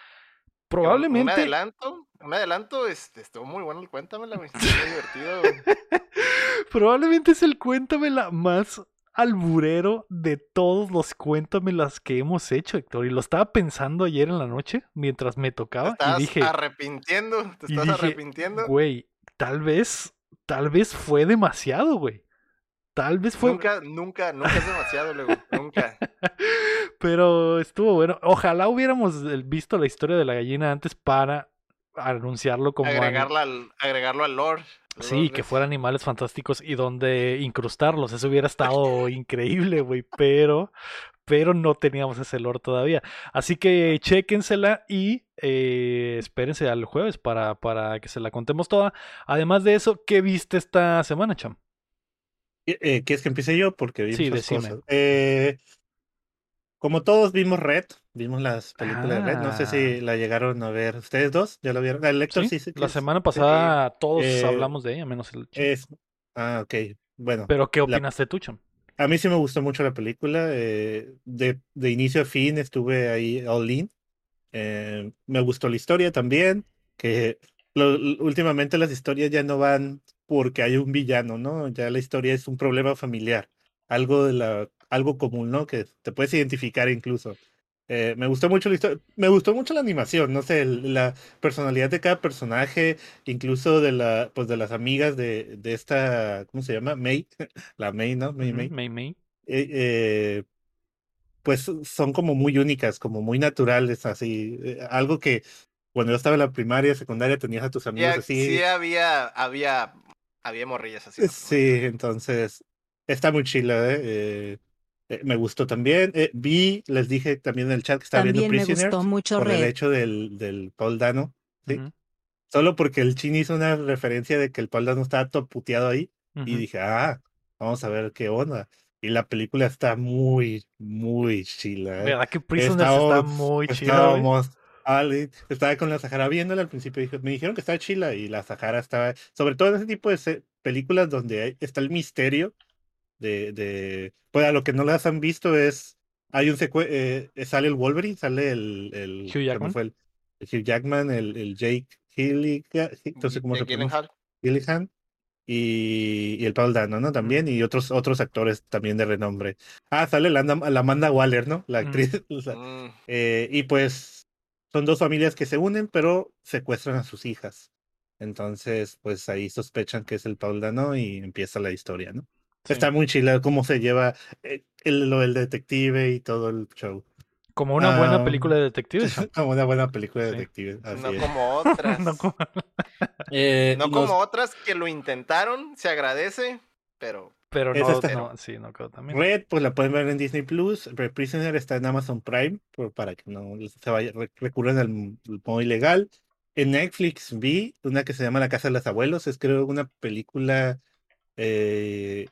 Probablemente... adelanto, un adelanto, este, estuvo muy bueno el cuéntamela, muy divertido, güey. Probablemente es el cuéntamela más alburero de todos los cuéntamelas que hemos hecho, Héctor. Y lo estaba pensando ayer en la noche mientras me Te tocaba estás y dije, arrepintiendo, te estás dije, arrepintiendo. güey, tal vez, tal vez fue demasiado, güey. Tal vez fue, Nunca, nunca, nunca es demasiado, luego, nunca. pero estuvo bueno. Ojalá hubiéramos eh, visto la historia de la gallina antes para anunciarlo como Agregarla al, agregarlo al lore. Sí, que fueran animales fantásticos y donde incrustarlos. Eso hubiera estado increíble, güey. Pero, pero no teníamos ese lore todavía. Así que chéquensela y eh, espérense al jueves para, para que se la contemos toda. Además de eso, ¿qué viste esta semana, Cham? Eh, eh, ¿Quieres que empiece yo? Porque vi Sí, muchas decime. cosas. Eh, como todos vimos Red, vimos las películas de Red. No sé Ah. si la llegaron a ver. ¿Ustedes dos? ¿Ya la vieron? El Sí, sí, sí. la semana pasada todos Eh, hablamos de ella, menos el. Es... Ah, ok. Bueno, Pero, ¿qué la- opinaste tú, Cham? a mí sí me gustó mucho la película. eh, de, de inicio a fin estuve ahí all in. Eh, me gustó la historia también. Que lo- últimamente las historias ya no van porque hay un villano, ¿no? Ya la historia es un problema familiar. Algo de la, algo común, ¿no? Que te puedes identificar incluso. Eh, me gustó mucho la historia, me gustó mucho la animación, no sé, el- la personalidad de cada personaje, incluso de la, pues de las amigas de, de esta, ¿cómo se llama? May, la May, ¿no? May, May. May May. Eh, eh, pues son como muy únicas, como muy naturales, así, eh, algo que cuando yo estaba en la primaria, secundaria, tenías a tus amigos a- así. sí había, había, había morrillas así. ¿no? Sí, entonces está muy chila, ¿eh? Eh, eh, me gustó también. Eh, vi, les dije también en el chat que estaba viendo me gustó mucho por el hecho del, del Paul Dano. Sí. Solo porque el Chin hizo una referencia de que el Paul Dano estaba todo puteado ahí. Y dije, ah, vamos a ver qué onda. Y la película está muy, muy chila. ¿eh? ¿Verdad que Prisoners está Estábamos- muy Ale, estaba con la Sahara viéndola al principio. dije- me dijeron que estaba chila y la Sahara estaba, sobre todo en ese tipo de películas donde hay- está el misterio de, de, pues a lo que no las han visto es, hay un secue eh, sale el Wolverine, sale el, el Hugh Jackman. fue el, el Hugh Jackman, el, el Jake Gyllenhaal, no sé cómo se Jake pronuncia, Gyllenhaal. Gyllenhaal, y, y el Paul Dano, ¿no? También, y otros, otros actores también de renombre. Ah, sale la, la Amanda Waller, ¿no? La Mm. actriz. o sea, Mm, eh, y pues son dos familias que se unen, pero secuestran a sus hijas. Entonces, pues ahí sospechan que es el Paul Dano y empieza la historia, ¿no? Sí. Está muy chila cómo se lleva eh, el, lo del detective y todo el show. Como una buena película de detectives. Como una buena película de Sí. detectives. Así no es. como otras. No como- Eh, No los- como otras que lo intentaron, se agradece, pero Pero no, está- no, sí, no creo también. Red, pues la pueden ver en Disney Plus. Red Prisoner está en Amazon Prime, por- para que no se vaya, re- recurran al modo ilegal. En Netflix vi una que se llama La Casa de los Abuelos. Es creo una película eh,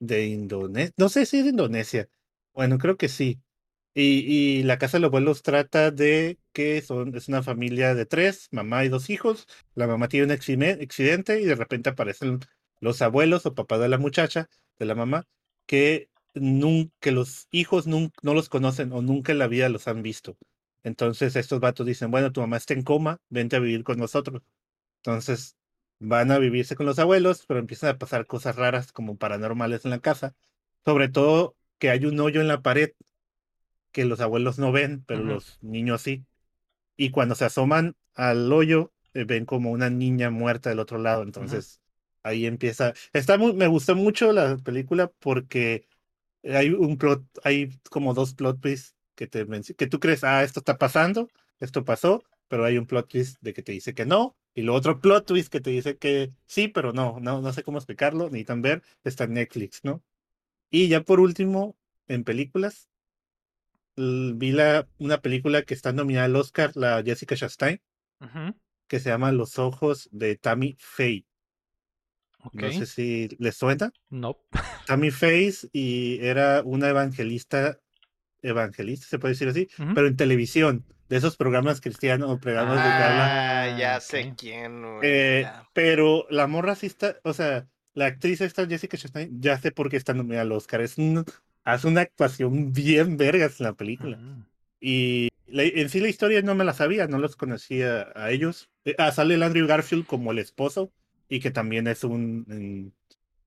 de Indonesia. No sé si es de Indonesia. Bueno, creo que sí. Y, y La Casa de los Abuelos trata de que son, es una familia de tres, mamá y dos hijos. La mamá tiene un accidente y de repente aparecen los abuelos o papá de la muchacha, de la mamá, que, nun- que los hijos nun- no los conocen o nunca en la vida los han visto. Entonces estos vatos dicen, bueno, tu mamá está en coma, vente a vivir con nosotros. Entonces van a vivirse con los abuelos, pero empiezan a pasar cosas raras como paranormales en la casa. Sobre todo que hay un hoyo en la pared que los abuelos no ven, pero los niños sí. Y cuando se asoman al hoyo, eh, ven como una niña muerta del otro lado. Entonces ahí empieza. Está muy, me gustó mucho la película porque hay un plot, hay como dos plot twists que te que tú crees, ah, esto está pasando, esto pasó, pero hay un plot twist de que te dice que no, y lo otro plot twist que te dice que sí, pero no, no, no sé cómo explicarlo, ni tan ver, está en Netflix, ¿no? Y ya por último, en películas, vi la, una película que está nominada al Oscar, la Jessica Chastain, que se llama Los ojos de Tammy Faye. Ok. No sé si les suena. No. Tammy Faye y era una evangelista, evangelista, se puede decir así, pero en televisión, de esos programas cristianos o programas de ah, Ah, ya ok. sé quién, güey. Eh, ya. pero la morra sí está, o sea, la actriz esta Jessica Chastain, ya sé por qué está nominada al Oscar. Es un- hace una actuación bien vergas en la película. Y la- en sí la historia no me la sabía, no los conocía a ellos. Eh, ah, sale el Andrew Garfield como el esposo y que también es un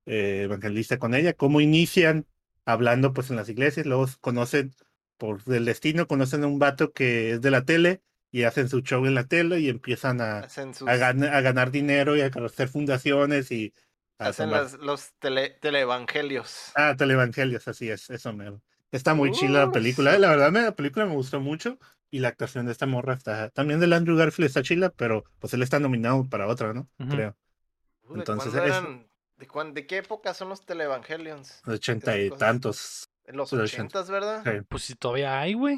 eh, evangelista con ella. Cómo inician hablando pues en las iglesias, luego conocen por el destino, conocen a un vato que es de la tele y hacen su show en la tele y empiezan a, sus. a, gan- a ganar dinero y a hacer fundaciones y hacen las- los tele, teleevangelios. Ah, Televangelios, así es, eso mero. Está muy chila la película. eh, La verdad, me- la película me gustó mucho. Y la actuación de esta morra está. También del Andrew Garfield está chila, pero pues él está nominado para otra, ¿no? Creo. Uh, ¿De entonces, es-? ¿De, cuán- ¿De qué época son los teleevangelions? Ochenta y tantos. En los Los 80. ochentas, ¿verdad? Sí. Pues si todavía hay, güey.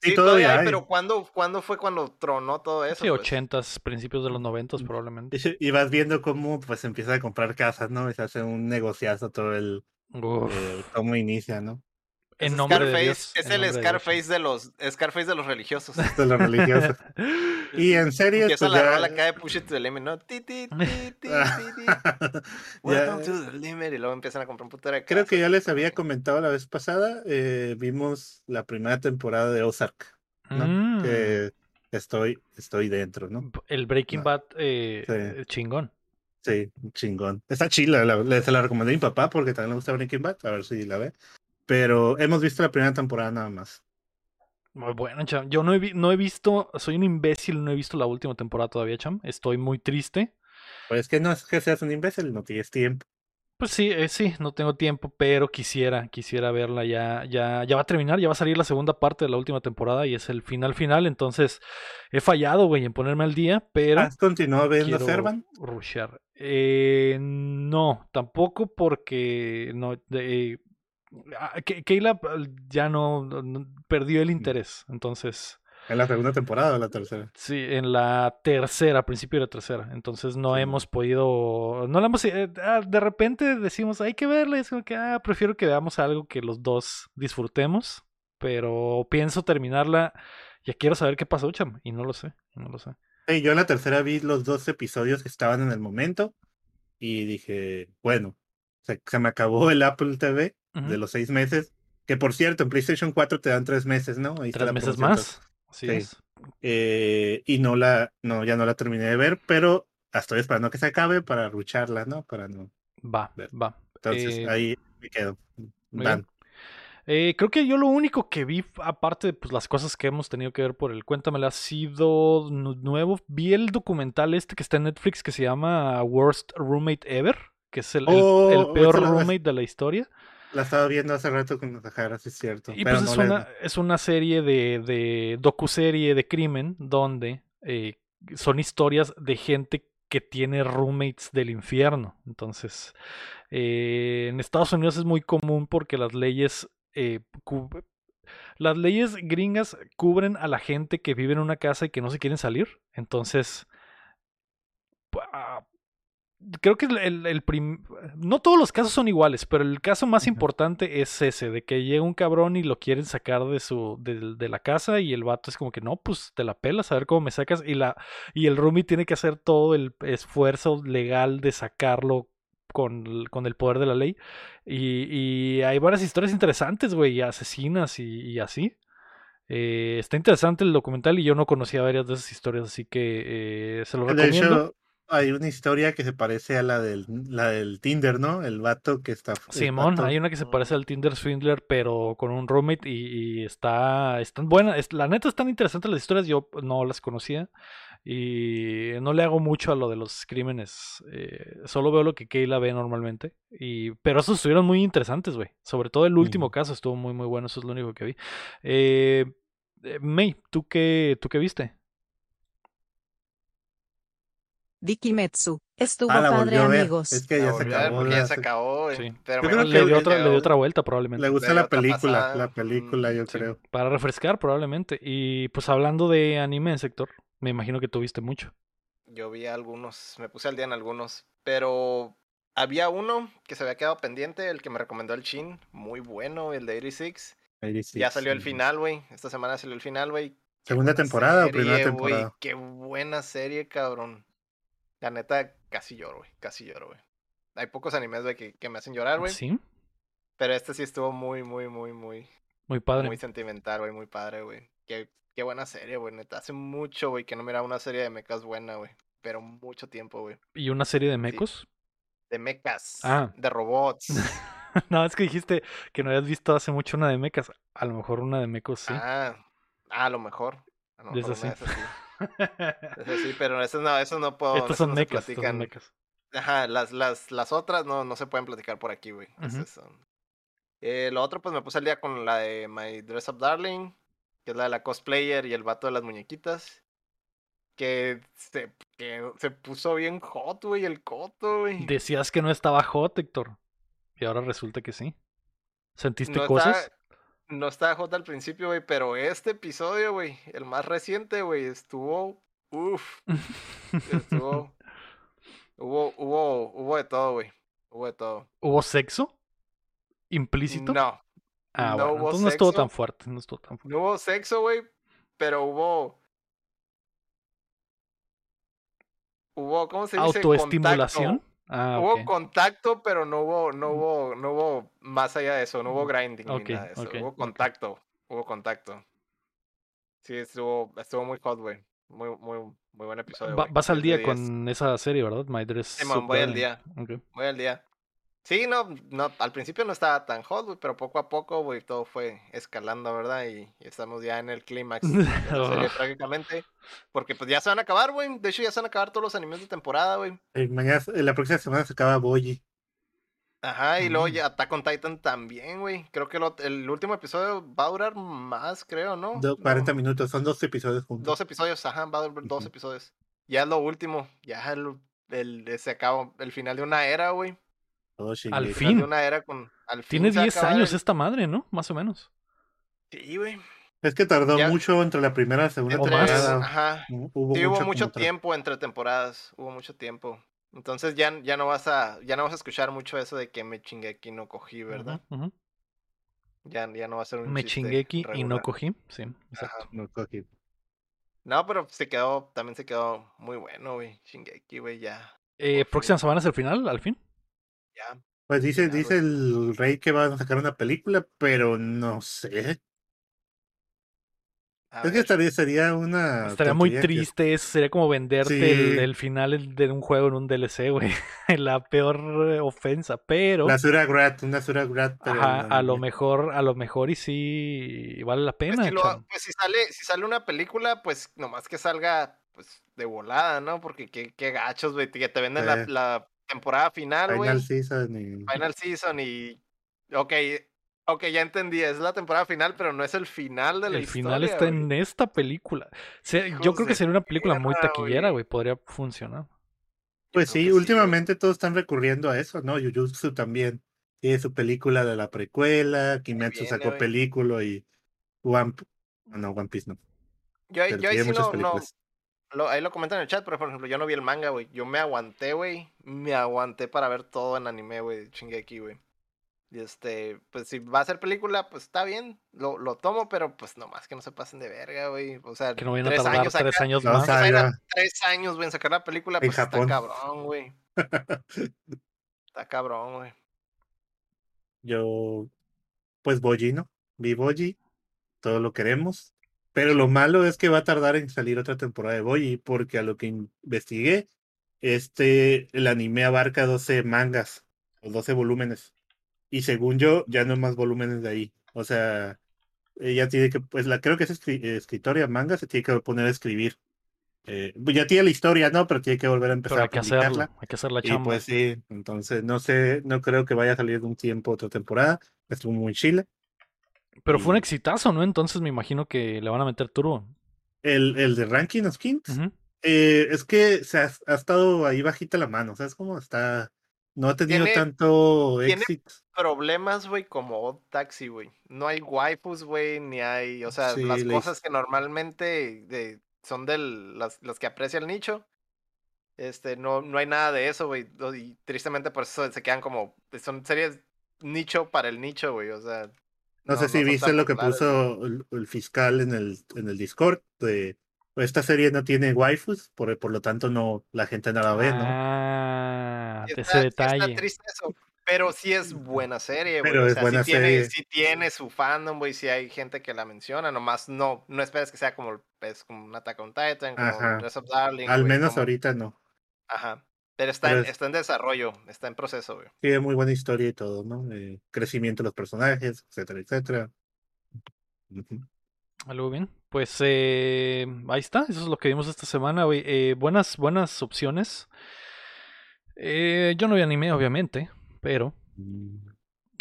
Sí, Sí, todavía todavía hay, hay. pero ¿cuándo, ¿cuándo fue cuando tronó todo eso? Sí, pues? ochentas, principios de los noventas Mm. probablemente. Y, vas viendo cómo pues empieza a comprar casas, ¿no? Y se hace un negociazo todo el. Uf. eh, cómo inicia, ¿no? Es en nombre de Scarface, Dios. Es en el nombre de Dios. Scarface de los Scarface de los religiosos. De los religiosos. Y en series, Empieza pues la ya- rola acá de Push It to the Limit, ¿no? Ti, ti, ti, ti, ti, ti. Welcome to the limit. Y luego empiezan a comprar de Creo que ya les había comentado la vez pasada, eh, vimos la primera temporada de Ozark, ¿no? Mm. Que estoy, estoy dentro, ¿no? El Breaking No. Bad eh, Sí. eh, chingón. Sí, chingón. Está chila, la, le- se la recomendé a mi papá porque también le gusta Breaking Bad, a ver si la ve. Pero hemos visto la primera temporada nada más. Muy bueno, Cham. Yo no he, no he visto, soy un imbécil, no he visto la última temporada todavía, Cham. Estoy muy triste. Pues que no es que seas un imbécil, no tienes tiempo. Pues sí, eh, sí, no tengo tiempo, pero quisiera, quisiera verla ya, ya, ya va a terminar, ya va a salir la segunda parte de la última temporada y es el final final, entonces he fallado, güey, en ponerme al día, pero ¿Has continuado viendo Servan? rushear. Eh, no, tampoco porque no, de- ah, Ke- Keila ya no, perdió el interés, entonces En la segunda temporada o la tercera. Sí, en la tercera, principio de la tercera. Entonces no Sí. hemos podido. No la hemos. eh, ah, de repente decimos, hay que verla. y Es como que, ah, prefiero que veamos algo que los dos disfrutemos. Pero pienso terminarla. Ya quiero saber qué pasó, cham. Y no lo sé. No lo sé. Sí, yo en la tercera vi los dos episodios que estaban en el momento y dije, bueno, se, se me acabó el Apple TV De los seis meses. Que por cierto, en PlayStation 4 te dan tres meses, ¿no? Ahí Tres meses más. Así Sí. es. Eh, y no la, no, ya no la terminé de ver, pero estoy esperando que se acabe para rucharla, ¿no? Para no. Va, Ver. va. Entonces Eh, ahí me quedo. Van. Eh, creo que yo lo único que vi, aparte de pues, las cosas que hemos tenido que ver por el Cuéntamela, ha sido nu- nuevo. Vi el documental este que está en Netflix que se llama Worst Roommate Ever, que es el, el- Oh, el peor esa la- roommate de la historia. La estaba viendo hace rato con Sahara, sí es cierto. Y pero pues es, no una, es una serie de, de docuserie de crimen donde eh, son historias de gente que tiene roommates del infierno. Entonces, eh, en Estados Unidos es muy común porque las leyes eh, las leyes gringas cubren a la gente que vive en una casa y que no se quieren salir. Entonces, creo que el, el- el prim- no todos los casos son iguales, pero el caso más importante es ese, de que llega un cabrón y lo quieren sacar de su, de, de la casa y el vato es como que no, pues te la pelas, a ver cómo me sacas. Y la, y el roomie tiene que hacer todo el esfuerzo legal de sacarlo con, el- con el poder de la ley. Y, y hay varias historias interesantes, güey, y asesinas y, y así. Eh, está interesante el documental y yo no conocía varias de esas historias, así que eh, se lo De recomiendo. hecho, hay una historia que se parece a la del, la del Tinder, ¿no? El vato que está. Simón, vato- hay una que se parece al Tinder Swindler, pero con un roommate y, y está, están buenas. es- La neta están interesantes las historias, yo no las conocía y no le hago mucho a lo de los crímenes. eh, solo veo lo que Kayla ve normalmente. Y, pero esos estuvieron muy interesantes, güey. Sobre todo el último caso estuvo muy, muy bueno. Eso es lo único que vi. Eh, eh, May, ¿tú qué, ¿tú qué viste? Dikimetsu. Estuvo Ah, padre, ver. amigos. Es que La ya se ver acabó. porque la ya se acabó, güey. Sí. Pero Yo me creo Le dio otra, el le dio video. otra vuelta probablemente. Le gusta la película, pasada. la película, yo Sí, creo. para refrescar probablemente. Y pues hablando de anime, sector, me imagino que tuviste mucho. Yo vi algunos, me puse al día en algunos, pero había uno que se había quedado pendiente, el que me recomendó el Chin, muy bueno, el de 86. Ahí sí, ya salió el final, güey. Esta semana salió el final, güey. ¿Segunda temporada o primera temporada? Qué buena serie, cabrón. La neta, casi lloro, güey. Casi lloro, güey. Hay pocos animes, güey, que, que me hacen llorar, güey. Sí, Pero este sí estuvo muy, muy, muy, muy, muy padre. muy sentimental, güey. Muy padre, güey. Qué, qué buena serie, güey. Neta, hace mucho, güey, que no miraba una serie de mechas buena, güey. Pero mucho tiempo, güey. ¿Y una serie de mecos? De mechas. Ah. De robots. no, es que dijiste que no habías visto hace mucho una de mecas. A lo mejor una de mecos sí. Ah, ah, a lo mejor. A lo mejor una sí. de esas sí. Sí, pero esas no, esas no puedo. estas son no estas son mecas. Ajá, las, las, las otras no, no se pueden platicar por aquí, güey. Son. Eh, lo otro, pues me puse al día con la de My Dress Up Darling, que es la de la cosplayer y el vato de las muñequitas. Que se, que se puso bien hot, güey, el coto, güey. Decías que no estaba hot, Héctor. Y ahora resulta que sí. ¿Sentiste No cosas? No estaba hot al principio, güey, pero este episodio, güey, el más reciente, güey, estuvo. Uf, estuvo. hubo, hubo, hubo de todo, güey. Hubo de todo. ¿Hubo sexo? ¿Implícito? No, Ah, no bueno, hubo entonces no estuvo sexo. tan fuerte. No estuvo tan fuerte. no hubo sexo, güey, pero hubo. Hubo, ¿cómo se dice? ¿Autoestimulación? Contacto. Ah, Hubo contacto, pero no hubo, no hubo, no hubo más allá de eso, no hubo grinding Ok, ni nada de eso. hubo contacto, hubo contacto. Sí, estuvo, estuvo muy hot, güey. Muy, muy, muy buen episodio. Va- vas al 10 de día 10. con esa serie, ¿verdad? My Dress voy al día. Voy al día. Sí, no, no, al principio no estaba tan hot, güey, pero poco a poco, güey, todo fue escalando, ¿verdad? Y, y estamos ya en el clímax prácticamente. Porque pues ya se van a acabar, güey. De hecho, ya se van a acabar todos los animes de temporada, güey. Eh, mañana, la próxima semana se acaba Boyi. Ajá, y luego ya Attack on Titan también, güey. Creo que lo- el último episodio va a durar más, creo, ¿no? Do- 40 No, minutos, son dos episodios juntos. Dos episodios, ajá, va a durar dos episodios. Ya es lo último, ya el, el- se acabó el final de una era, güey. Todo Al fin. una era con... Al fin Tiene se va a 10 acabar años el- esta madre, ¿no? Más o menos. Sí, güey. Es que tardó Ya- mucho entre la primera y la segunda temporada. Ajá. Hubo Sí, hubo mucho tra- tiempo entre temporadas, hubo mucho tiempo. Entonces ya, ya no vas a, ya no vas a escuchar mucho eso de que me chingué aquí no cogí, ¿verdad? Ya, ya no va a ser un Me chingué aquí y no cogí. Sí, exacto. Ajá. No cogí. No, pero se quedó, también se quedó muy bueno, güey. Shingeki, güey, ya, Eh, Por próxima fin. semana es el final, al fin. Ya. Pues dice, Ya, dice el rey que van a sacar una película, pero no sé. A Es que estaría, sería una. Estaría muy que- triste, eso sería como venderte el, Sí. el final de un juego en un DLC, güey. La peor eh, ofensa, pero La Sura Grat, una Sura Grat. pero ajá, a lo mejor, a lo mejor y sí vale la Pues, pena. si, lo- cham. pues si sale, si sale una película, pues nomás que salga pues de volada, ¿no? Porque qué, qué gachos, güey, que te venden la temporada final, güey. Final Season y. Final Season y. Ok, ok, ya entendí, es la temporada final, pero no es el final de la El historia. final está en esta película. Se- yo creo que sería una película muy taquillera, güey. Podría funcionar. Pues sí, que sí, últimamente todos están recurriendo a eso, ¿no? Jujutsu también tiene su película de la precuela, Kimetsu viene, sacó película y One no, One Piece no. Yo, yo ahí sí no. Lo- ahí lo comentan en el chat, pero por ejemplo, yo no vi el manga, güey. Yo me aguanté, güey. Me aguanté para ver todo en anime, güey. Shingeki, güey. Y este, pues si va a ser película, pues está bien, lo, lo tomo, pero pues nomás que no se pasen de verga, güey. O sea, Que no vayan a tres tardar años tres años No, más. o sea, o sea, era ya. tres años, güey, en sacar la película, En pues está Japón. cabrón, güey. Está cabrón, güey. Yo, pues Boji, ¿no? Vi Boji, todo lo queremos. Pero lo malo es que va a tardar en salir otra temporada de Boji, porque a lo que investigué, este, el anime abarca 12 mangas, o 12 volúmenes. Y según yo, ya no hay más volúmenes de ahí. O sea, ella tiene que, pues la creo que es escri- escritora manga, se tiene que poner a escribir. Eh, ya tiene la historia, ¿no? Pero tiene que volver a empezar hay a que publicarla. hacerlo. Hay que hacer la Y chamba. pues sí, entonces no sé, no creo que vaya a salir de un tiempo otra temporada. Estuvo muy chile. Pero fue un exitazo, ¿no? Entonces me imagino que le van a meter turbo. El, el de Ranking of Kings, eh, es que se ha, ha estado ahí bajita la mano, ¿sabes cómo está? No ha tenido Tiene- tanto tiene- éxito. Problemas, güey, como Odd Taxi, güey. No hay waifus, güey, ni hay, o sea, Sí, las le cosas que normalmente de, son de las, las que aprecia el nicho. Este, no, no hay nada de eso, güey. Y tristemente por eso se quedan como, son series nicho para el nicho, güey. O sea. No, sé si viste lo que puso el, el fiscal en el, en el Discord. De, pues, esta serie no tiene waifus, por, por lo tanto no la gente no la ve, ¿no? Ah, ese sí está detalle. triste eso. Pero sí es buena serie, güey. Pero o es sea, buena sí tiene, serie. sí tiene su fandom, güey. Sí hay gente que la menciona. Nomás no, no esperes que sea como, pues, como un Attack on Titan, como Ajá. Dress of Darling. Al güey, menos como- ahorita no. Ajá. Pero está, Pero en, es- está en desarrollo, está en proceso, güey. Tiene muy buena historia y todo, ¿no? Eh, crecimiento de los personajes, etcétera, etcétera. Algo bien. Pues eh, ahí está. Eso es lo que vimos esta semana, güey. Eh, buenas, buenas opciones. Eh, yo no vi anime, obviamente, pero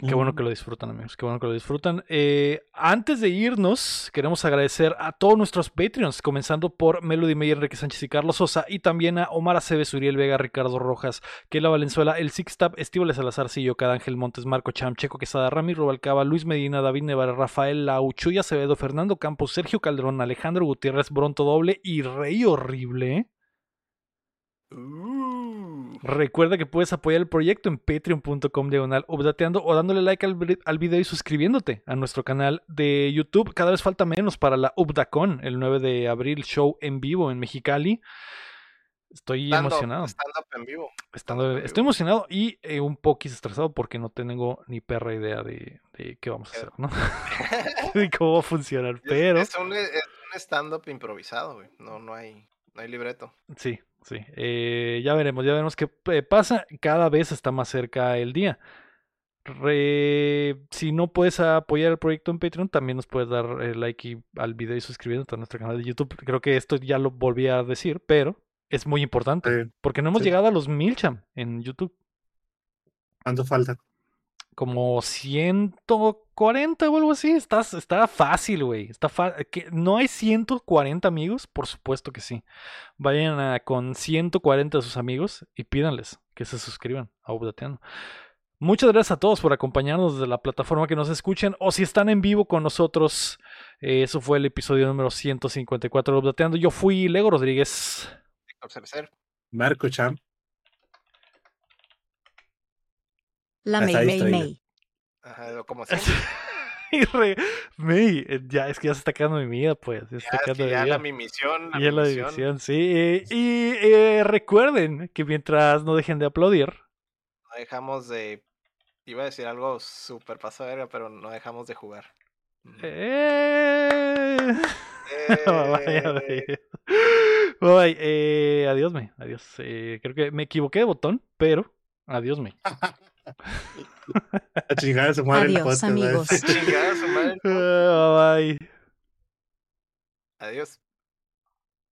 Qué bueno que lo disfrutan, amigos. Qué bueno que lo disfrutan. Eh, antes de irnos, queremos agradecer a todos nuestros Patreons, comenzando por Melody Meyer, Enrique Sánchez y Carlos Sosa, y también a Omar Aceves, Uriel Vega, Ricardo Rojas, Kela Valenzuela, El Six Tab, Estíbales Salazar, Sillo, Cada Ángel Montes, Marco Cham, Checo Quesada, Rami Rubalcaba, Luis Medina, David Nevar, Rafael Lau, Chuy Acevedo, Fernando Campos, Sergio Calderón, Alejandro Gutiérrez, Bronto Doble y Rey Horrible. Recuerda que puedes apoyar el proyecto en patreon.com diagonal updateando o dándole like al, al video y suscribiéndote a nuestro canal de YouTube. Cada vez falta menos para la Updacon, el 9 de abril, show en vivo en Mexicali. Estoy emocionado. en vivo. Estoy emocionado y eh, un poquito estresado porque no tengo ni perra idea de, de qué vamos a hacer, ¿no? de cómo va a funcionar. Es- Pero Es un, es un stand-up improvisado, güey. No, no hay, no hay libreto. Sí, sí. Eh, ya veremos, ya veremos qué eh, pasa. Cada vez está más cerca el día. Re- Si no puedes apoyar el proyecto en Patreon, también nos puedes dar eh, like y- al video y suscribiéndote a nuestro canal de YouTube. Creo que esto ya lo volví a decir, pero es muy importante. Sí. Porque no hemos sí. llegado a los Milcham en YouTube. ¿Cuánto falta? Como 140 o algo así. Está, está fácil, güey. Está fa- que ¿No hay 140 amigos? Por supuesto que sí. Vayan a- con 140 de sus amigos y pídanles que se suscriban a Updateando. Muchas gracias a todos por acompañarnos desde la plataforma que nos escuchen o si están en vivo con nosotros Eso fue el episodio número 154 de Updateando. Yo fui Lego Rodríguez. Marco Champ. La Mei distraída. Mei. Ajá, como re- May, eh, ya, es que ya se está quedando mi vida, pues. Ya se está Ya, es quedando que mi ya vida. la mi misión, la Y en la misión. división, sí. Y eh, recuerden que mientras no dejen de aplaudir, No dejamos de. Iba a decir algo súper paso de verga, pero no dejamos de jugar. Mm. eh... Bye, Eh, adiós. Bye, eh, adiós, me. Adiós. Eh, creo que me equivoqué de botón, pero adiós, me. A chingar a su madre el Adiós, podcast, amigos. ¿sabes? Chingada su madre. Bye. Adiós.